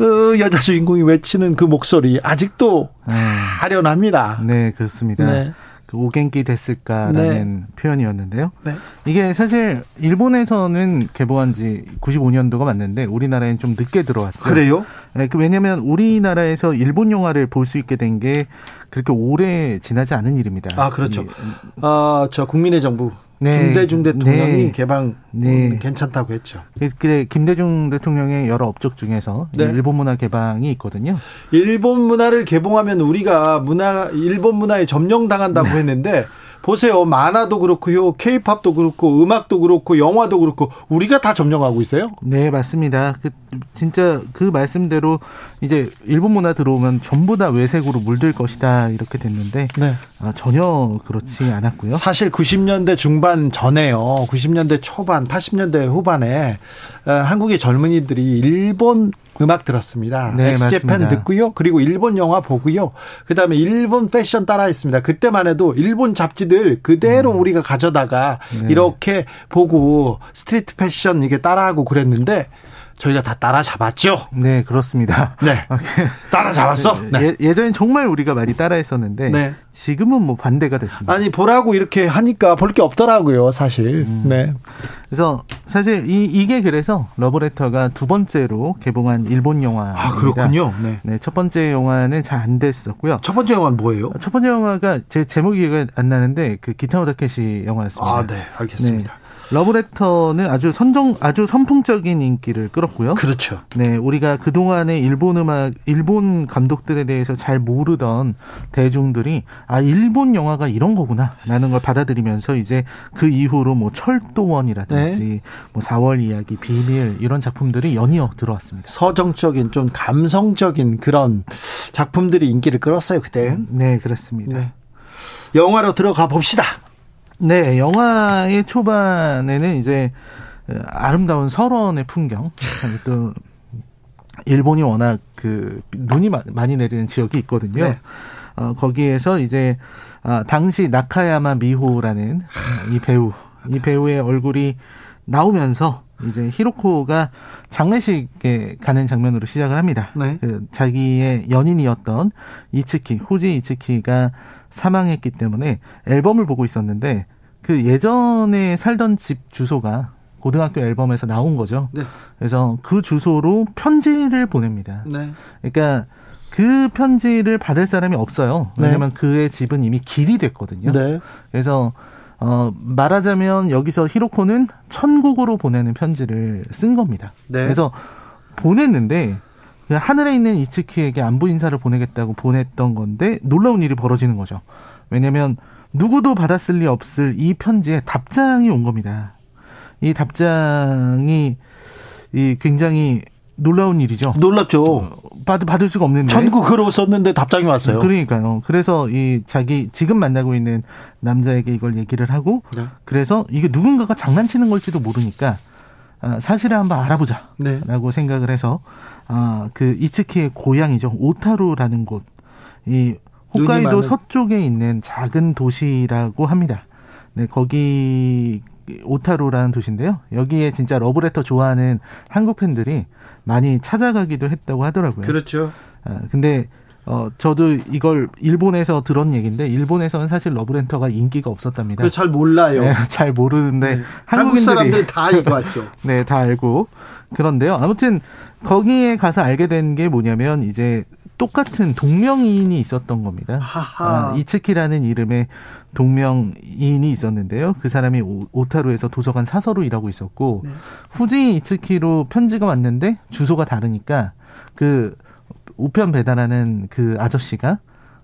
어, 여자 주인공이 외치는 그 목소리 아직도 네. 아련합니다. 네, 그렇습니다. 네. 그 오겐키 됐을까라는 네. 표현이었는데요. 네. 이게 사실 일본에서는 개봉한 지 95년도가 맞는데 우리나라엔 좀 늦게 들어왔죠. 그래요? 네, 그 왜냐하면 우리나라에서 일본 영화를 볼 수 있게 된 게 그렇게 오래 지나지 않은 일입니다. 아 그렇죠. 아저 국민의 정부 네. 김대중 대통령이 네. 개방 네. 괜찮다고 했죠. 그래 김대중 대통령의 여러 업적 중에서 네. 일본 문화 개방이 있거든요. 일본 문화를 개봉하면 우리가 문화 일본 문화에 점령당한다고 네. 했는데 보세요. 만화도 그렇고요. 케이팝도 그렇고 음악도 그렇고 영화도 그렇고 우리가 다 점령하고 있어요. 네, 맞습니다. 그 진짜 그 말씀대로 이제 일본 문화 들어오면 전부 다 외색으로 물들 것이다 이렇게 됐는데 네. 아, 전혀 그렇지 않았고요. 사실 90년대 중반 전에요. 90년대 초반, 80년대 후반에 어, 한국의 젊은이들이 일본 음악 들었습니다. 네, 엑스재팬 듣고요. 그리고 일본 영화 보고요. 그다음에 일본 패션 따라했습니다. 그때만 해도 일본 잡지들 그대로 음. 우리가 가져다가 네. 이렇게 보고 스트리트 패션 이게 따라하고 그랬는데 저희가 다 따라잡았죠. 네, 그렇습니다. 네. 따라잡았어? 네. 예, 전엔 정말 우리가 많이 따라했었는데 네. 지금은 뭐 반대가 됐습니다. 아니, 보라고 이렇게 하니까 볼 게 없더라고요, 사실. 음. 네. 그래서 사실 이, 이게 그래서 러브레터가 두 번째로 개봉한 일본 영화. 아, 그렇군요. 네. 네. 첫 번째 영화는 잘 안 됐었고요. 첫 번째 영화는 뭐예요? 첫 번째 영화가 제 제목이 안 나는데 그 기타오 다케시 영화였습니다. 아, 네. 알겠습니다. 네. 러브레터는 아주 선정 아주 선풍적인 인기를 끌었고요. 그렇죠. 네, 우리가 그동안에 일본 음악 일본 감독들에 대해서 잘 모르던 대중들이 아 일본 영화가 이런 거구나라는 걸 받아들이면서 이제 그 이후로 뭐 철도원이라든지 네. 뭐 4월 이야기, 비밀 이런 작품들이 연이어 들어왔습니다. 서정적인 좀 감성적인 그런 작품들이 인기를 끌었어요, 그때. 네, 그렇습니다. 네. 영화로 들어가 봅시다. 네, 영화의 초반에는 이제 아름다운 설원의 풍경, 또 일본이 워낙 그 눈이 많이 내리는 지역이 있거든요. 네. 어, 거기에서 이제 아, 당시 나카야마 미호라는 이 배우, 이 배우의 얼굴이 나오면서 이제 히로코가 장례식에 가는 장면으로 시작을 합니다. 네. 그 자기의 연인이었던 이츠키, 후지 이츠키가 사망했기 때문에 앨범을 보고 있었는데 그 예전에 살던 집 주소가 고등학교 앨범에서 나온 거죠. 네. 그래서 그 주소로 편지를 보냅니다. 네. 그러니까 그 편지를 받을 사람이 없어요. 왜냐면 네. 그의 집은 이미 길이 됐거든요. 네. 그래서 어 말하자면 여기서 히로코는 천국으로 보내는 편지를 쓴 겁니다. 네. 그래서 보냈는데 하늘에 있는 이츠키에게 안부 인사를 보내겠다고 보냈던 건데 놀라운 일이 벌어지는 거죠. 왜냐면 누구도 받았을 리 없을 이 편지에 답장이 온 겁니다. 이 답장이 이 굉장히 놀라운 일이죠. 놀랍죠. 어, 받, 받을 수가 없는데. 전국으로 썼는데 답장이 왔어요. 그러니까요. 그래서 이 자기 지금 만나고 있는 남자에게 이걸 얘기를 하고 네. 그래서 이게 누군가가 장난치는 걸지도 모르니까 아, 사실을 한번 알아보자라고 네. 생각을 해서 아, 그 이츠키의 고향이죠 오타루라는 곳, 이 홋카이도 서쪽에 있는 작은 도시라고 합니다. 네, 거기 오타루라는 도시인데요. 여기에 진짜 러브레터 좋아하는 한국 팬들이 많이 찾아가기도 했다고 하더라고요. 그렇죠. 아, 근데 어 저도 이걸 일본에서 들은 얘기인데 일본에서는 사실 러브레터가 인기가 없었답니다. 잘 몰라요. 네, 잘 모르는데 네. 한국 사람들이 다 이거 왔죠. 네, 다 알고 그런데요. 아무튼 거기에 가서 알게 된 게 뭐냐면 이제 똑같은 동명이인이 있었던 겁니다. 아, 이츠키라는 이름의 동명이인이 있었는데요. 그 사람이 오, 타루에서 도서관 사서로 일하고 있었고 네. 후지 이츠키로 편지가 왔는데 주소가 다르니까 그 우편 배달하는 그 아저씨가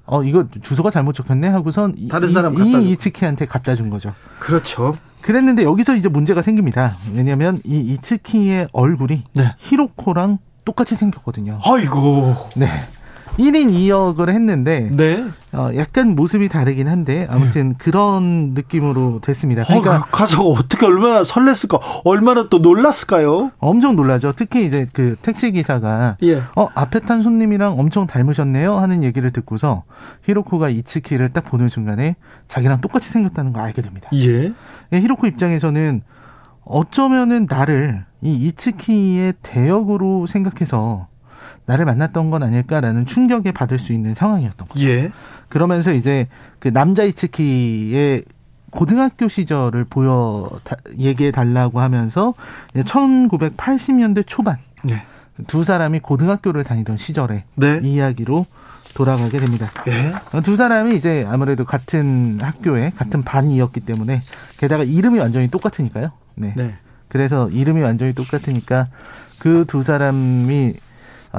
어 이거 주소가 잘못 적혔네 하고선 다른 사람 이, 이 이츠키한테 갖다 준 거죠. 그렇죠. 그랬는데 여기서 이제 문제가 생깁니다. 왜냐하면 이 이츠키의 얼굴이 네. 히로코랑 똑같이 생겼거든요. 아이고. 네. 1인 2역을 했는데 네. 어, 약간 모습이 다르긴 한데 아무튼 네. 그런 느낌으로 됐습니다. 그러니까 어, 그 가서 어떻게 얼마나 설렜을까, 얼마나 또 놀랐을까요? 엄청 놀라죠. 특히 이제 그 택시 기사가 예. 어 앞에 탄 손님이랑 엄청 닮으셨네요 하는 얘기를 듣고서 히로코가 이츠키를 딱 보는 순간에 자기랑 똑같이 생겼다는 걸 알게 됩니다. 예. 예 히로코 입장에서는 어쩌면은 나를 이 이츠키의 대역으로 생각해서 나를 만났던 건 아닐까라는 충격에 받을 수 있는 상황이었던 거죠. 예. 그러면서 이제 그 남자 이츠키의 고등학교 시절을 보여 얘기해 달라고 하면서 1980년대 초반 네. 두 사람이 고등학교를 다니던 시절의 네. 이야기로 돌아가게 됩니다. 네. 두 사람이 이제 아무래도 같은 학교에 같은 반이었기 때문에 게다가 이름이 완전히 똑같으니까요. 네. 네. 그래서 이름이 완전히 똑같으니까 그 두 사람이 아,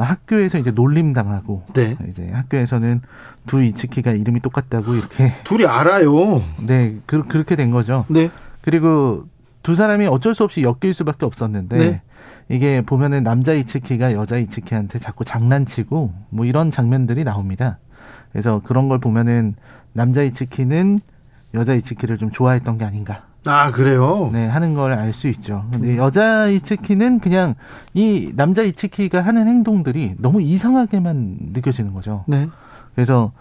학교에서 이제 놀림 당하고 네. 이제 학교에서는 두 이츠키가 이름이 똑같다고 이렇게 둘이 알아요. 네, 그, 그렇게 된 거죠. 네. 그리고 두 사람이 어쩔 수 없이 엮일 수밖에 없었는데 네. 이게 보면은 남자 이츠키가 여자 이츠키한테 자꾸 장난치고 뭐 이런 장면들이 나옵니다. 그래서 그런 걸 보면은 남자 이츠키는 여자 이츠키를 좀 좋아했던 게 아닌가. 아, 그래요? 네, 하는 걸 알 수 있죠. 근데 음. 여자 이츠키는 그냥 이 남자 이츠키가 하는 행동들이 너무 이상하게만 느껴지는 거죠. 네. 그래서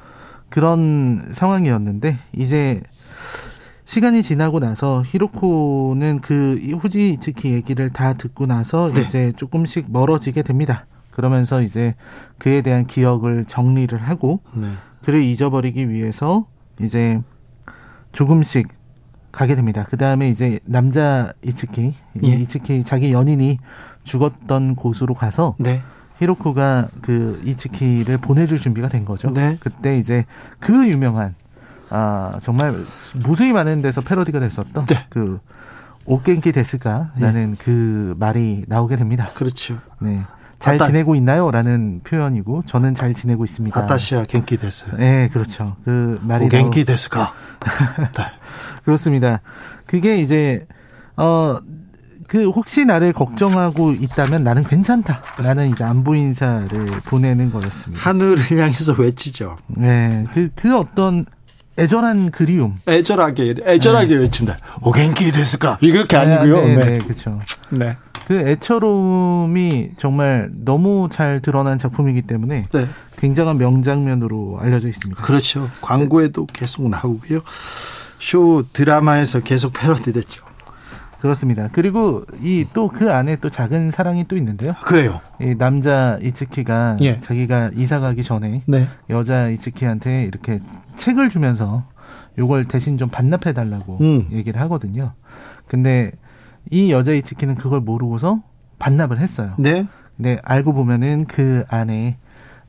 그런 상황이었는데 이제 시간이 지나고 나서 히로코는 그 후지 이츠키 얘기를 다 듣고 나서 네. 이제 조금씩 멀어지게 됩니다. 그러면서 이제 그에 대한 기억을 정리를 하고 네. 그를 잊어버리기 위해서 이제 조금씩 가게 됩니다. 그 다음에 이제 남자 이츠키, 예. 이츠키 자기 연인이 죽었던 곳으로 가서 네. 히로코가 그 이츠키를 보내줄 준비가 된 거죠. 네. 그때 이제 그 유명한 아 정말 무수히 많은 데서 패러디가 됐었던 네. 그 오겐키 데스가라는 네. 그 말이 나오게 됩니다. 그렇죠. 네. 잘 아따, 지내고 있나요? 라는 표현이고 저는 잘 지내고 있습니다. 私は元気です. 네, 그렇죠. 그 말이 元気ですか. 네. 그렇습니다. 그게 이제 어. 그 혹시 나를 걱정하고 있다면 나는 괜찮다. 라는 이제 안부 인사를 보내는 거였습니다. 하늘을 향해서 외치죠. 네. 그, 그 어떤 애절한 그리움. 애절하게, 애절하게 네. 외친다. お元気ですか? 이렇게 아니고요. 네, 네, 네. 그렇죠. 네. 그 애처로움이 정말 너무 잘 드러난 작품이기 때문에 네. 굉장한 명장면으로 알려져 있습니다. 그렇죠. 광고에도 계속 나오고요. 쇼 드라마에서 계속 패러디됐죠. 그렇습니다. 그리고 이 또 그 안에 또 작은 사랑이 또 있는데요. 그래요. 이 남자 이츠키가 예. 자기가 이사 가기 전에 네. 여자 이츠키한테 이렇게 책을 주면서 요걸 대신 좀 반납해 달라고 음. 얘기를 하거든요. 근데 이 여자 이츠키는 그걸 모르고서 반납을 했어요. 네. 근데 알고 보면은 그 안에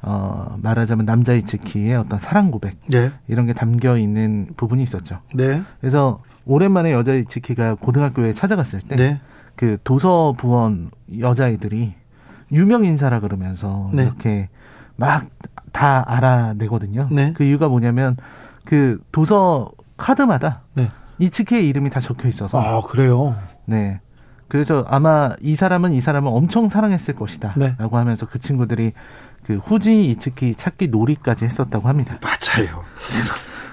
어, 말하자면 남자 이츠키의 어떤 사랑 고백 네. 이런 게 담겨 있는 부분이 있었죠. 네. 그래서 오랜만에 여자 이츠키가 고등학교에 찾아갔을 때그 네. 그 도서 부원 여자애들이 유명 인사라 그러면서 네. 이렇게 막 다 알아내거든요. 네. 그 이유가 뭐냐면 그 도서 카드마다 네. 이츠키의 이름이 다 적혀 있어서. 아 그래요. 네. 그래서 아마 이 사람은 이 사람을 엄청 사랑했을 것이다. 네. 라고 하면서 그 친구들이 그 후지 이츠키 찾기 놀이까지 했었다고 합니다. 맞아요.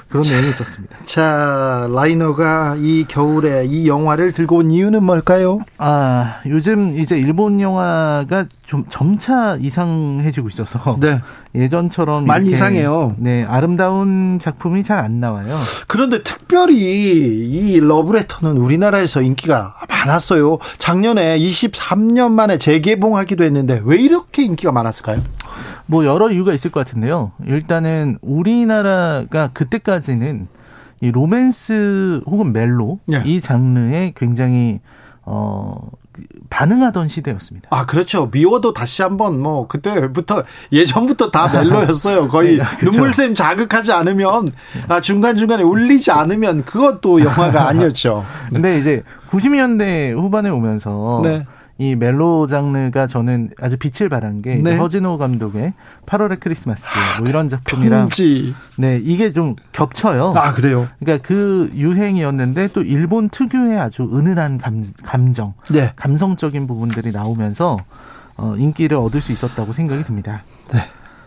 그런 내용이 있었습니다. 자, 라이너가 이 겨울에 이 영화를 들고 온 이유는 뭘까요? 아, 요즘 이제 일본 영화가 좀 점차 이상해지고 있어서 네. 예전처럼 많이 이상해요. 네, 아름다운 작품이 잘 안 나와요. 그런데 특별히 이 러브레터는 우리나라에서 인기가 많았어요. 작년에 23년 만에 재개봉하기도 했는데 왜 이렇게 인기가 많았을까요? 뭐 여러 이유가 있을 것 같은데요. 일단은 우리나라가 그때까지는 이 로맨스 혹은 멜로 네. 이 장르에 굉장히 어 반응하던 시대였습니다. 아, 그렇죠. 미워도 다시 한번 뭐 그때부터 예전부터 다 멜로였어요. 거의 네, 그렇죠. 눈물샘 자극하지 않으면 아 중간중간에 울리지 않으면 그것도 영화가 아니었죠. 근데 이제 90년대 후반에 오면서 네. 이 멜로 장르가 저는 아주 빛을 발한 게 네. 허진호 감독의 8월의 크리스마스 뭐 이런 작품이랑 편지. 네 이게 좀 겹쳐요. 아 그래요? 그러니까 그 유행이었는데 또 일본 특유의 아주 은은한 감, 감정, 네. 감성적인 부분들이 나오면서 어, 인기를 얻을 수 있었다고 생각이 듭니다. 네.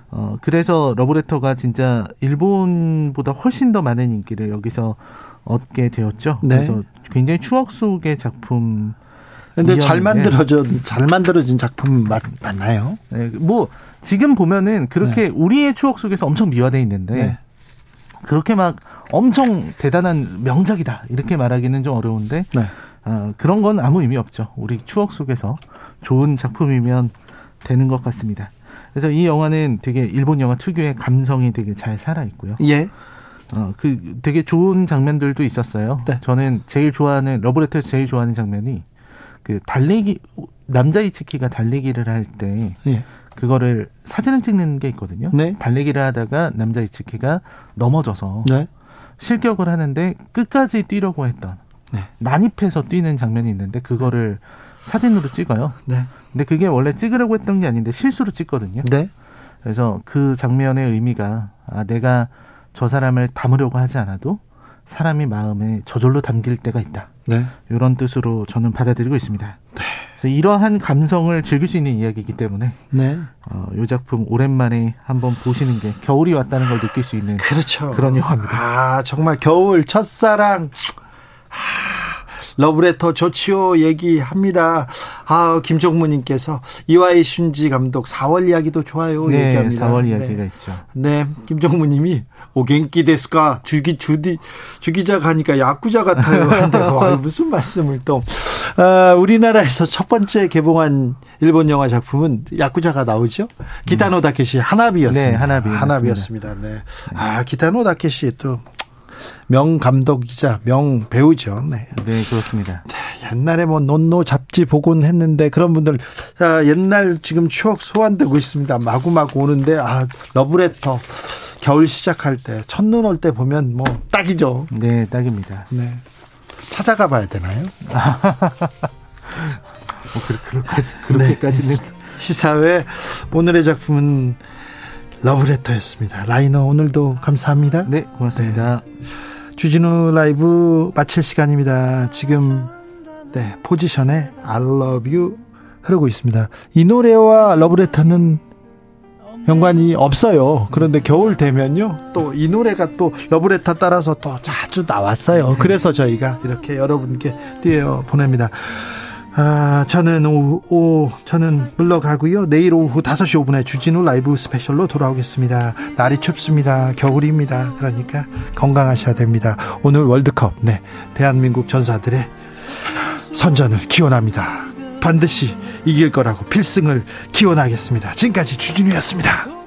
어, 그래서 러브레터가 진짜 일본보다 훨씬 더 많은 인기를 여기서 얻게 되었죠. 네. 그래서 굉장히 추억 속의 작품. 근데 잘 만들어진 잘 만들어진 작품 맞, 맞나요? 네, 뭐 지금 보면은 그렇게 네. 우리의 추억 속에서 엄청 미화돼 있는데 네. 그렇게 막 엄청 대단한 명작이다 이렇게 말하기는 좀 어려운데 네. 어, 그런 건 아무 의미 없죠. 우리 추억 속에서 좋은 작품이면 되는 것 같습니다. 그래서 이 영화는 되게 일본 영화 특유의 감성이 되게 잘 살아 있고요. 예. 어, 그 되게 좋은 장면들도 있었어요. 네. 저는 제일 좋아하는 러브레터에서 제일 좋아하는 장면이 그 달리기 남자 이치키가 달리기를 할때 예. 그거를 사진을 찍는 게 있거든요. 네. 달리기를 하다가 남자 이치키가 넘어져서 네. 실격을 하는데 끝까지 뛰려고 했던 네. 난입해서 뛰는 장면이 있는데 그거를 사진으로 찍어요. 네. 근데 그게 원래 찍으려고 했던 게 아닌데 실수로 찍거든요. 네. 그래서 그 장면의 의미가 아 내가 저 사람을 담으려고 하지 않아도 사람이 마음에 저절로 담길 때가 있다. 네. 이런 뜻으로 저는 받아들이고 있습니다. 네. 그래서 이러한 감성을 즐길 수 있는 이야기이기 때문에 네. 어, 이 작품 오랜만에 한번 보시는 게 겨울이 왔다는 걸 느낄 수 있는 그렇죠. 그런 영화입니다. 아 정말 겨울 첫사랑. 하... 러브레터 좋지요 얘기합니다. 아, 김종무님께서 이와이 슌지 감독 4월 이야기도 좋아요 네, 얘기합니다. 4월 이야기가 네. 있죠. 네, 김종무님이 오겐키 데스까 주기 주디 주기자 가니까 야구자 같아요. 근데 와, 무슨 말씀을 또 아, 우리나라에서 첫 번째 개봉한 일본 영화 작품은 야구자가 나오죠. 기타노 다케시 하나비였습니다. 네, 하나비 하나비였습니다. 네. 아, 기타노 다케시 또 명 감독이자 명 배우죠. 네. 네, 그렇습니다. 네, 옛날에 뭐 논노 잡지 보곤 했는데 그런 분들 아, 옛날 지금 추억 소환되고 있습니다. 마구마구 오는데 아 러브레터 겨울 시작할 때 첫눈 올 때 보면 뭐 딱이죠. 네, 딱입니다. 네. 찾아가 봐야 되나요? 뭐 그렇게까지 그렇게까지는 네. 시사회 오늘의 작품은 러브레터였습니다. 라이너 오늘도 감사합니다. 네, 고맙습니다. 네. 주진우 라이브 마칠 시간입니다. 지금 네, 포지션에 I love you 흐르고 있습니다. 이 노래와 러브레터는 연관이 없어요. 그런데 겨울 되면요. 또 이 노래가 또 러브레터 따라서 또 자주 나왔어요. 그래서 저희가 이렇게 여러분께 띄어 보냅니다. 아, 저는 오후, 오, 저는 물러가고요. 내일 오후 5시 5분에 주진우 라이브 스페셜로 돌아오겠습니다. 날이 춥습니다. 겨울입니다. 그러니까 건강하셔야 됩니다. 오늘 월드컵, 네. 대한민국 전사들의 선전을 기원합니다. 반드시 이길 거라고 필승을 기원하겠습니다. 지금까지 주진우였습니다.